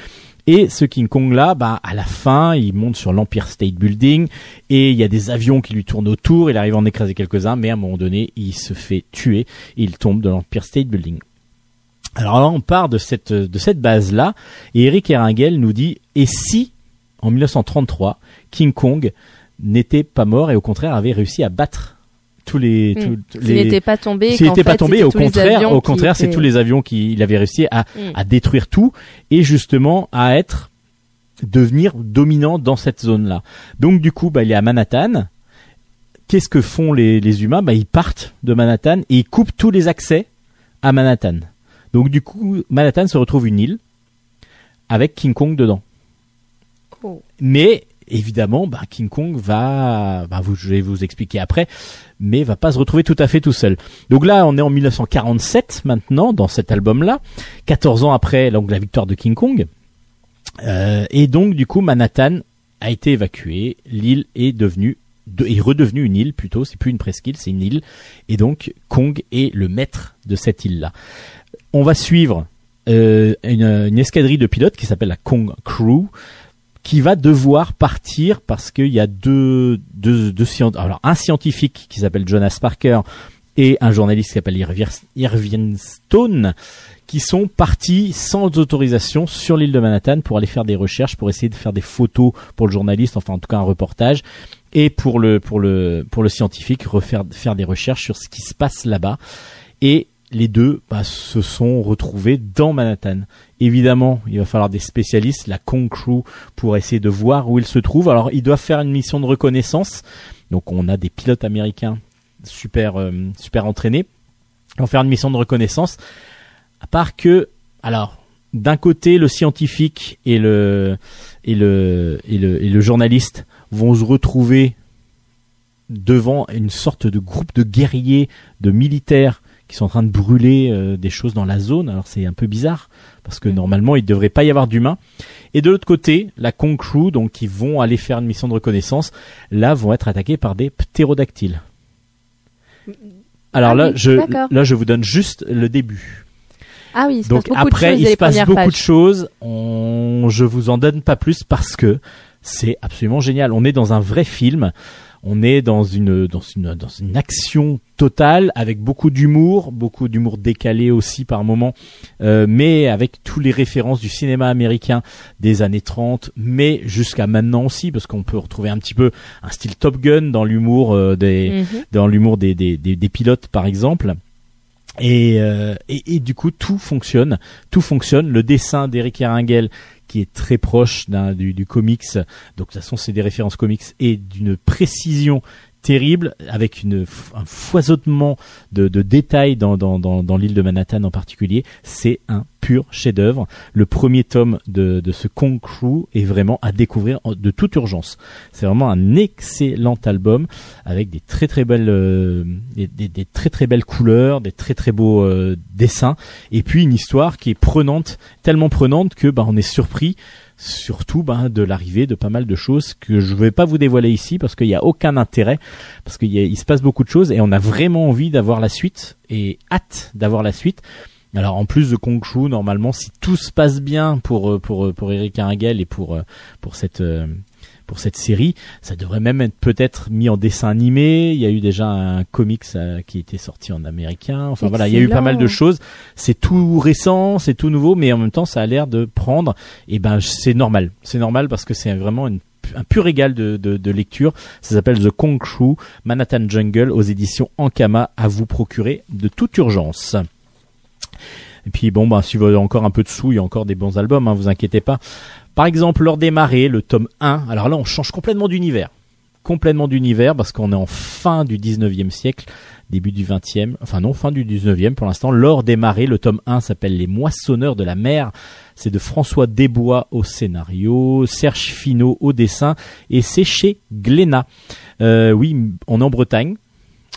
Et ce King Kong là, bah à la fin, il monte sur l'Empire State Building et il y a des avions qui lui tournent autour. Il arrive à en écraser quelques-uns, mais à un moment donné, il se fait tuer. Et il tombe de l'Empire State Building. Alors là, on part de cette de cette base là, et Eric Erringel nous dit et si en 1933 King Kong n'était pas mort et au contraire avait réussi à battre tous les Hmm. tous S'il les n'était pas tombé, s'il n'était pas tombé, au contraire, avions au qui contraire, c'est étaient- tous les avions qu'il avait réussi à, Mm. à détruire tout et justement à être devenir dominant dans cette zone-là. Donc du coup, bah, il est à Manhattan. Qu'est-ce que font les, les humains? Bah, Ils partent de Manhattan et ils coupent tous les accès à Manhattan. Donc du coup, Manhattan se retrouve une île avec King Kong dedans. Oh. Mais évidemment, bah, King Kong va, bah, vous, je vais vous expliquer après, mais va pas se retrouver tout à fait tout seul. Donc là, on est en 1947 maintenant dans cet album-là, 14 ans après donc la victoire de King Kong, Euh, et donc du coup Manhattan a été évacué, l'île est devenue de- est redevenue une île plutôt, c'est plus une presqu'île, c'est une île, et donc Kong est le maître de cette île-là. On va suivre euh, une, une escadrille de pilotes qui s'appelle la Kong Crew, qui va devoir partir parce qu'il y a deux, deux, deux alors un scientifique qui s'appelle Jonas Parker et un journaliste qui s'appelle Irving Stone qui sont partis sans autorisation sur l'île de Manhattan pour aller faire des recherches, pour essayer de faire des photos pour le journaliste, enfin en tout cas un reportage, et pour le pour le pour le scientifique refaire faire des recherches sur ce qui se passe là-bas. Et les deux bah, se sont retrouvés dans Manhattan. Évidemment, il va falloir des spécialistes, la Kong Crew, pour essayer de voir où ils se trouvent. Alors, ils doivent faire une mission de reconnaissance. Donc, on a des pilotes américains super euh, super entraînés. Ils vont faire une mission de reconnaissance. À part que, alors, d'un côté, le scientifique et le et le et le, et le journaliste vont se retrouver devant une sorte de groupe de guerriers, de militaires qui sont en train de brûler euh, des choses dans la zone. Alors c'est un peu bizarre parce que Mm. normalement il ne devrait pas y avoir d'humains. Et de l'autre côté, la Kong Crew, donc qui vont aller faire une mission de reconnaissance, là vont être attaqués par des ptérodactyles. Alors Ah là, oui, je là je vous donne juste le début. Ah oui, il se Donc passe après, il se passe beaucoup de choses. On... Je vous en donne pas plus parce que c'est absolument génial. On est dans un vrai film. On est dans une dans une dans une action totale avec beaucoup d'humour, beaucoup d'humour décalé aussi par moment, euh, mais avec tous les références du cinéma américain des années 30, mais jusqu'à maintenant aussi parce qu'on peut retrouver un petit peu un style Top Gun dans l'humour euh, des Mhm. dans l'humour des, des, des, des pilotes par exemple. Et, euh, et, et du coup tout fonctionne, tout fonctionne. Le dessin d'Eric Erringel qui est très proche du, du comics, donc de toute façon c'est des références comics et d'une précision terrible avec un foisonnement de, détails dans, l'île de Manhattan en particulier. C'est un pur chef-d'œuvre. Le premier tome de, ce Kong Crew est vraiment à découvrir de toute urgence. C'est vraiment un excellent album avec des très très belles euh, des très très belles couleurs, des très très beaux euh, dessins et puis une histoire qui est prenante, tellement prenante que bah on est surpris surtout bah, de l'arrivée de pas mal de choses que je vais pas vous dévoiler ici parce qu'il n'y a aucun intérêt parce qu'il se passe beaucoup de choses et on a vraiment envie d'avoir la suite et hâte d'avoir la suite. Alors en plus de Kong Shu, normalement, si tout se passe bien pour euh, pour euh, pour Eric Argel et pour euh, pour cette pour cette série, ça devrait même être peut-être mis en dessin animé. Il y a eu déjà un comics euh, qui était sorti en américain. Enfin voilà, il y a eu pas mal de choses. C'est tout récent, c'est tout nouveau, mais en même temps, ça a l'air de prendre. Et ben, c'est normal. C'est normal parce que c'est vraiment une un pur régal de, de, de lecture. Ça s'appelle The Kong Shu Manhattan Jungle aux éditions Ankama à vous procurer de toute urgence. Et puis bon, bah, si vous avez encore un peu de sous, il y a encore des bons albums, hein, vous inquiétez pas. Par exemple, Lors des marées, le tome 1. Alors là, on change complètement d'univers. Complètement d'univers parce qu'on est en fin du 19e siècle, début du 20e, enfin non, fin du 19e pour l'instant. Lors des marées, le tome 1 s'appelle Les moissonneurs de la mer. C'est de François Desbois au scénario, Serge Finot au dessin et c'est chez Glénat. Euh, oui, on est en Bretagne,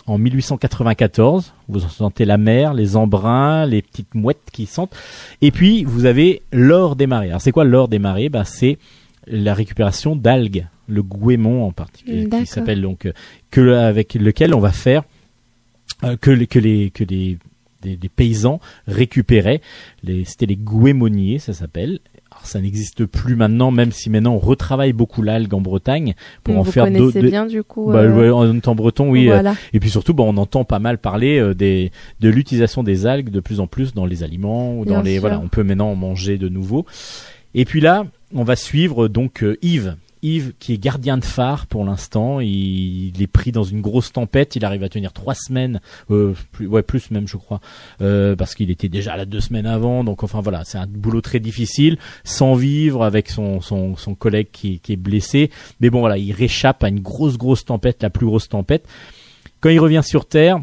en 1894. Vous en sentez la mer, les embruns, les petites mouettes qui sentent. Et puis, vous avez l'or des marées. Alors, c'est quoi l'or des marées? Bah, C'est la récupération d'algues, le goémon en particulier, qui s'appelle donc, euh, que, avec lequel on va faire euh, que, les- que les, que les, des, des paysans récupéraient. Les, c'était les goémoniers, ça s'appelle. Ça n'existe plus maintenant, même si maintenant on retravaille beaucoup l'algue en Bretagne pour en Vous faire d'autres. bien du coup. Bah, euh, ouais, en temps breton, oui. euh, Voilà. et puis surtout, bon, on entend pas mal parler euh, des, de l'utilisation des algues de plus en plus dans les aliments ou dans Bien les sûr. voilà, on peut maintenant en manger de nouveau. Et puis là, on va suivre donc euh, Yves. Yves qui est gardien de phare pour l'instant, il, est pris dans une grosse tempête, il arrive à tenir trois semaines, euh, plus, ouais plus même je crois, euh, parce qu'il était déjà là deux semaines avant, donc enfin voilà, c'est un boulot très difficile, sans vivre avec son, son, son collègue qui, qui est blessé, mais bon voilà, il réchappe à une grosse grosse tempête, la plus grosse tempête. Quand il revient sur Terre,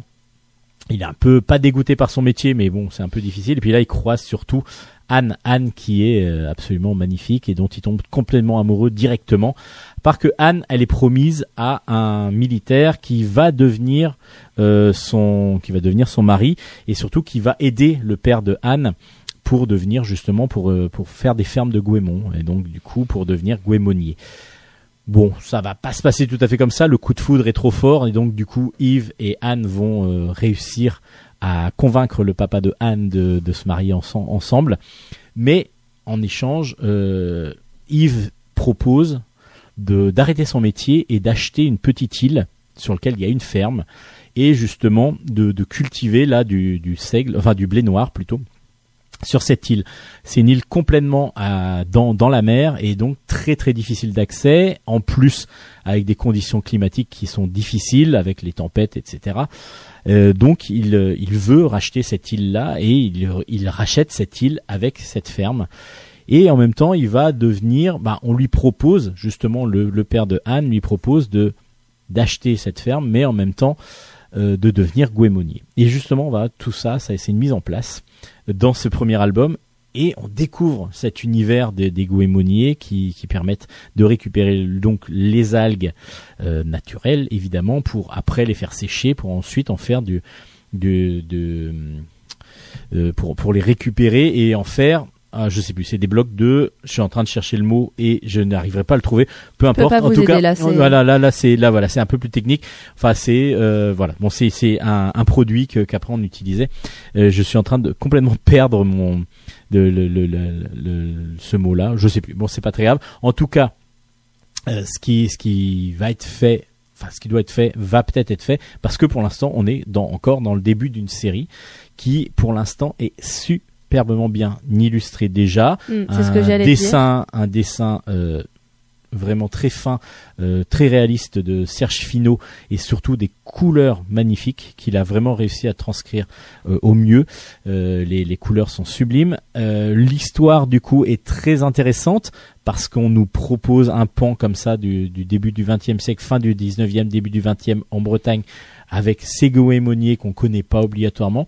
il est un peu pas dégoûté par son métier, mais bon, c'est un peu difficile. Et puis là, il croise surtout Anne, Anne qui est euh, absolument magnifique et dont il tombe complètement amoureux directement. Parce que Anne, elle est promise à un militaire qui va devenir euh, son, qui va devenir son mari et surtout qui va aider le père de Anne pour devenir justement pour euh, pour faire des fermes de Guémon et donc du coup pour devenir Guémonier. Bon, ça va pas se passer tout à fait comme ça. Le coup de foudre est trop fort et donc du coup Yves et Anne vont euh, réussir à convaincre le papa de Anne de, de se marier ense- ensemble. Mais en échange, euh, Yves propose d'arrêter son métier et d'acheter une petite île sur laquelle il y a une ferme et justement de, de cultiver là du, du seigle, enfin du blé noir plutôt sur cette île. C'est une île complètement à- dans, dans la mer et donc très très difficile d'accès, en plus avec des conditions climatiques qui sont difficiles, avec les tempêtes, etc. Euh, donc il, euh, il veut racheter cette île-là et il, rachète cette île avec cette ferme. Et en même temps, il va devenir, bah, on lui propose, justement, le, père de Anne lui propose de d'acheter cette ferme, mais en même temps euh, de devenir Guémonier. Et justement, tout ça, ça c'est une mise en place dans ce premier album. Et on découvre cet univers des, des goémoniers qui, permettent de récupérer donc les algues euh, naturelles, évidemment, pour après les faire sécher, pour ensuite en faire du, du, de, euh, pour, pour les récupérer et en faire ah, je sais plus, c'est des blocs de. Je suis en train de chercher le mot et je n'arriverai pas à le trouver. Peu importe. en tout aider cas, là, voilà, là, là, c'est là, voilà, c'est un peu plus technique. Enfin, c'est euh, voilà. Bon, c'est c'est un, un produit que qu'après on utilisait. Euh, je suis en train de complètement perdre mon de, le, le, le- ce mot-là. Je sais plus. Bon, c'est pas très grave. En tout cas, euh, ce qui ce qui va être fait enfin ce qui doit être fait va peut-être être fait parce que pour l'instant on est dans, encore dans le début d'une série qui pour l'instant est superbement bien illustrée déjà. Mm, ce un que dessin un dessin euh, vraiment très fin euh, très réaliste de Serge Finot et surtout des couleurs magnifiques qu'il a vraiment réussi à transcrire euh, au mieux. Euh, les, les couleurs sont sublimes. L'histoire du coup est très intéressante parce qu'on nous propose un pan comme ça du, du début du XXe siècle, fin du XIXe, début du XXe en Bretagne, avec Ségo et Monnier qu'on connaît pas obligatoirement.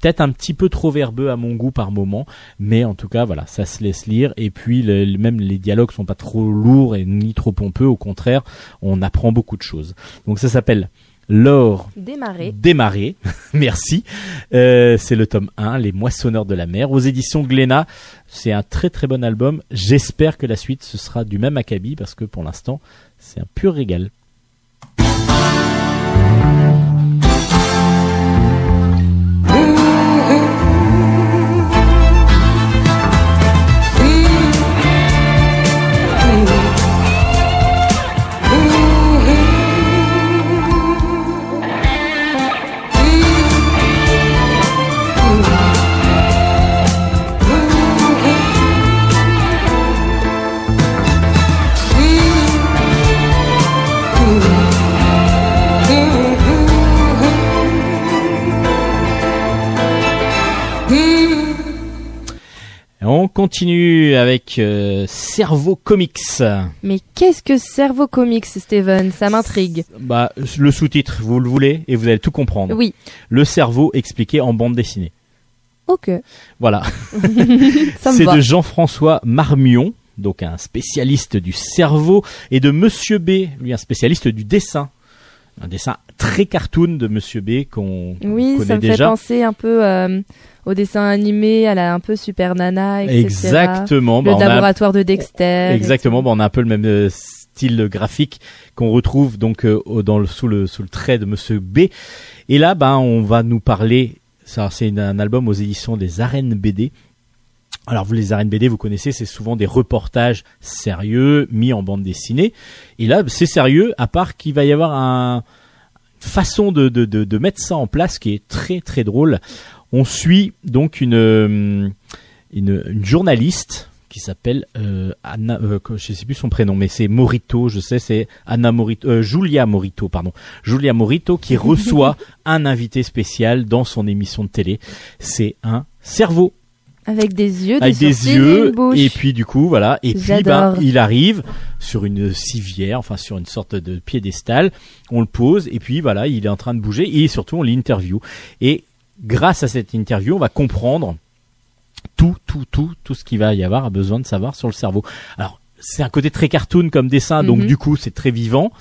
Peut-être un petit peu trop verbeux à mon goût par moment, mais en tout cas voilà, ça se laisse lire. Et puis le- même les dialogues sont pas trop lourds et ni trop pompeux, au contraire, on apprend beaucoup de choses. Donc ça s'appelle L'or Démarrer. démarrer. Merci. Euh, c'est le tome 1, Les Moissonneurs de la mer, aux éditions Glénat. C'est un très très bon album. J'espère que la suite ce sera du même acabit parce que pour l'instant c'est un pur régal. Continue avec euh, Cerveau Comics. Mais qu'est-ce que Cerveau Comics, Steven? Ça m'intrigue. Bah, le sous-titre, vous le voulez et vous allez tout comprendre. Oui. Le cerveau expliqué en bande dessinée. Ok. Voilà. C'est de Jean-François Marmion, donc un spécialiste du cerveau, et de Monsieur B, lui un spécialiste du dessin. Un dessin très cartoon de Monsieur B qu'on Oui, connaît ça me fait déjà. penser un peu euh, au dessin animé, à la un peu Super Nana, etc. Exactement. Le bah, a- laboratoire de Dexter. Exactement, bah, on a un peu le même euh, style graphique qu'on retrouve donc euh, dans le, sous, le, sous le trait de Monsieur B. Et là, ben, on va nous parler. ça, C'est un album aux éditions des Arènes BD. Alors vous les arènes BD, vous connaissez, c'est souvent des reportages sérieux mis en bande dessinée. Et là, c'est sérieux, à part qu'il va y avoir un une façon de, de, de, de mettre ça en place qui est très très drôle. On suit donc une euh, une, une journaliste qui s'appelle euh, Anna, euh, je sais plus son prénom, mais c'est Morito, je sais, c'est Anna Morito, euh, Julia Morito, pardon, Julia Morito qui reçoit un invité spécial dans son émission de télé. C'est un cerveau Avec des yeux, des avec des et yeux bouche. et puis du coup voilà et puis ben, il arrive sur une civière enfin sur une sorte de piédestal. On le pose et puis voilà il est en train de bouger et surtout on l'interview. Et grâce à cette interview on va comprendre tout tout tout tout ce qu'il va y avoir à besoin de savoir sur le cerveau. Alors c'est un côté très cartoon comme dessin donc Mhm. du coup c'est très vivant.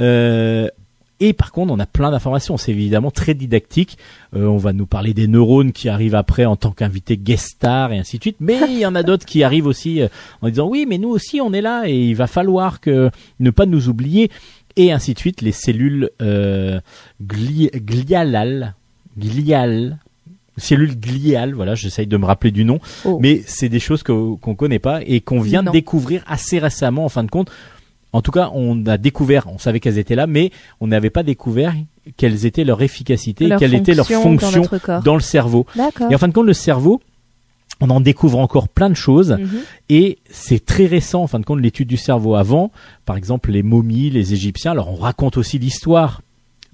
Euh, et par contre, on a plein d'informations. C'est évidemment très didactique. Euh, on va nous parler des neurones qui arrivent après en tant qu'invité guest star et ainsi de suite. Mais il y en a d'autres qui arrivent aussi euh, en disant oui, mais nous aussi on est là et il va falloir que ne pas nous oublier et ainsi de suite. Les cellules euh, gli- gliales, gliales, cellules gliales. Voilà, j'essaye de me rappeler du nom. Oh. Mais c'est des choses qu'on connaît pas et qu'on vient Non. de découvrir assez récemment en fin de compte. En tout cas, on a découvert, on savait qu'elles étaient là, mais on n'avait pas découvert quelles étaient leur efficacité Leur quelle était leur fonction dans le cerveau. Et en fin de compte, le cerveau, on en découvre encore plein de choses Mhm. et c'est très récent en fin de compte l'étude du cerveau avant par exemple les momies les égyptiens alors on raconte aussi l'histoire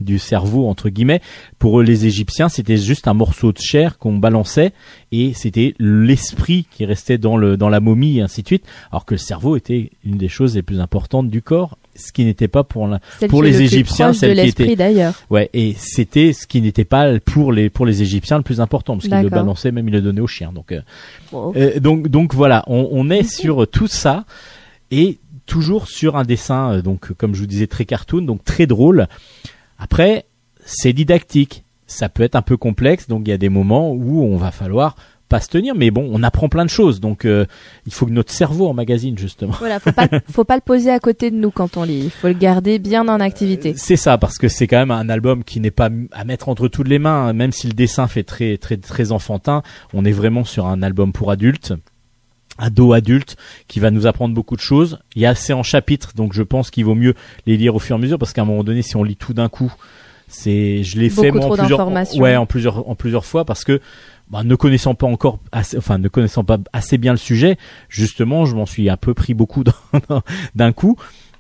du cerveau entre guillemets pour les égyptiens c'était juste un morceau de chair qu'on balançait et c'était l'esprit qui restait dans le dans la momie et ainsi de suite alors que le cerveau était une des choses les plus importantes du corps ce qui n'était pas pour la, Celle pour les le égyptiens proche de celle qui l'esprit était d'ailleurs. Ouais, et c'était ce qui n'était pas pour les pour les Égyptiens le plus important parce qu'ils le balançaient même ils le donnaient aux chiens. Donc euh, euh, donc donc voilà, on, on est sur tout ça et toujours sur un dessin euh, donc comme je vous disais très cartoon donc très drôle. Après c'est didactique, ça peut être un peu complexe donc il y a des moments où on va falloir pas se tenir mais bon on apprend plein de choses donc euh, il faut que notre cerveau emmagasine justement. Voilà, faut pas, faut pas le poser à côté de nous quand on lit. Il faut le garder bien en activité. C'est ça, parce que c'est quand même un album qui n'est pas à mettre entre toutes les mains, hein. même si le dessin fait très très très enfantin. On est vraiment sur un album pour adultes. Ado adulte qui va nous apprendre beaucoup de choses. Il y a assez en chapitres, donc je pense qu'il vaut mieux les lire au fur et à mesure parce qu'à un moment donné, si on lit tout d'un coup, c'est je l'ai fait moi, en plusieurs ouais en plusieurs en plusieurs fois parce que bah, ne connaissant pas encore assez, enfin ne connaissant pas assez bien le sujet, justement, je m'en suis un peu pris beaucoup d'un- d'un coup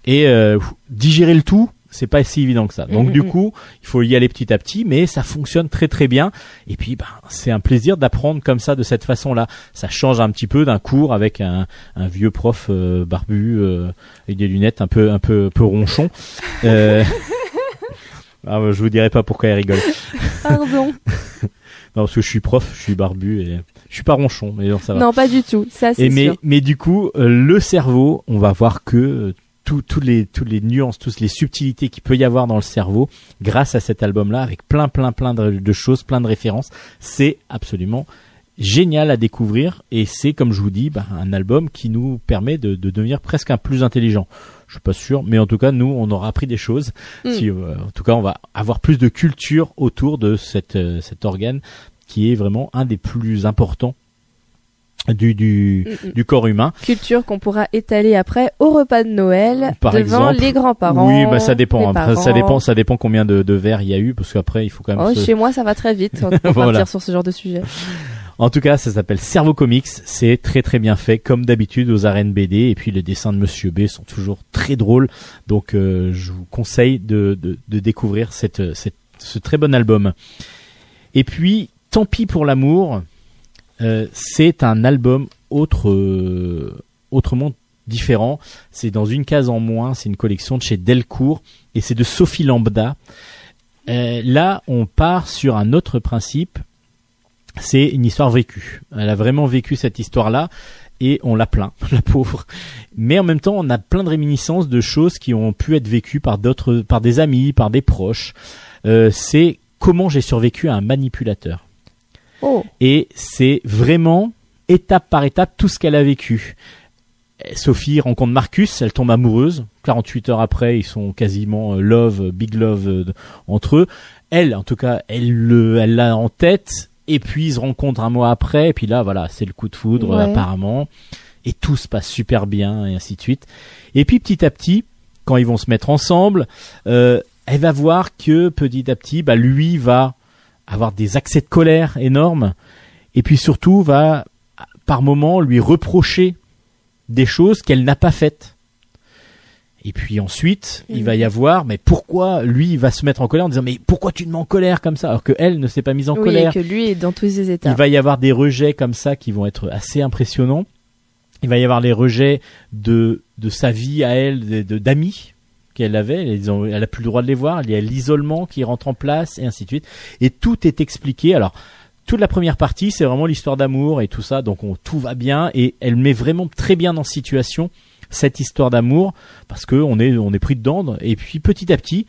et euh, digérer le tout. C'est pas si évident que ça. Donc Mhm, du mhm. coup, il faut y aller petit à petit, mais ça fonctionne très très bien. Et puis, ben, c'est un plaisir d'apprendre comme ça, de cette façon-là. Ça change un petit peu d'un cours avec un, un vieux prof euh, barbu euh, avec des lunettes un peu un peu un peu ronchon. Euh... ah, je vous dirai pas pourquoi il rigole. Pardon. Non, parce que je suis prof, je suis barbu et je suis pas ronchon, mais non, ça va. non, pas du tout. Ça, c'est mais, sûr. mais du coup, euh, le cerveau, on va voir que tout- tous les, toutes les nuances, toutes les subtilités qu'il peut y avoir dans le cerveau, grâce à cet album-là, avec plein, plein, plein de, de choses, plein de références, c'est absolument génial à découvrir. Et c'est, comme je vous dis, bah, un album qui nous permet de, de devenir presque un plus intelligent. Je suis pas sûr, mais en tout cas, nous, on aura appris des choses. Mm. Si, euh, en tout cas, on va avoir plus de culture autour de cette, euh, cet organe qui est vraiment un des plus importants du, du, Mm, mm. du corps humain. Culture qu'on pourra étaler après au repas de Noël Par devant exemple. les grands-parents. Oui, bah ça dépend. Après, ça dépend, ça dépend combien de, de verres il y a eu, parce qu'après il faut quand même. Oh, se- chez moi, ça va très vite hein, pour Voilà. partir sur ce genre de sujet. En tout cas, ça s'appelle Cerveau Comics. C'est très très bien fait, comme d'habitude aux arènes BD. Et puis les dessins de Monsieur B sont toujours très drôles. Donc euh, je vous conseille de, de, de découvrir cette, cette, ce très bon album. Et puis, tant pis pour l'amour. Euh, c'est un album euh, autrement différent. C'est dans une case en moins. C'est une collection de chez Delcourt et c'est de Sophie Lambda. Euh, là, on part sur un autre principe c'est une histoire vécue. Elle a vraiment vécu cette histoire-là et on la plaint, la pauvre. Mais en même temps, on a plein de réminiscences de choses qui ont pu être vécues par d'autres, par des amis, par des proches. C'est comment j'ai survécu à un manipulateur. Oh, Et c'est vraiment étape par étape tout ce qu'elle a vécu. Euh, Sophie rencontre Marcus, elle tombe amoureuse. 48 heures après, ils sont quasiment euh, love, big love euh, entre eux. Elle, en tout cas, elle le, elle l'a en tête. Et puis ils se rencontrent un mois après. Et puis là, voilà, c'est le coup de foudre Ouais. apparemment. Et tout se passe super bien et ainsi de suite. Et puis petit à petit, quand ils vont se mettre ensemble, euh, elle va voir que petit à petit, bah, lui va avoir des accès de colère énormes. Et puis surtout, va par moment lui reprocher des choses qu'elle n'a pas faites. Et puis ensuite, il va y avoir, mais pourquoi lui il va se mettre en colère en disant mais pourquoi tu te mets en colère comme ça alors que elle ne s'est pas mise en oui, colère. et que lui est dans tous ses états. Il va y avoir des rejets comme ça qui vont être assez impressionnants. Il va y avoir les rejets de, de sa vie à elle, de- d'amis qu'elle avait. Elle a plus le droit de les voir. Il y a l'isolement qui rentre en place et ainsi de suite. Et tout est expliqué. Alors, toute la première partie, c'est vraiment l'histoire d'amour et tout ça. Donc, on, tout va bien et elle met vraiment très bien en situation cette histoire d'amour parce que on est, on est pris dedans. Et puis, petit à petit,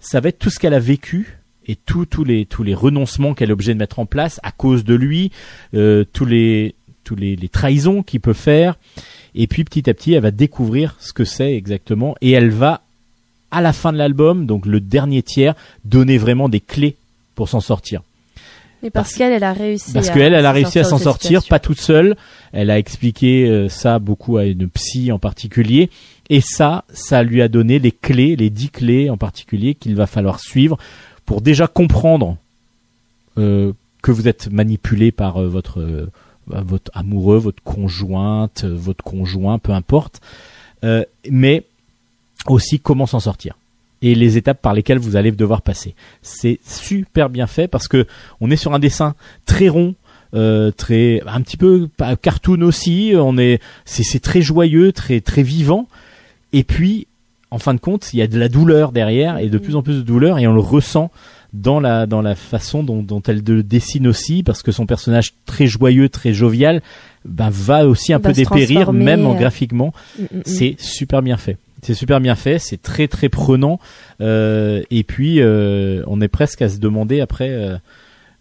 ça va être tout ce qu'elle a vécu et tous tous les tous les renoncements qu'elle est obligée de mettre en place à cause de lui, euh, tous les tous les trahisons qu'il peut faire. Et puis petit à petit, elle va découvrir ce que c'est exactement et elle va à la fin de l'album, donc le dernier tiers, donner vraiment des clés pour s'en sortir. Et parce, parce- qu'elle, elle a réussi. Parce qu'elle, elle a réussi à s'en sortir, pas toute seule. Elle a expliqué euh, ça beaucoup à une psy en particulier. Et ça, ça lui a donné les clés, les dix clés en particulier qu'il va falloir suivre pour déjà comprendre euh, que vous êtes manipulé par euh, votre euh, votre amoureux, votre conjointe, euh, votre conjoint, peu importe. Euh, mais aussi comment s'en sortir et les étapes par lesquelles vous allez devoir passer. C'est super bien fait parce que on est sur un dessin très rond, euh, très un petit peu cartoon aussi. On est c'est c'est très joyeux, très très vivant. Et puis en fin de compte, il y a de la douleur derrière et de plus en plus de douleur et on le ressent dans la dans la façon dont, dont elle le dessine aussi parce que son personnage très joyeux, très jovial, ben va aussi un Va peu dépérir même en graphiquement. Mm, mm, mm. C'est super bien fait. C'est super bien fait, c'est très très prenant. Euh, et puis euh, on est presque à se demander après, euh,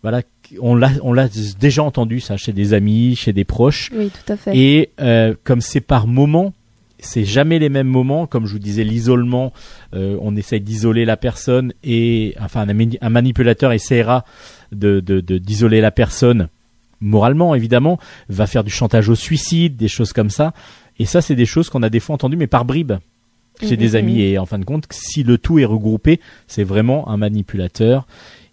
voilà, on l'a on l'a déjà entendu ça chez des amis, chez des proches. Oui, tout à fait. Et euh, comme c'est par moments, c'est jamais les mêmes moments. Comme je vous disais, l'isolement, euh, on essaye d'isoler la personne et enfin un, mani- un manipulateur essaiera de de- de- d'isoler la personne moralement évidemment, va faire du chantage au suicide, des choses comme ça. Et ça, c'est des choses qu'on a des fois entendues, mais par bribes chez des amis. Et en fin de compte, si le tout est regroupé, c'est vraiment un manipulateur.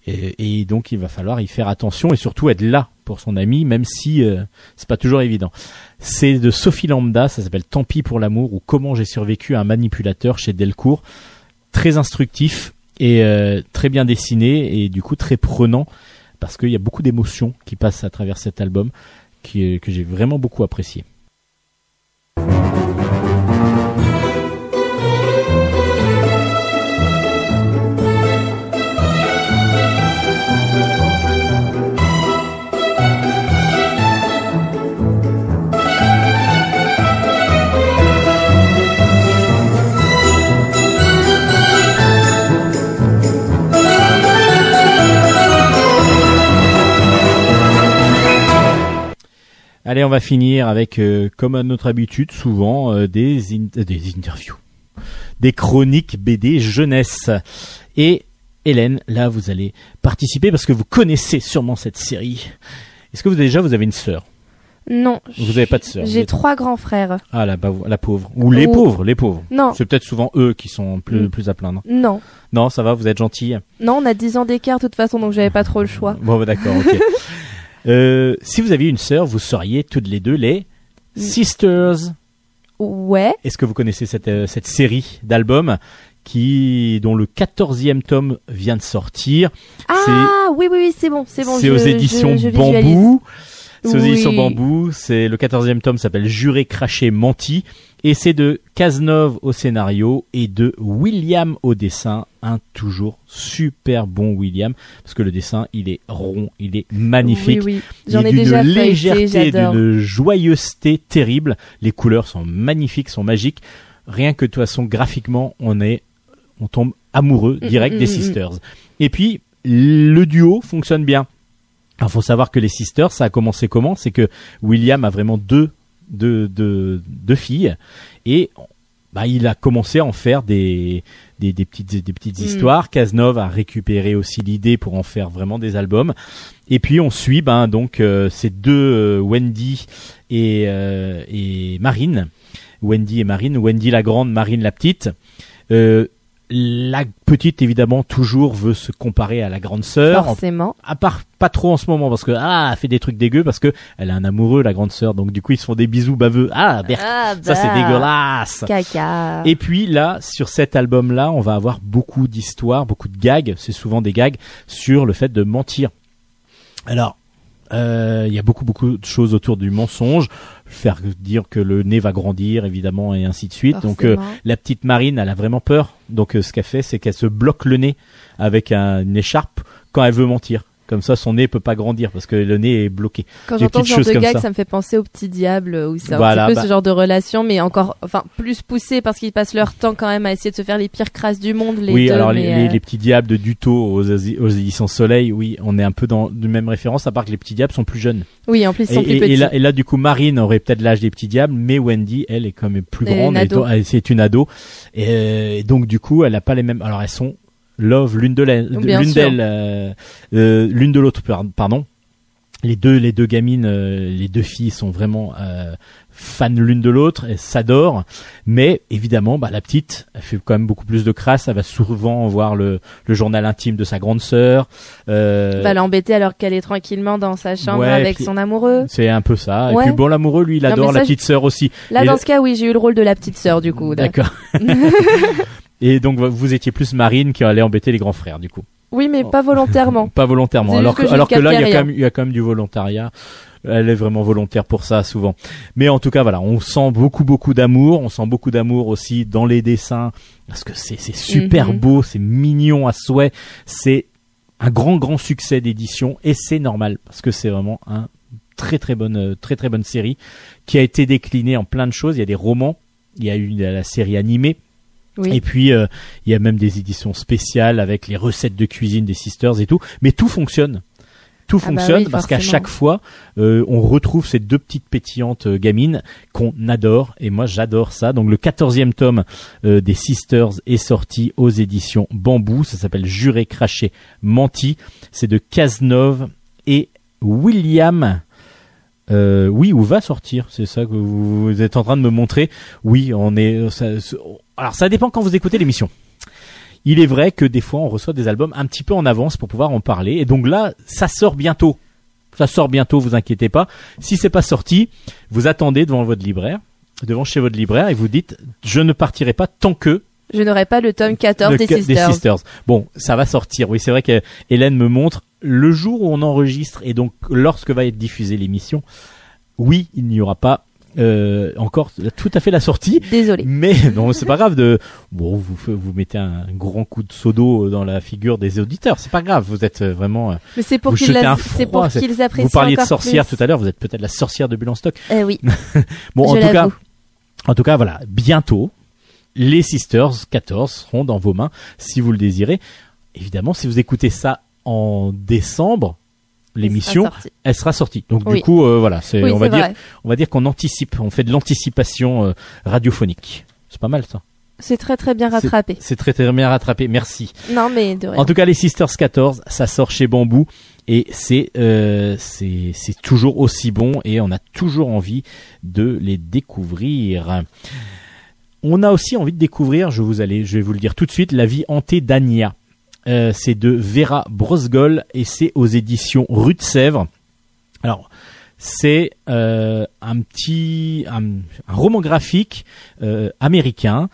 Et, et donc, il va falloir y faire attention et surtout être là pour son ami, même si euh, c'est pas toujours évident. C'est de Sophie Lambda, ça s'appelle Tant pis pour l'amour ou Comment j'ai survécu à un manipulateur chez Delcourt. Très instructif et euh, très bien dessiné et du coup très prenant parce qu'il y a beaucoup d'émotions qui passent à travers cet album qui, que j'ai vraiment beaucoup apprécié. Allez, on va finir avec, euh, comme à notre habitude, souvent euh, des, in- euh, des interviews, des chroniques BD jeunesse. Et Hélène, là, vous allez participer parce que vous connaissez sûrement cette série. Est-ce que vous déjà vous avez une sœur? Non. Vous avez pas de sœur J'ai trois grands frères. Ah la, la pauvre ou les pauvres, les pauvres. Non. C'est peut-être souvent eux qui sont plus, plus à plaindre. Non. Non, ça va, vous êtes gentille? Non, on a 10 ans d'écart de toute façon, donc j'avais pas trop le choix. Bon, bah, d'accord, ok. Euh, si vous aviez une sœur, vous seriez toutes les deux les Sisters. Ouais. Est-ce que vous connaissez cette, euh, cette série d'albums qui dont le 14e tome vient de sortir? Ah oui, oui, oui, c'est bon, c'est bon. C'est aux je- éditions. Bambou. C'est aux éditions Bambou. C'est le 14e tome s'appelle Juré, craché, menti. Et c'est de Cazenove au scénario et de William au dessin. Un toujours super bon William. Parce que le dessin, il est rond, il est magnifique. Oui, oui. J'en ai d'une déjà légèreté, d'une joyeuseté terrible. Les couleurs sont magnifiques, sont magiques. Rien que de toute façon, graphiquement, on est, on tombe amoureux Mm, direct mm, des mm. Sisters. Et puis, le duo fonctionne bien. Il faut savoir que les Sisters, ça a commencé comment? C'est que William a vraiment deux, deux, deux filles et bah, il a commencé à en faire des, des, des petites, des petites Mm. histoires. Cazenove a récupéré aussi l'idée pour en faire vraiment des albums. Et puis on suit ben, donc euh, ces deux euh, Wendy et, euh, et Marine. Wendy et Marine. Wendy la grande, Marine la petite. La petite évidemment toujours veut se comparer à la grande sœur. Forcément. À part pas trop en ce moment parce que ah elle fait des trucs dégueux parce que elle a un amoureux la grande sœur donc du coup ils se font des bisous baveux. Ah, Berk, Ah, ça c'est bah. dégueulasse. Caca. Et puis là, sur cet album-là, on va avoir beaucoup d'histoires, beaucoup de gags. C'est souvent des gags sur le fait de mentir. Alors, euh, il y a beaucoup beaucoup de choses autour du mensonge, faire dire que le nez va grandir, évidemment, et ainsi de suite. Donc, euh, la petite Marine, elle a vraiment peur. Donc, euh, ce qu'elle fait, c'est qu'elle se bloque le nez avec un- une écharpe quand elle veut mentir. Comme ça, son nez peut pas grandir parce que le nez est bloqué. Quand j'entends ce genre de gag, ça. ça. me fait penser au petit diable où c'est Voilà, un petit peu bah- ce genre de relation, mais encore, enfin, plus poussé parce qu'ils passent leur temps quand même à essayer de se faire les pires crasses du monde, les oui, deux. alors les, euh, les- les petits diables de Duto aux, aux éditions Soleil, oui, on est un peu dans de même référence, à part que les petits diables sont plus jeunes. Oui, en plus, ils sont et, plus et- petits. et là, et là, du coup, Marine aurait peut-être l'âge des petits diables, mais Wendy, elle, est quand même plus grande. c'est une ado. Et, euh, et donc, du coup, elle a pas les mêmes. Alors, elles sont love l'une de l'une d'elles, euh, euh, l'une de l'autre, par- pardon. Les deux, les deux gamines, euh, les deux filles sont vraiment fans l'une de l'autre, elles s'adorent. Mais évidemment, bah, la petite, elle fait quand même beaucoup plus de crasse. Elle va souvent voir le, le journal intime de sa grande sœur. Euh, va l'embêter alors qu'elle est tranquillement dans sa chambre Ouais, avec puis- son amoureux. c'est un peu ça. Ouais. Et puis bon, l'amoureux, lui, il Non, adore ça, la petite sœur aussi. Là, Et dans le- ce cas, oui, j'ai eu le rôle de la petite sœur, du coup. D'accord. Et donc vous étiez plus Marine qui allait embêter les grands frères du coup. Oui, mais pas volontairement. Pas volontairement. Alors que, que je alors ne que là il y a quand même il y a quand même du volontariat. Elle est vraiment volontaire pour ça souvent. Mais en tout cas voilà, on sent beaucoup beaucoup d'amour, on sent beaucoup d'amour aussi dans les dessins parce que c'est c'est super Mhm. beau, c'est mignon à souhait, c'est un grand grand succès d'édition et c'est normal parce que c'est vraiment un très très bonne très très bonne série qui a été déclinée en plein de choses, il y a des romans, il y a eu la série animée Oui. et puis euh, il y a même des éditions spéciales avec les recettes de cuisine des sisters et tout. Mais tout fonctionne. Tout Ah bah fonctionne oui, parce qu'à chaque fois, euh, on retrouve ces deux petites pétillantes euh, gamines qu'on adore. Et moi, j'adore ça. Donc le 14e tome euh, des Sisters est sorti aux éditions Bambou. Ça s'appelle Juré, craché, menti. C'est de Cazenove et William. Euh, oui, ou va sortir, c'est ça que vous, vous êtes en train de me montrer. Oui, on est. ça- alors ça dépend quand vous écoutez l'émission. Il est vrai que des fois on reçoit des albums un petit peu en avance pour pouvoir en parler, et donc là, ça sort bientôt. Ça sort bientôt, vous inquiétez pas. Si c'est pas sorti, vous attendez devant votre libraire, devant chez votre libraire, et vous dites je ne partirai pas tant que Je n'aurai pas le tome 14 le des ca- Sisters. Bon, ça va sortir. Oui, c'est vrai que Hélène me montre le jour où on enregistre et donc lorsque va être diffusée l'émission. Oui, il n'y aura pas euh, encore tout à fait la sortie. Désolé. Mais non, c'est pas grave de. Bon, vous vous mettez un grand coup de seau d'eau dans la figure des auditeurs. C'est pas grave. Vous êtes euh, vraiment. euh, Mais c'est pour qu'ils la- c'est pour qu'ils apprécient Vous parliez de sorcière plus. tout à l'heure. Vous êtes peut-être la sorcière de Bulle en stock. Eh oui. Bon, en tout cas, en tout cas, voilà, bientôt, les Sisters 14 seront dans vos mains si vous le désirez. Évidemment, si vous écoutez ça en décembre, l'émission, Elle sera sortie. elle sera sortie. Donc Oui. du coup, euh, voilà, c'est, Oui, on va dire, vrai. on va dire qu'on anticipe, on fait de l'anticipation euh, radiophonique. C'est pas mal ça. C'est très très bien rattrapé. C'est très très bien rattrapé. Merci. Non mais de rien. En tout cas, les Sisters 14, ça sort chez Bambou et c'est euh, c'est c'est toujours aussi bon et on a toujours envie de les découvrir. On a aussi envie de découvrir, je vous allez, je vais vous le dire tout de suite, la vie hantée d'Ania. Euh, c'est de Vera Brosgol et c'est aux éditions Rue de Sèvres. Alors, c'est euh, un petit un, roman graphique euh, américain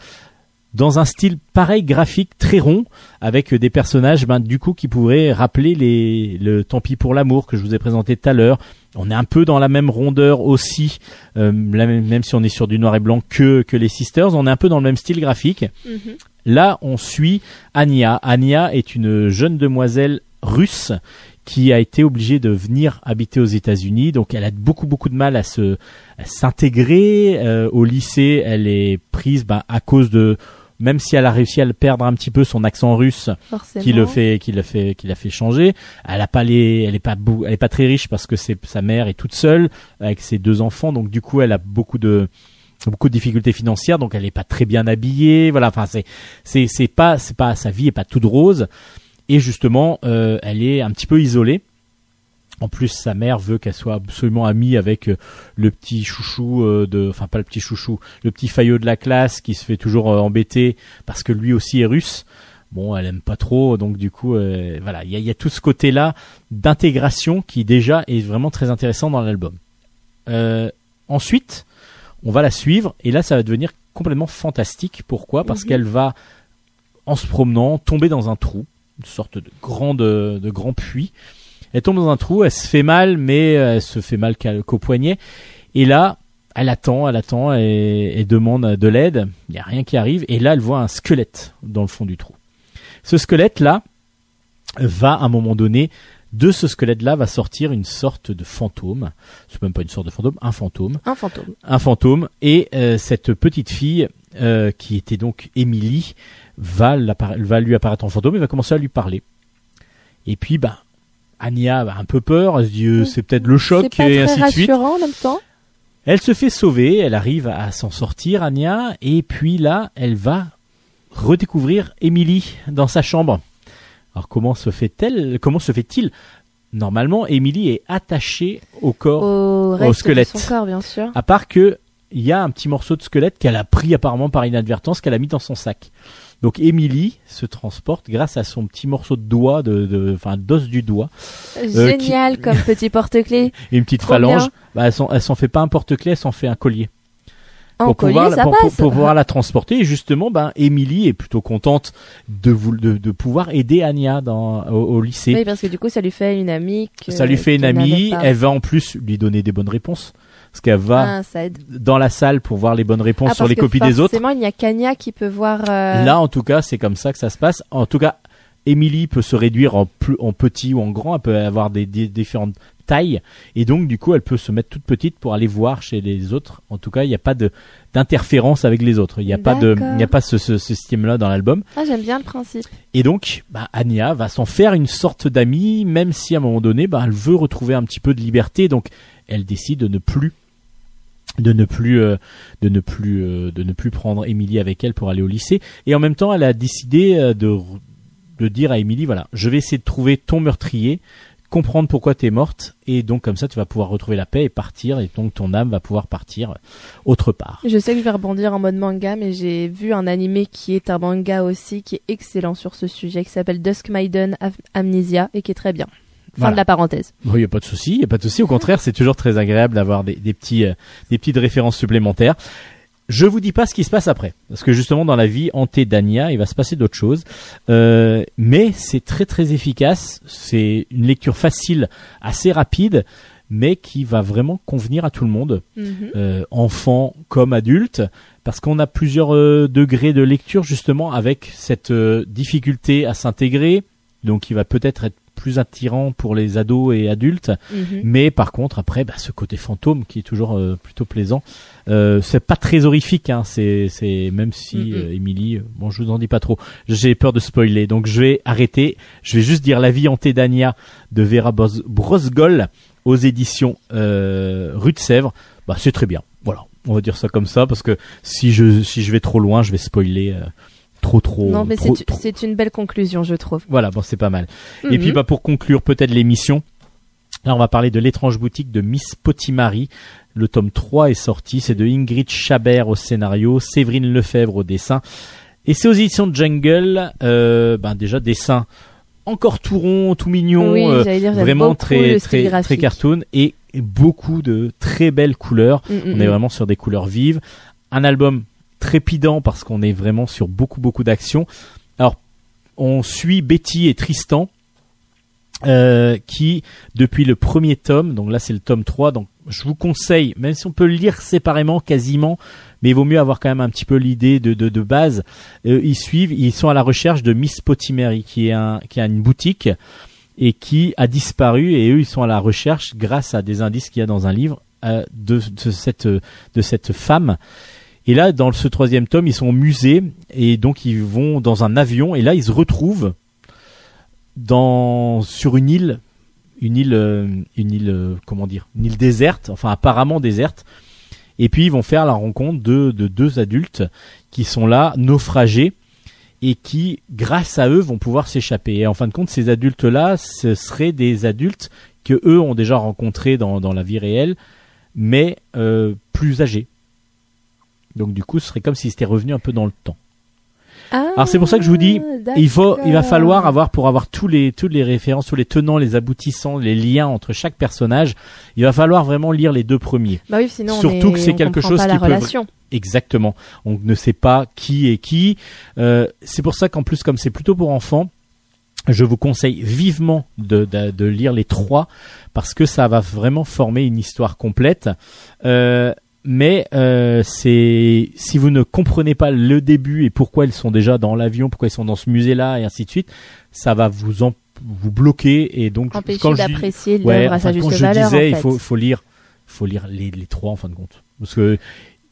dans un style pareil graphique très rond avec des personnages ben, du coup qui pourraient rappeler les le tant pis pour l'amour que je vous ai présenté tout à l'heure on est un peu dans la même rondeur aussi même si on est sur du noir et blanc que que les sisters on est un peu dans le même style graphique Mhm. Là, on suit Anya. Anya est une jeune demoiselle russe qui a été obligée de venir habiter aux États-Unis. Donc, elle a beaucoup beaucoup de mal à se à s'intégrer euh, au lycée. Elle est prise bah, à cause de même si elle a réussi à le perdre un petit peu son accent russe Forcément. qui le fait qui le fait qui l'a fait changer elle a pas les elle est pas bou- elle est pas très riche parce que c'est sa mère est toute seule avec ses deux enfants donc du coup elle a beaucoup de beaucoup de difficultés financières donc elle est pas très bien habillée voilà enfin c'est c'est c'est pas c'est pas sa vie est pas toute rose et justement euh, elle est un petit peu isolée en plus, sa mère veut qu'elle soit absolument amie avec euh, le petit chouchou euh, de, enfin pas le petit chouchou, le petit faillot de la classe qui se fait toujours euh, embêter parce que lui aussi est russe. Bon, elle aime pas trop, donc du coup, euh, voilà, il y a, y a tout ce côté-là d'intégration qui déjà est vraiment très intéressant dans l'album. Euh, ensuite, on va la suivre et là, ça va devenir complètement fantastique. Pourquoi? Parce Mhm. qu'elle va, en se promenant, tomber dans un trou, une sorte de grand de, de grand puits. Elle tombe dans un trou, elle se fait mal, mais euh, elle se fait mal qu'au poignet. Et là, elle attend, elle attend et, et demande de l'aide. Il n'y a rien qui arrive. Et là, elle voit un squelette dans le fond du trou. Ce squelette-là va, à un moment donné, de ce squelette-là va sortir une sorte de fantôme. C'est même pas une sorte de fantôme, un fantôme Un fantôme. un fantôme et euh, cette petite fille euh, qui était donc Émilie va, lui apparaître en fantôme et va commencer à lui parler. Et puis bah Anya a un peu peur, elle se dit euh, c'est peut-être le choc pas et très ainsi de suite. rassurant en même temps. Elle se fait sauver, elle arrive à s'en sortir Anya et puis là elle va redécouvrir Émilie dans sa chambre. Alors comment se fait-elle Comment se fait-il Normalement, Émilie est attachée au corps Au reste squelette. de son corps, bien sûr. à part que il y a un petit morceau de squelette qu'elle a pris apparemment par inadvertance, qu'elle a mis dans son sac. Donc Émilie se transporte grâce à son petit morceau de doigt, de, enfin d'os du doigt, Euh, Génial comme petit porte-clés. et une petite Trop phalange. Bah, elle s'en, elle s'en fait pas un porte-clés, elle s'en fait un collier. En pour collier, pouvoir, ça pour, passe. pour pouvoir la transporter. Et justement, ben Émilie est plutôt contente de, vous, de, de pouvoir aider Anya dans, au, au lycée. Oui, parce que du coup, ça lui fait une amie. que- Ça lui fait une amie. Elle va en plus lui donner des bonnes réponses. Parce qu'elle va Ah, dans la salle pour voir les bonnes réponses Ah, sur les copies des autres. Forcément, il n'y a qu'Anya qui peut voir. euh, Là, en tout cas, c'est comme ça que ça se passe. En tout cas, Émilie peut se réduire en, plus, en petit ou en grand. Elle peut avoir des, des différentes tailles. Et donc, du coup, elle peut se mettre toute petite pour aller voir chez les autres. En tout cas, il n'y a pas de d'interférence avec les autres. Il n'y a pas de, il n'y a pas ce, ce, ce système-là dans l'album. Ah, j'aime bien le principe. Et donc, bah, Anya va s'en faire une sorte d'amie, même si à un moment donné, bah, elle veut retrouver un petit peu de liberté. Donc, elle décide de ne plus de ne plus euh, de ne plus euh, de ne plus prendre Émilie avec elle pour aller au lycée et en même temps elle a décidé euh, de de dire à Émilie voilà je vais essayer de trouver ton meurtrier comprendre pourquoi t'es morte et donc comme ça tu vas pouvoir retrouver la paix et partir et donc ton âme va pouvoir partir autre part. Je sais que je vais rebondir en mode manga, mais j'ai vu un animé qui est un manga aussi, qui est excellent sur ce sujet, qui s'appelle Dusk Maiden Am- Amnesia et qui est très bien. Fin Voilà. de la parenthèse. Il y a pas de souci, il y a pas de souci. Au contraire, c'est toujours très agréable d'avoir des, des petits, euh, des petites références supplémentaires. Je vous dis pas ce qui se passe après, parce que justement dans la vie hantée d'Ania, il va se passer d'autres choses. Euh, mais c'est très très efficace. C'est une lecture facile, assez rapide, mais qui va vraiment convenir à tout le monde, euh, enfant comme adulte, parce qu'on a plusieurs euh, degrés de lecture justement avec cette euh, difficulté à s'intégrer, donc il va peut-être être plus attirant pour les ados et adultes, Mhm. mais par contre après bah, ce côté fantôme qui est toujours euh, plutôt plaisant, euh, c'est pas très horrifique, hein, c'est c'est même si Mhm. euh, Emily, euh, bon je vous en dis pas trop, j'ai peur de spoiler, donc je vais arrêter, je vais juste dire la vie hantée d'Ania de Vera Bros- Brosgol aux éditions euh, Rue de Sèvres, bah c'est très bien, voilà, on va dire ça comme ça parce que si je si je vais trop loin, je vais spoiler euh, trop trop. non, mais trop- c'est trop. c'est une belle conclusion, je trouve. Voilà, bon, c'est pas mal. Et Mhm. puis, bah, pour conclure peut-être l'émission, là, on va parler de l'étrange boutique de Miss Potimari. Le tome 3 est sorti. C'est de Ingrid Chabert au scénario, Séverine Lefebvre au dessin. Et c'est aux éditions de Jungle. Euh, ben, déjà, dessin encore tout rond, tout mignon. Oui, euh, dire, vraiment très, très, très cartoon. Et beaucoup de très belles couleurs. Mm, mm, On est mm. vraiment sur des couleurs vives. Un album trépidant parce qu'on est vraiment sur beaucoup beaucoup d'action. Alors on suit Betty et Tristan euh, qui depuis le premier tome, donc là c'est le tome 3, donc je vous conseille, même si on peut le lire séparément quasiment, mais il vaut mieux avoir quand même un petit peu l'idée de, de, de base, euh, ils suivent, ils sont à la recherche de Miss Potimery qui est un, qui a une boutique et qui a disparu et eux ils sont à la recherche grâce à des indices qu'il y a dans un livre euh, de, de cette de cette femme et là dans ce troisième tome ils sont au musée et donc ils vont dans un avion et là ils se retrouvent sur une île une île euh, une île euh, comment dire une île déserte enfin apparemment déserte et puis ils vont faire la rencontre de, de deux adultes qui sont là naufragés et qui, grâce à eux, vont pouvoir s'échapper. Et en fin de compte, ces adultes-là, ce seraient des adultes que eux ont déjà rencontrés dans, dans la vie réelle, mais euh, plus âgés. Donc du coup, ce serait comme s'ils étaient revenus un peu dans le temps. Ah, Alors c'est pour ça que je vous dis, il faut, il va falloir avoir pour avoir tous les toutes les références, tous les tenants, les aboutissants, les liens entre chaque personnage. Il va falloir vraiment lire les deux premiers. Bah oui, sinon on Surtout est- que c'est on quelque chose pas qui la peut relation. Exactement. On ne sait pas qui est qui. Euh, c'est pour ça qu'en plus, comme c'est plutôt pour enfants, je vous conseille vivement de, de, de lire les trois parce que ça va vraiment former une histoire complète. Euh, mais euh, c'est si vous ne comprenez pas le début et pourquoi ils sont déjà dans l'avion, pourquoi ils sont dans ce musée-là et ainsi de suite, ça va vous en, vous bloquer et donc Empêcher quand je d'apprécier Ouais, l'œuvre à sa quand juste je valeur. disais, en il faut, faut lire, faut lire les, les trois en fin de compte. Parce que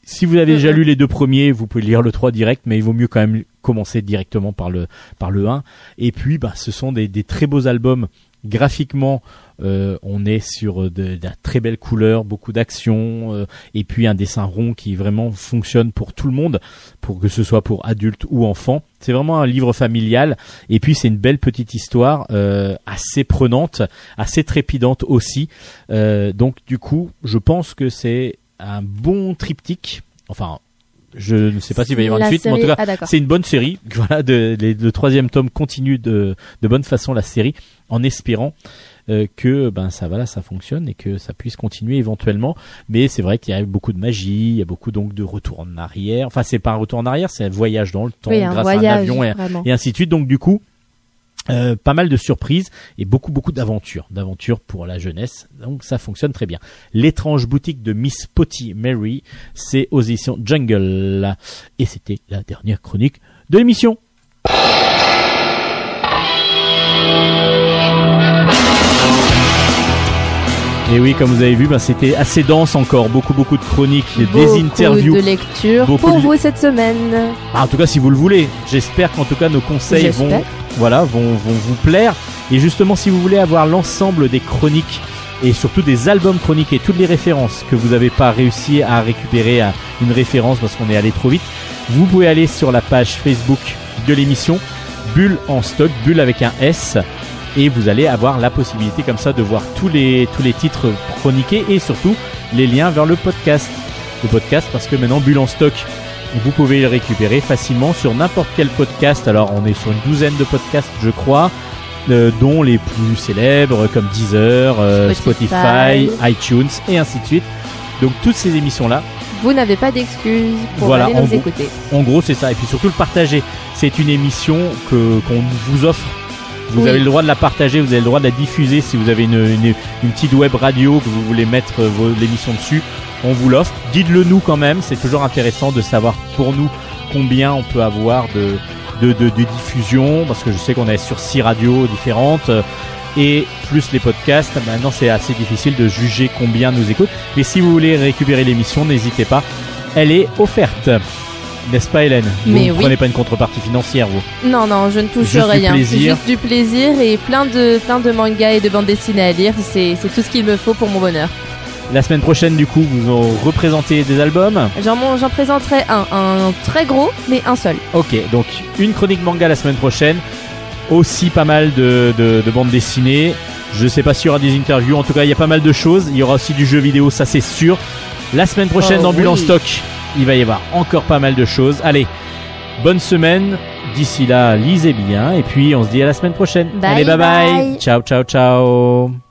si vous avez déjà lu les deux premiers, vous pouvez lire le 3 direct, mais il vaut mieux quand même commencer directement par le, par le 1. Et puis, bah, ce sont des, des très beaux albums. Graphiquement, euh, on est sur de, de la très belle couleur, beaucoup d'action, euh, et puis un dessin rond qui vraiment fonctionne pour tout le monde, pour que ce soit pour adultes ou enfants. C'est vraiment un livre familial, et puis c'est une belle petite histoire, euh, assez prenante, assez trépidante aussi. Euh, donc du coup, je pense que c'est un bon triptyque. Enfin, je ne sais pas s'il va y avoir une suite, mais en tout cas, ah, c'est une bonne série. Voilà, de, les- le troisième tome continue de, de bonne façon la série, en espérant euh, que ben ça voilà ça fonctionne et que ça puisse continuer éventuellement. Mais c'est vrai qu'il y a beaucoup de magie, il y a beaucoup donc de retour en arrière. Enfin, c'est pas un retour en arrière, c'est un voyage dans le temps Oui, grâce à un voyage, avion et ainsi de suite. Donc du coup. Euh, pas mal de surprises et beaucoup beaucoup d'aventures, d'aventures pour la jeunesse. Donc ça fonctionne très bien. L'étrange boutique de Miss Potty Mary, c'est aux éditions Jungle. Et c'était la dernière chronique de l'émission. Et oui, comme vous avez vu, ben, c'était assez dense encore, beaucoup beaucoup de chroniques, des Beaucoup interviews. de lecture beaucoup pour de- vous cette semaine. Ah, en tout cas, si vous le voulez, j'espère qu'en tout cas nos conseils vont, J'espère. voilà, vont, vont vous plaire. Et justement, si vous voulez avoir l'ensemble des chroniques et surtout des albums chroniques et toutes les références que vous n'avez pas réussi à récupérer à une référence parce qu'on est allé trop vite, vous pouvez aller sur la page Facebook de l'émission Bulle en stock, Bulle avec un S. et vous allez avoir la possibilité comme ça de voir tous les tous les titres chroniqués et surtout les liens vers le podcast. Le podcast parce que maintenant Bulle en stock, vous pouvez le récupérer facilement sur n'importe quel podcast. Alors on est sur une douzaine de podcasts je crois. euh, dont les plus célèbres comme Deezer, euh, Spotify, Spotify. iTunes et ainsi de suite. Donc toutes ces émissions là Vous n'avez pas d'excuses pour Voilà, aller en nous gros. écouter. En gros, c'est ça. Et puis surtout le partager. C'est une émission que qu'on vous offre. Vous Oui. avez le droit de la partager, vous avez le droit de la diffuser si vous avez une, une, une petite web radio que vous voulez mettre euh, l'émission dessus. On vous l'offre. Dites-le nous quand même. C'est toujours intéressant de savoir pour nous combien on peut avoir de, de, de, de diffusion parce que je sais qu'on est sur six radios différentes euh, et plus les podcasts. Maintenant, c'est assez difficile de juger combien nous écoutent. Mais si vous voulez récupérer l'émission, n'hésitez pas. Elle est offerte. N'est-ce pas, Hélène Vous ne oui. prenez pas une contrepartie financière, vous Non, non, je ne touche Juste du rien. plaisir. Juste du plaisir et plein de, plein de mangas et de bandes dessinées à lire. C'est tout ce qu'il me faut pour mon bonheur. La semaine prochaine, du coup, vous en représentez des albums. J'en j'en présenterai un, un très gros, mais un seul. Ok, donc une chronique manga la semaine prochaine. Aussi pas mal de, de, de bandes dessinées. Je sais pas s'il y aura des interviews. En tout cas, il y a pas mal de choses. Il y aura aussi du jeu vidéo, ça c'est sûr. La semaine prochaine, Oh, en oui. stock, il va y avoir encore pas mal de choses. Allez, bonne semaine. D'ici là, lisez bien. Et puis, on se dit à la semaine prochaine. Bye Allez, bye bye. bye. Ciao, ciao, ciao.